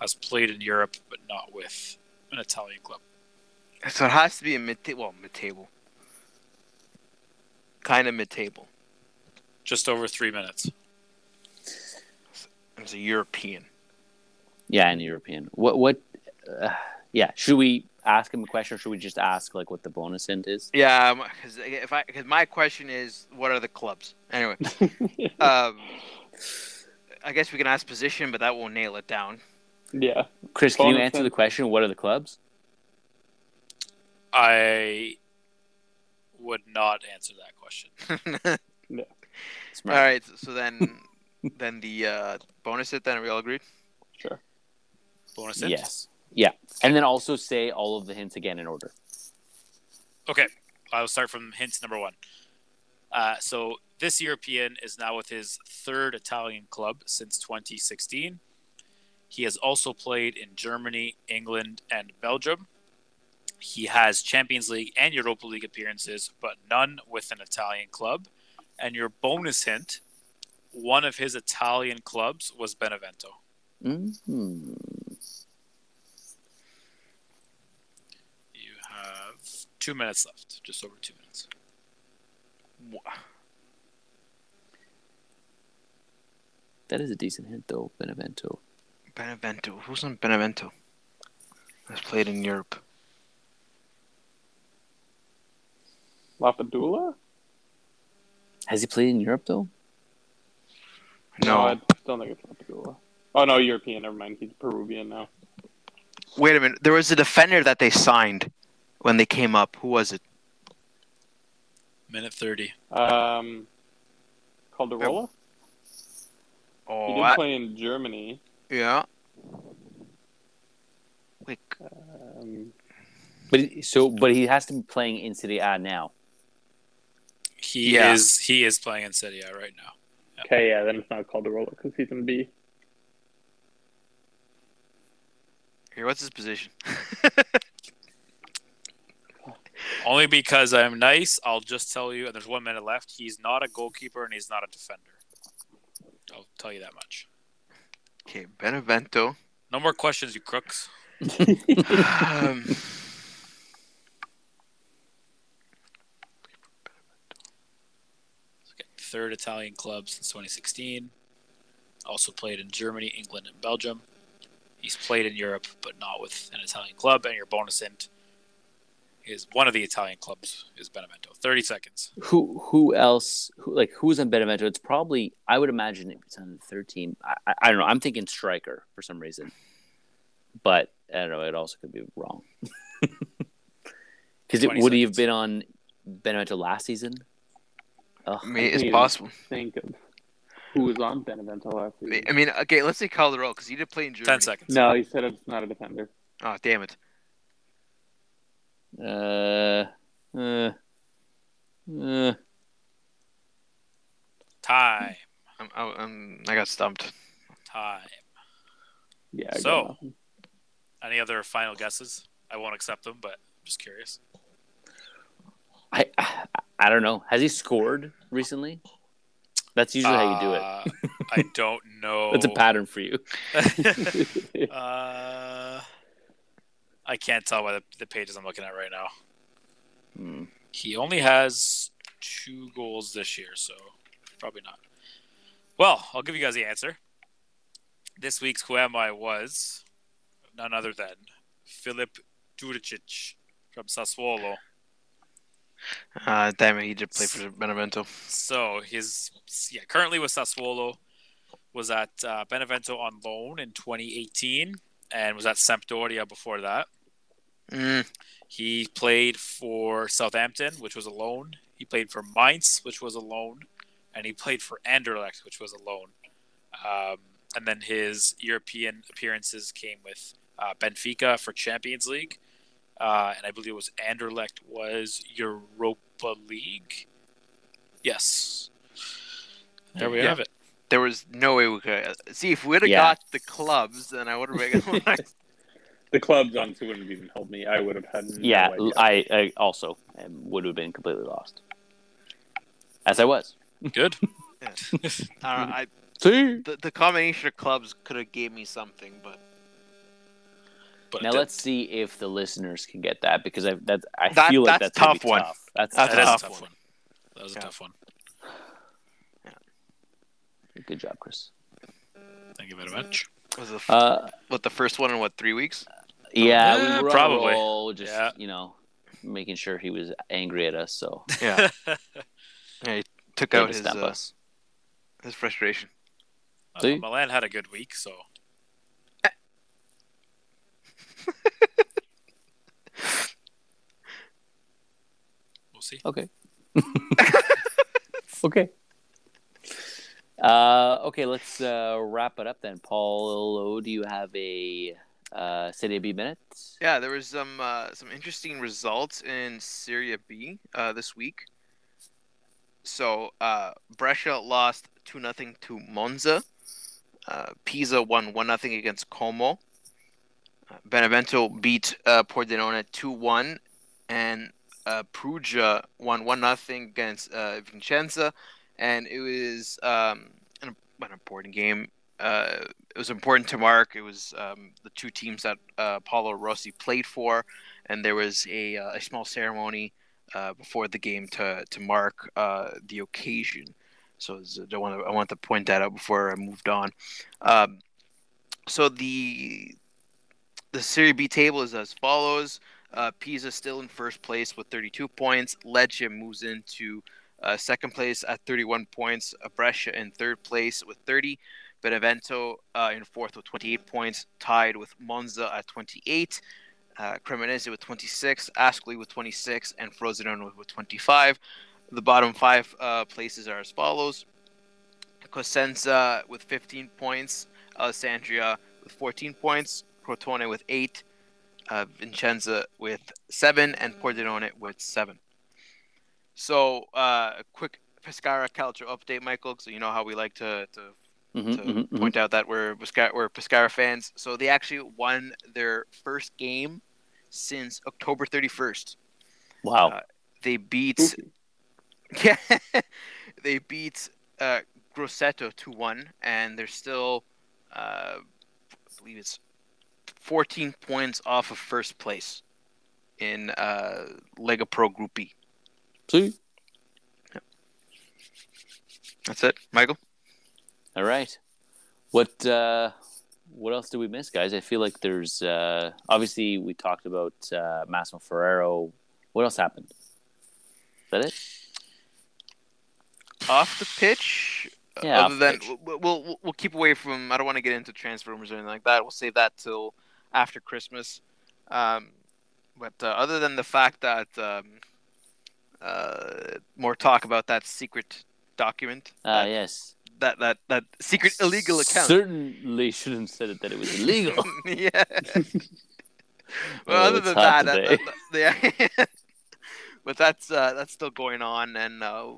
Speaker 5: Has played in Europe, but not with an Italian club.
Speaker 4: so it has to be a mid. Well, mid table. Kind of mid table.
Speaker 5: Just over three minutes.
Speaker 4: It's a European.
Speaker 3: Yeah, and European. What? What? Uh, yeah. Should we ask him a question, or should we just ask like what the bonus hint is?
Speaker 4: Yeah, because if I because my question is, what are the clubs? Anyway, um, I guess we can ask position, but that won't nail it down.
Speaker 6: yeah.
Speaker 3: Chris, can you
Speaker 6: Bonus
Speaker 3: answer the question? What are the clubs?
Speaker 5: I would not answer that question.
Speaker 4: All
Speaker 3: Smart.
Speaker 4: right, so, so then then the uh, bonus hit. Then are we all agreed?
Speaker 6: Sure.
Speaker 5: Bonus hint?
Speaker 3: Yes. Yeah. And then also say all of the hints again in order.
Speaker 5: Okay, I'll start from hint number one. Uh, so this European is now with his third Italian club since 2016. He has also played in Germany, England, and Belgium. He has Champions League and Europa League appearances, but none with an Italian club. And your bonus hint one of his Italian clubs was Benevento.
Speaker 3: Mm-hmm.
Speaker 5: You have two minutes left, just over two minutes.
Speaker 3: That is a decent hint, though, Benevento.
Speaker 4: Benevento. Who's on Benevento? Has played in Europe.
Speaker 6: Lapadula?
Speaker 3: Has he played in Europe, though?
Speaker 4: No.
Speaker 6: I don't think it's Lapadula. Oh, no, European. Never mind. He's Peruvian now.
Speaker 4: Wait a minute. There was a defender that they signed when they came up. Who was it?
Speaker 5: Minute 30.
Speaker 6: Um, Caldirola? He
Speaker 4: Oh,
Speaker 6: did
Speaker 4: I-
Speaker 6: play in Germany.
Speaker 4: yeah. Wait,
Speaker 6: Um,
Speaker 3: But he- so, but he has to be playing in Serie A now.
Speaker 5: He
Speaker 4: Yeah.
Speaker 5: is he is playing in Serie A right now.
Speaker 6: Okay, yeah, then it's not Caldirola because he's in B.
Speaker 4: Here, what's his position?
Speaker 5: Only because I'm nice, I'll just tell you, and there's one minute left, he's not a goalkeeper and he's not a defender. I'll tell you that much.
Speaker 4: okay, Benevento.
Speaker 5: No more questions, you crooks.
Speaker 4: um,
Speaker 5: Third Italian club since 2016. Also played in Germany, England, and Belgium. He's played in Europe, but not with an Italian club. And your bonus int is one of the Italian clubs is Benevento. 30 seconds.
Speaker 3: Who who else? Who like who's on Benevento? It's probably I would imagine it's on the third team. I, I, I don't know. I'm thinking striker for some reason, but I don't know. It also could be wrong. Because
Speaker 5: it
Speaker 3: would he have been on Benevento last season? Ugh.
Speaker 4: I mean, it's possible.
Speaker 6: Think of who was on Benevento last season.
Speaker 4: I mean, okay, let's say Calderol because he did play in Germany.
Speaker 5: 10 seconds.
Speaker 6: No, he said it's not a defender.
Speaker 4: Oh, damn it.
Speaker 3: Uh, uh, uh,
Speaker 5: Time.
Speaker 4: I'm, I'm, I got stumped.
Speaker 5: Time.
Speaker 6: Yeah. I
Speaker 5: So- Any other final guesses? I won't accept them, but I'm just curious.
Speaker 3: I I don't know. Has he scored recently? That's usually how you do it.
Speaker 5: Uh, I don't know.
Speaker 3: That's a pattern for you.
Speaker 5: uh, I can't tell by the, the pages I'm looking at right now.
Speaker 3: Hmm.
Speaker 5: He only has two goals this year, so probably not. Well, I'll give you guys the answer. This week's Who Am I was none other than Filip Djuricic from Sassuolo.
Speaker 4: Uh, damn it, he did play for Benevento.
Speaker 5: So his yeah, currently with Sassuolo, was at uh, Benevento on loan in 2018, and was at Sampdoria before that.
Speaker 4: Mm,
Speaker 5: He played for Southampton, which was a loan. He played for Mainz, which was a loan, and he played for Anderlecht, which was a loan. Um, and then his European appearances came with uh, Benfica for Champions League, uh, and I believe it was Anderlecht was Europa League. Yes, there we
Speaker 4: Yeah.
Speaker 5: have it.
Speaker 4: there was no way we could. See, if we would have
Speaker 3: Yeah.
Speaker 4: got the clubs, then I would have.
Speaker 6: the clubs honestly wouldn't have even helped me. I would have had no
Speaker 3: Yeah,
Speaker 6: idea.
Speaker 3: I, I also would have been completely lost, as I was.
Speaker 5: Good.
Speaker 4: I don't know, I,
Speaker 3: See.
Speaker 4: the, the combination of clubs could have gave me something, but
Speaker 5: But
Speaker 3: Now let's see if the listeners can get that because I that's I
Speaker 4: That-
Speaker 3: feel like
Speaker 4: that's
Speaker 3: that's,
Speaker 4: tough one.
Speaker 3: Tough. That's,
Speaker 4: That's
Speaker 5: that is
Speaker 4: a
Speaker 5: a
Speaker 4: tough
Speaker 5: tough
Speaker 4: one.
Speaker 5: one. That was a tough one.
Speaker 3: good job, Chris.
Speaker 5: Thank you very much.
Speaker 4: Was the f
Speaker 3: Uh,
Speaker 4: what the first one in what three weeks?
Speaker 3: yeah,
Speaker 5: Yeah,
Speaker 3: we were
Speaker 5: probably.
Speaker 3: roll, just
Speaker 5: Yeah.
Speaker 3: you know, making sure he was angry at us, so
Speaker 4: Yeah, yeah he took out
Speaker 3: to
Speaker 4: his uh,
Speaker 3: us.
Speaker 4: his frustration.
Speaker 5: Uh,
Speaker 3: See?
Speaker 5: Milan had a good week, so we'll see.
Speaker 3: Okay. okay. Uh, okay, let's uh, wrap it up then. Paul, do you have a uh, Serie B minutes?
Speaker 4: Yeah, there was some uh, some interesting results in Serie B uh, this week. So uh, Brescia lost two nothing to Monza. Uh, Pisa won one nothing against Como. Uh, Benevento beat uh, Pordenone two one, and uh, Perugia won one nothing against uh, Vincenza, and it was um, an, an important game. Uh, it was important to mark. It was um, the two teams that uh, Paulo Rossi played for, and there was a, uh, a small ceremony uh, before the game to to mark uh, the occasion. So I want to I want to point that out before I moved on. Um, so the the Serie B table is as follows. Uh, Pisa still in first place with 32 points. Lecce moves into uh, second place at 31 points. Brescia in third place with 30. Benevento uh, in fourth with 28 points, tied with Monza at 28. Uh, Cremonese with 26, Ascoli with 26, and Frosinone with 25. The bottom five uh, places are as follows: Cosenza with 15 points, Alessandria with 14 points, Crotone with eight, uh, Vincenza with seven, and Pordenone with seven. So, uh, a quick Pescara culture update, Michael. So you know how we like to to,
Speaker 3: Mhm,
Speaker 4: to
Speaker 3: mhm, mhm.
Speaker 4: point out that we're Pescara, we're Pescara fans. So they actually won their first game since October 31st.
Speaker 3: Wow.
Speaker 4: Uh, They beat
Speaker 6: Spooky.
Speaker 4: yeah, they beat uh, Grosseto two one, and they're still, uh, I believe it's fourteen points off of first place in uh, Lega Pro Group B.
Speaker 3: See?
Speaker 4: That's it, Michael.
Speaker 3: All right. What uh, what else did we miss, guys? I feel like there's uh, obviously we talked about uh, Massimo Ferrero. What else happened? Is that it?
Speaker 4: Off the pitch.
Speaker 3: Yeah,
Speaker 4: Other than
Speaker 3: pitch.
Speaker 4: we'll, we'll we'll keep away from. I don't want to get into transfer rumors or anything like that. We'll save that till after Christmas. Um, but uh, other than the fact that um, uh, more talk about that secret document,
Speaker 3: Ah,
Speaker 4: that,
Speaker 3: yes.
Speaker 4: that that that secret illegal account.
Speaker 3: Certainly shouldn't have said it that it was illegal.
Speaker 4: yeah. well,
Speaker 3: Oh,
Speaker 4: other than
Speaker 3: hot
Speaker 4: that, that, that- yeah. but that's uh, that's still going on, and uh,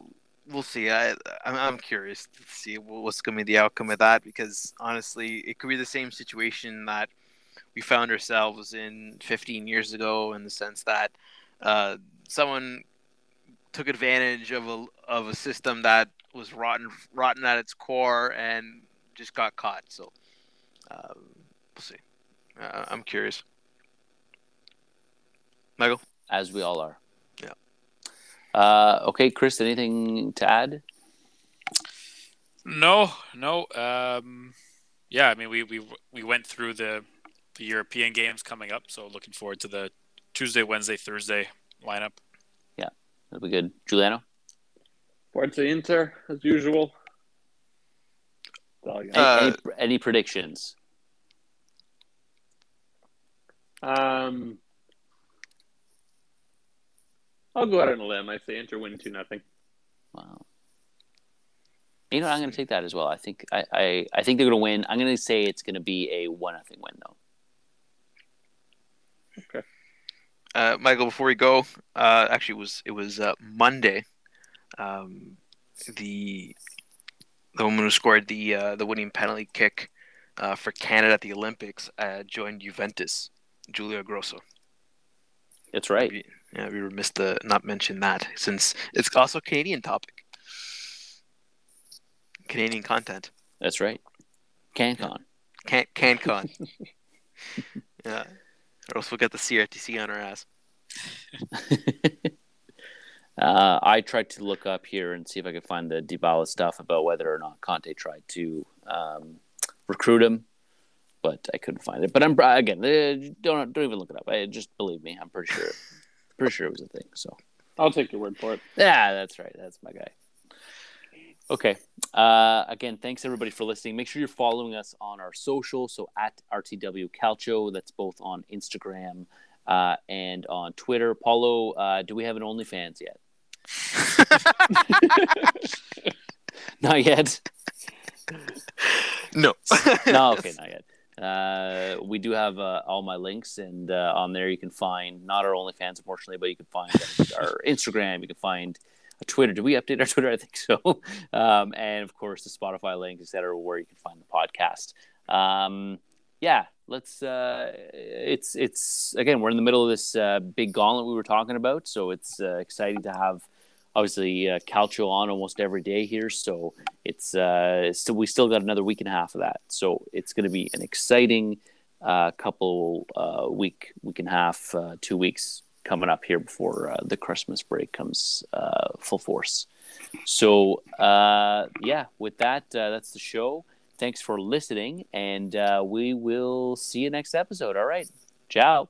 Speaker 4: we'll see. I I'm, I'm curious to see what's going to be the outcome of that because honestly, it could be the same situation that we found ourselves in 15 years ago, in the sense that uh, someone took advantage of a of a system that was rotten rotten at its core and just got caught. So um, we'll see. Uh, I'm curious. Michael.
Speaker 3: As we all are.
Speaker 4: Yeah.
Speaker 3: Uh, okay, Chris, anything to add?
Speaker 5: No, no. Um, yeah, I mean, we, we we went through the the European games coming up, so looking forward to the Tuesday, Wednesday, Thursday lineup.
Speaker 3: That'll be good. Giuliano?
Speaker 6: Forza Inter, as usual. That's all I got.
Speaker 3: Any,
Speaker 4: Uh,
Speaker 3: any, any predictions?
Speaker 6: Um, I'll go out on a limb. I say Inter win two nothing.
Speaker 3: Wow. You know, I'm going to take that as well. I think I, I, I think they're going to win. I'm going to say it's going to be a one nothing win though.
Speaker 4: Uh, Michael, before we go, uh, actually, it was it was uh, Monday. Um, the the woman who scored the uh, the winning penalty kick uh, for Canada at the Olympics uh, joined Juventus, Julia Grosso.
Speaker 3: That's right.
Speaker 4: We, yeah, we were missed to not mention that since it's also a Canadian topic, Canadian content.
Speaker 3: That's right. CanCon.
Speaker 4: Can CanCon. yeah, or else we'll get the CRTC on our ass.
Speaker 3: uh, I tried to look up here and see if I could find the Dybala stuff about whether or not Conte tried to um, recruit him, but I couldn't find it. But I'm again, uh, don't don't even look it up. I just believe me. I'm pretty sure, pretty sure it was a thing. So
Speaker 6: I'll take your word for it.
Speaker 3: yeah, that's right. That's my guy. Okay. Uh, again, thanks everybody for listening. Make sure you're following us on our social. So at RTW Calcio, that's both on Instagram uh, and on Twitter. Paulo, uh, do we have an OnlyFans yet? Not yet.
Speaker 4: No.
Speaker 3: no, okay, not yet. Uh, we do have uh, all my links, and uh, on there you can find not our OnlyFans, unfortunately, but you can find our Instagram. You can find Twitter. Did we update our Twitter? I think so. Um, and of course, the Spotify link, etc., where you can find the podcast. Um, yeah, let's. Uh, it's it's again, we're in the middle of this uh, big gauntlet we were talking about, so it's uh, exciting to have obviously uh, Calcio on almost every day here. So it's uh, so we still got another week and a half of that. So it's going to be an exciting uh, couple uh, week, week and a half, uh, two weeks coming up here before uh, the Christmas break comes uh, full force. So uh, yeah, with that, uh, that's the show. Thanks for listening, and uh, we will see you next episode. All right, ciao.